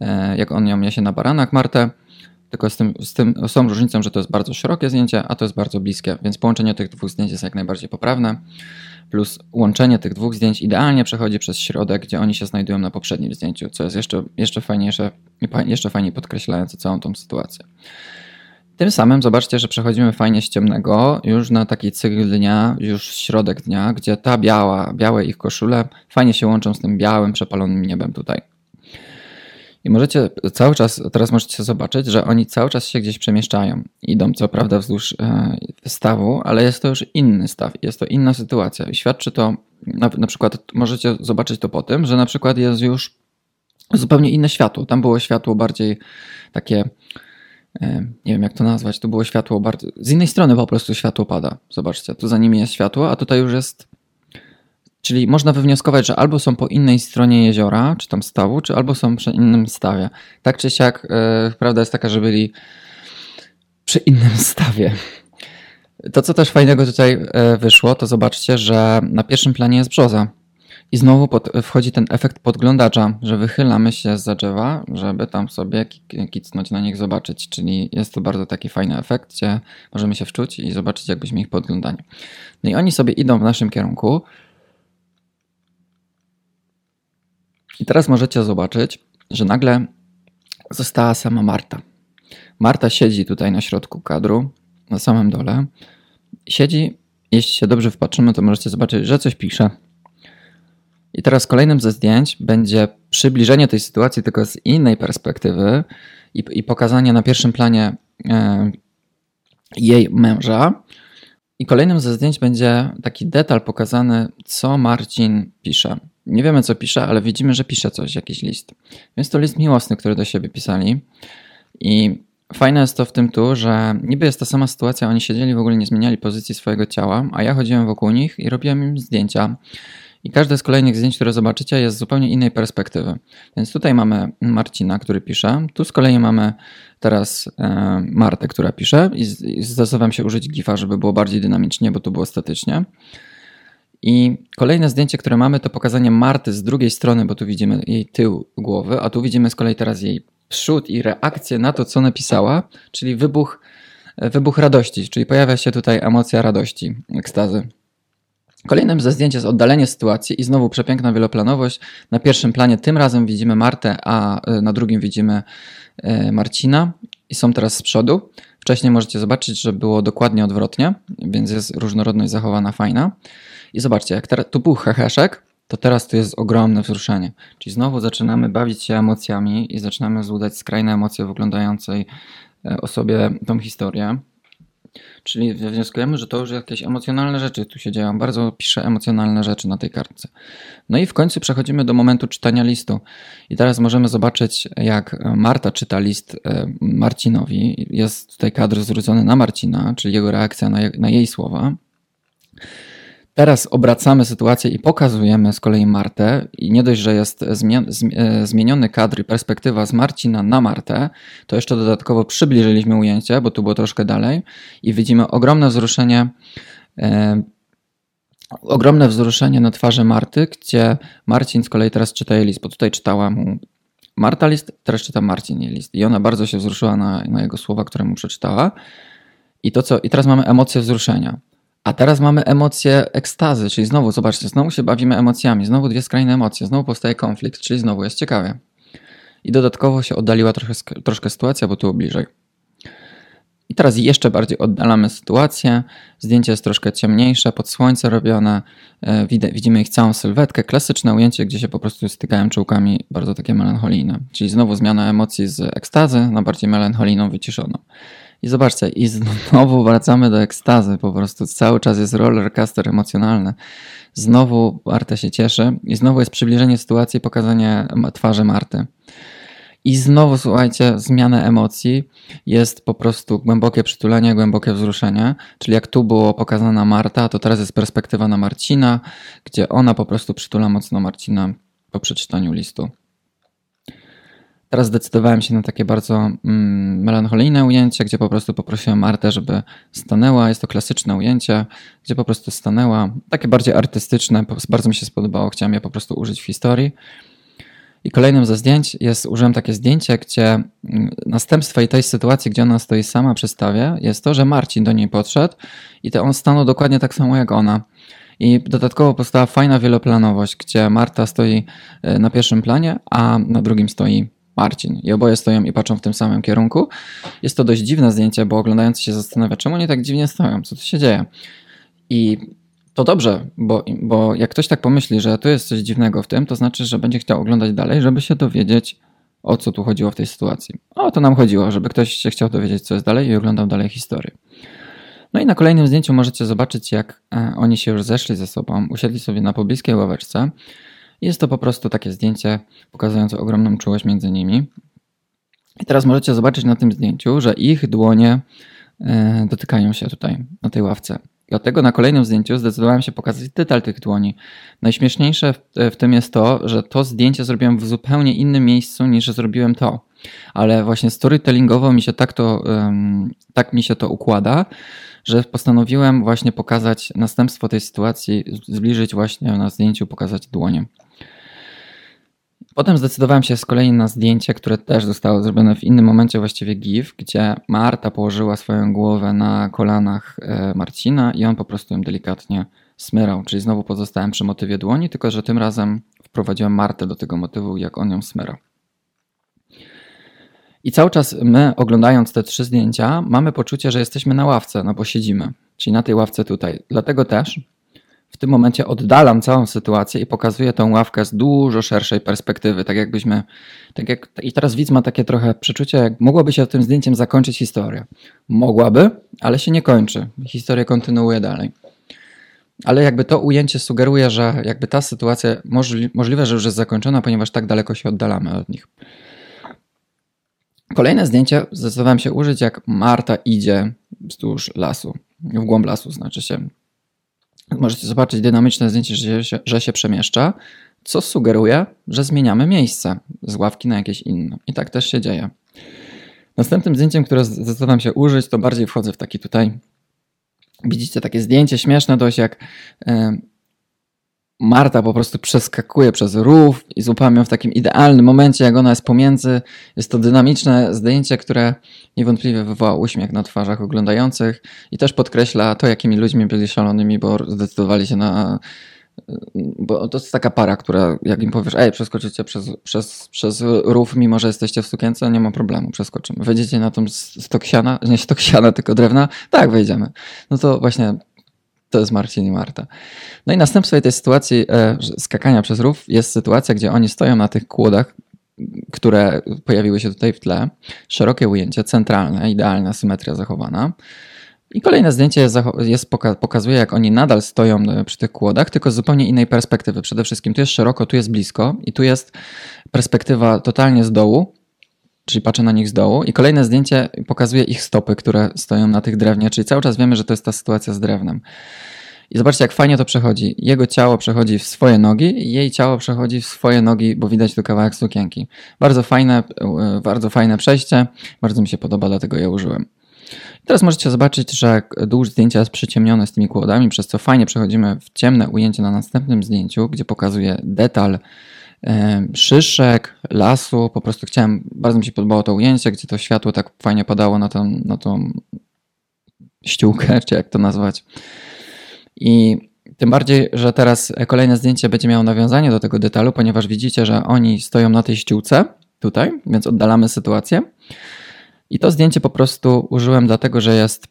e, jak on ją niesie na baranach Martę. Tylko z tym, z tym są różnicą, że to jest bardzo szerokie zdjęcie, a to jest bardzo bliskie, więc połączenie tych dwóch zdjęć jest jak najbardziej poprawne. Plus łączenie tych dwóch zdjęć idealnie przechodzi przez środek, gdzie oni się znajdują na poprzednim zdjęciu, co jest jeszcze, jeszcze fajniejsze jeszcze fajniej podkreślające całą tą sytuację. Tym samym zobaczcie, że przechodzimy fajnie z ciemnego już na taki cykl dnia, już środek dnia, gdzie ta biała, białe ich koszule fajnie się łączą z tym białym, przepalonym niebem tutaj. I możecie cały czas, teraz możecie zobaczyć, że oni cały czas się gdzieś przemieszczają. Idą co prawda wzdłuż e, stawu, ale jest to już inny staw, jest to inna sytuacja. I świadczy to, na, na przykład możecie zobaczyć to po tym, że na przykład jest już zupełnie inne światło. Tam było światło bardziej takie nie wiem jak to nazwać, tu było światło bardzo, z innej strony po prostu światło pada, zobaczcie, tu za nimi jest światło, a tutaj już jest, czyli można wywnioskować, że albo są po innej stronie jeziora, czy tam stawu, czy albo są przy innym stawie. Tak czy siak, yy, prawda jest taka, że byli przy innym stawie. To, co też fajnego tutaj e, wyszło, to zobaczcie, że na pierwszym planie jest brzoza. I znowu pod, wchodzi ten efekt podglądacza, że wychylamy się za drzewa, żeby tam sobie kicnąć na nich, zobaczyć. Czyli jest to bardzo taki fajny efekt, gdzie możemy się wczuć i zobaczyć, jakbyśmy ich podglądali. No i oni sobie idą w naszym kierunku. I teraz możecie zobaczyć, że nagle została sama Marta. Marta siedzi tutaj na środku kadru, na samym dole. Siedzi, jeśli się dobrze wpatrzymy, to możecie zobaczyć, że coś pisze. I teraz kolejnym ze zdjęć będzie przybliżenie tej sytuacji tylko z innej perspektywy i, i pokazanie na pierwszym planie e, jej męża. I kolejnym ze zdjęć będzie taki detal pokazany, co Marcin pisze. Nie wiemy, co pisze, ale widzimy, że pisze coś, jakiś list. Więc to list miłosny, który do siebie pisali. I Fajne jest to w tym tu, że niby jest ta sama sytuacja, oni siedzieli, w ogóle nie zmieniali pozycji swojego ciała, a ja chodziłem wokół nich i robiłem im zdjęcia. I każde z kolejnych zdjęć, które zobaczycie, jest z zupełnie innej perspektywy. Więc tutaj mamy Marcina, który pisze, tu z kolei mamy teraz e, Martę, która pisze i, i zdecydowałem się użyć GIFa, żeby było bardziej dynamicznie, bo tu było statycznie. I kolejne zdjęcie, które mamy, to pokazanie Marty z drugiej strony, bo tu widzimy jej tył głowy, a tu widzimy z kolei teraz jej przód i reakcję na to, co napisała, czyli wybuch, wybuch radości, czyli pojawia się tutaj emocja radości, ekstazy. Kolejnym ze zdjęć jest oddalenie sytuacji i znowu przepiękna wieloplanowość. Na pierwszym planie tym razem widzimy Martę, a e, na drugim widzimy e, Marcina i są teraz z przodu. Wcześniej możecie zobaczyć, że było dokładnie odwrotnie, więc jest różnorodność zachowana fajna. I zobaczcie, jak teraz, tu był heheszek, to teraz tu jest ogromne wzruszenie. Czyli znowu zaczynamy bawić się emocjami i zaczynamy złudzać skrajne emocje w oglądającej e, osobie tą historię. Czyli wnioskujemy, że to już jakieś emocjonalne rzeczy tu się dzieją. Bardzo piszę emocjonalne rzeczy na tej kartce. No i w końcu przechodzimy do momentu czytania listu. I teraz możemy zobaczyć, jak Marta czyta list e, Marcinowi. Jest tutaj kadr zwrócony na Marcina, czyli jego reakcja na, na jej słowa. Teraz obracamy sytuację i pokazujemy z kolei Martę i nie dość, że jest e, zmieniony kadr i perspektywa z Marcina na Martę, to jeszcze dodatkowo przybliżyliśmy ujęcie, bo tu było troszkę dalej i widzimy ogromne wzruszenie e, ogromne wzruszenie na twarzy Marty, gdzie Marcin z kolei teraz czyta jej list, bo tutaj czytała mu Marta list, teraz czyta Marcin jej list i ona bardzo się wzruszyła na, na jego słowa, które mu przeczytała i to co, i teraz mamy emocje wzruszenia. A teraz mamy emocje ekstazy, czyli znowu, zobaczcie, znowu się bawimy emocjami, znowu dwie skrajne emocje, znowu powstaje konflikt, czyli znowu jest ciekawie. I dodatkowo się oddaliła trochę, troszkę sytuacja, bo tu bliżej. I teraz jeszcze bardziej oddalamy sytuację. Zdjęcie jest troszkę ciemniejsze, pod słońce robione. E, widzimy ich całą sylwetkę. Klasyczne ujęcie, gdzie się po prostu stykają czołkami, bardzo takie melancholijne. Czyli znowu zmiana emocji z ekstazy na bardziej melancholijną, wyciszoną. I zobaczcie, i znowu wracamy do ekstazy, po prostu cały czas jest rollercoaster emocjonalny. Znowu Marta się cieszy i znowu jest przybliżenie sytuacji, pokazanie twarzy Marty. I znowu, słuchajcie, zmiana emocji jest po prostu głębokie przytulenie, głębokie wzruszenie. Czyli jak tu było pokazana Marta, to teraz jest perspektywa na Marcina, gdzie ona po prostu przytula mocno Marcina po przeczytaniu listu. Teraz zdecydowałem się na takie bardzo mm, melancholijne ujęcie, gdzie po prostu poprosiłem Martę, żeby stanęła. Jest to klasyczne ujęcie, gdzie po prostu stanęła. Takie bardziej artystyczne, bardzo mi się spodobało, chciałem je po prostu użyć w historii. I kolejnym ze zdjęć jest, użyłem takie zdjęcie, gdzie mm, następstwo i tej sytuacji, gdzie ona stoi sama przy stawie, jest to, że Marcin do niej podszedł i to on stanął dokładnie tak samo jak ona. I dodatkowo powstała fajna wieloplanowość, gdzie Marta stoi e, na pierwszym planie, a na drugim stoi Marcin. I oboje stoją i patrzą w tym samym kierunku. Jest to dość dziwne zdjęcie, bo oglądający się zastanawia, czemu oni tak dziwnie stoją, co tu się dzieje. I to dobrze, bo, bo jak ktoś tak pomyśli, że tu jest coś dziwnego w tym, to znaczy, że będzie chciał oglądać dalej, żeby się dowiedzieć, o co tu chodziło w tej sytuacji. O to nam chodziło, żeby ktoś się chciał dowiedzieć, co jest dalej i oglądał dalej historię. No i na kolejnym zdjęciu możecie zobaczyć, jak e, oni się już zeszli ze sobą, usiedli sobie na pobliskiej ławeczce jest to po prostu takie zdjęcie pokazujące ogromną czułość między nimi. I teraz możecie zobaczyć na tym zdjęciu, że ich dłonie e, dotykają się tutaj, na tej ławce. Dlatego na kolejnym zdjęciu zdecydowałem się pokazać detal tych dłoni. Najśmieszniejsze w, w, tym jest to, że to zdjęcie zrobiłem w zupełnie innym miejscu niż zrobiłem to. Ale właśnie storytellingowo mi się tak to, tak mi się to układa, że postanowiłem właśnie pokazać następstwo tej sytuacji, zbliżyć właśnie na zdjęciu, pokazać dłonie. Potem zdecydowałem się z kolei na zdjęcie, które też zostało zrobione w innym momencie, właściwie GIF, gdzie Marta położyła swoją głowę na kolanach e, Marcina i on po prostu ją delikatnie smyrał. Czyli znowu pozostałem przy motywie dłoni, tylko że tym razem wprowadziłem Martę do tego motywu, jak on ją smyrał. I cały czas my, oglądając te trzy zdjęcia, mamy poczucie, że jesteśmy na ławce, no bo siedzimy, czyli na tej ławce tutaj. Dlatego też w tym momencie oddalam całą sytuację i pokazuję tą ławkę z dużo szerszej perspektywy, tak jakbyśmy, tak jak, i teraz widz ma takie trochę przeczucie, jak mogłaby się tym zdjęciem zakończyć historia. Mogłaby, ale się nie kończy. Historia kontynuuje dalej. Ale jakby to ujęcie sugeruje, że jakby ta sytuacja możli, możliwe, że już jest zakończona, ponieważ tak daleko się oddalamy od nich. Kolejne zdjęcie zdecydowałem się użyć, jak Marta idzie wzdłuż lasu, w głąb lasu znaczy się. Możecie zobaczyć dynamiczne zdjęcie, że się, że się przemieszcza, co sugeruje, że zmieniamy miejsce z ławki na jakieś inne. I tak też się dzieje. Następnym zdjęciem, które zdecydowałem się użyć, to bardziej wchodzę w taki tutaj. Widzicie takie zdjęcie śmieszne dość, jak Marta po prostu przeskakuje przez rów i złapałem w takim idealnym momencie, jak ona jest pomiędzy. Jest to dynamiczne zdjęcie, które niewątpliwie wywoła uśmiech na twarzach oglądających i też podkreśla to, jakimi ludźmi byli szalonymi, bo zdecydowali się na. Bo to jest taka para, która jak im powiesz, ej, przeskoczycie przez, przez, przez rów, mimo że jesteście w sukience, nie ma problemu, przeskoczymy. Wejdziecie na tą stoksiana, nie stoksiana, tylko drewna, tak, wejdziemy. No to właśnie to jest Marcin i Marta. No i następstwem tej sytuacji e, skakania przez rów jest sytuacja, gdzie oni stoją na tych kłodach, które pojawiły się tutaj w tle. Szerokie ujęcie, centralne, idealna symetria zachowana. I kolejne zdjęcie jest, jest, pokazuje, jak oni nadal stoją e, przy tych kłodach, tylko z zupełnie innej perspektywy. Przede wszystkim tu jest szeroko, tu jest blisko i tu jest perspektywa totalnie z dołu, czyli patrzę na nich z dołu. I kolejne zdjęcie pokazuje ich stopy, które stoją na tych drewnie, czyli cały czas wiemy, że to jest ta sytuacja z drewnem. I zobaczcie, jak fajnie to przechodzi. Jego ciało przechodzi w swoje nogi, jej ciało przechodzi w swoje nogi, bo widać tu kawałek sukienki. Bardzo fajne, e, bardzo fajne przejście. Bardzo mi się podoba, dlatego je użyłem. Teraz możecie zobaczyć, że dłuż zdjęcia jest przyciemnione z tymi kłodami, przez co fajnie przechodzimy w ciemne ujęcie na następnym zdjęciu, gdzie pokazuje detal szyszek, lasu. Po prostu chciałem, bardzo mi się podobało to ujęcie, gdzie to światło tak fajnie padało na tą, na tą ściółkę, czy jak to nazwać. I tym bardziej, że teraz kolejne zdjęcie będzie miało nawiązanie do tego detalu, ponieważ widzicie, że oni stoją na tej ściółce tutaj, więc oddalamy sytuację. I to zdjęcie po prostu użyłem dlatego, że jest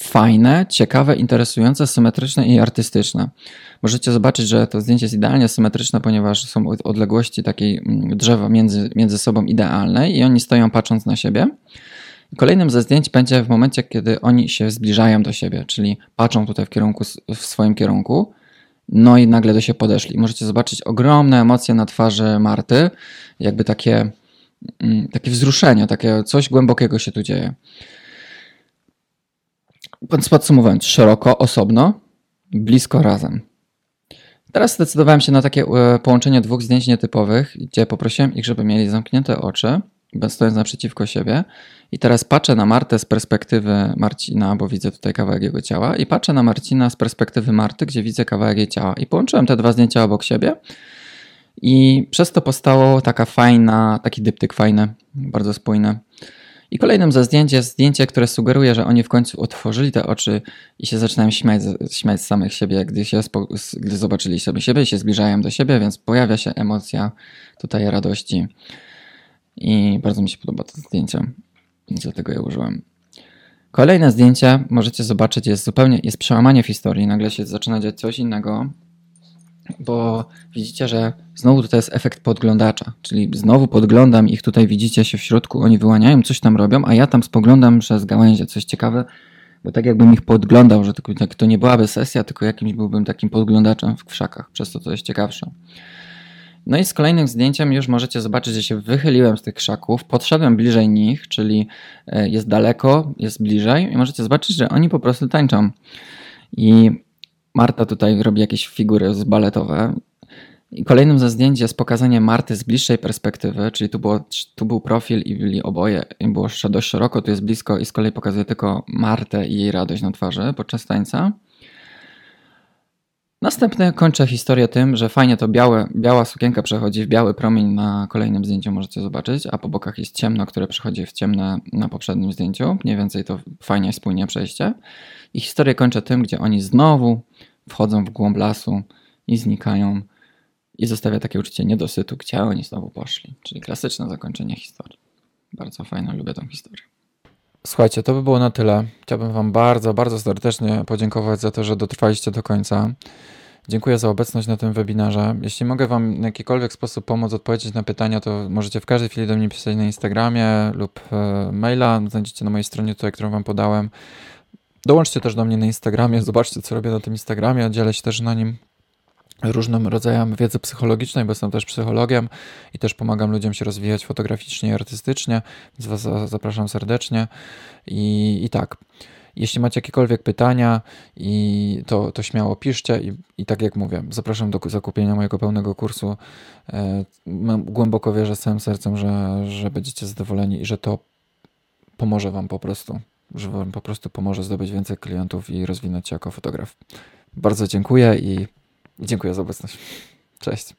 fajne, ciekawe, interesujące, symetryczne i artystyczne. Możecie zobaczyć, że to zdjęcie jest idealnie symetryczne, ponieważ są odległości takiej mm, drzewa między, między sobą idealnej i oni stoją patrząc na siebie. Kolejnym ze zdjęć będzie w momencie, kiedy oni się zbliżają do siebie, czyli patrzą tutaj w, kierunku, w swoim kierunku, no i nagle do siebie podeszli. Możecie zobaczyć ogromne emocje na twarzy Marty, jakby takie, mm, takie wzruszenie, takie coś głębokiego się tu dzieje. Podsumowując, szeroko, osobno, blisko razem. Teraz zdecydowałem się na takie e, połączenie dwóch zdjęć nietypowych, gdzie poprosiłem ich, żeby mieli zamknięte oczy, stojąc naprzeciwko siebie. I teraz patrzę na Martę z perspektywy Marcina, bo widzę tutaj kawałek jego ciała, i patrzę na Marcina z perspektywy Marty, gdzie widzę kawałek jej ciała. I połączyłem te dwa zdjęcia obok siebie. I przez to powstało taka fajna, taki dyptyk fajny, bardzo spójny. I kolejnym ze zdjęć jest zdjęcie, które sugeruje, że oni w końcu otworzyli te oczy i się zaczynają śmiać, śmiać z samych siebie, gdy, się, gdy zobaczyli sobie siebie i się zbliżają do siebie, więc pojawia się emocja tutaj radości. I bardzo mi się podoba to zdjęcie, dlatego je użyłem. Kolejne zdjęcie możecie zobaczyć, jest zupełnie, jest przełamanie w historii. Nagle się zaczyna dziać coś innego, bo widzicie, że znowu tutaj jest efekt podglądacza, czyli znowu podglądam ich, tutaj widzicie się w środku, oni wyłaniają, coś tam robią, a ja tam spoglądam przez gałęzie, coś ciekawe, bo tak jakbym ich podglądał, że to, to nie byłaby sesja, tylko jakimś byłbym takim podglądaczem w krzakach, przez to to jest ciekawsze. No i z kolejnym zdjęciem już możecie zobaczyć, że się wychyliłem z tych krzaków, podszedłem bliżej nich, czyli e, jest daleko, jest bliżej i możecie zobaczyć, że oni po prostu tańczą. I Marta tutaj robi jakieś figury baletowe. I kolejnym ze zdjęć jest pokazanie Marty z bliższej perspektywy, czyli tu, było, tu był profil i byli oboje, i było dość szeroko, tu jest blisko i z kolei pokazuje tylko Martę i jej radość na twarzy podczas tańca. Następnie kończę historię tym, że fajnie to białe, biała sukienka przechodzi w biały promień na kolejnym zdjęciu, możecie zobaczyć, a po bokach jest ciemno, które przechodzi w ciemne na poprzednim zdjęciu. Mniej więcej to fajnie, spójnie przejście. I historię kończę tym, gdzie oni znowu wchodzą w głąb lasu i znikają i zostawia takie uczucie niedosytu, gdzie oni znowu poszli. Czyli klasyczne zakończenie historii. Bardzo fajne, lubię tą historię. Słuchajcie, to by było na tyle. Chciałbym Wam bardzo, bardzo serdecznie podziękować za to, że dotrwaliście do końca. Dziękuję za obecność na tym webinarze. Jeśli mogę Wam w jakikolwiek sposób pomóc odpowiedzieć na pytania, to możecie w każdej chwili do mnie pisać na Instagramie lub e, maila. Znajdziecie na mojej stronie tutaj, którą Wam podałem. Dołączcie też do mnie na Instagramie, zobaczcie co robię na tym Instagramie, dzielę się też na nim różnym rodzajem wiedzy psychologicznej, bo jestem też psychologiem i też pomagam ludziom się rozwijać fotograficznie i artystycznie, więc Was zapraszam serdecznie. I, i tak, jeśli macie jakiekolwiek pytania, i to, to śmiało piszcie i, i tak jak mówię, zapraszam do zakupienia mojego pełnego kursu. E, głęboko wierzę z całym sercem, że, że będziecie zadowoleni i że to pomoże Wam po prostu, że Wam po prostu pomoże zdobyć więcej klientów i rozwinąć się jako fotograf. Bardzo dziękuję i Dziękuję za obecność. Cześć.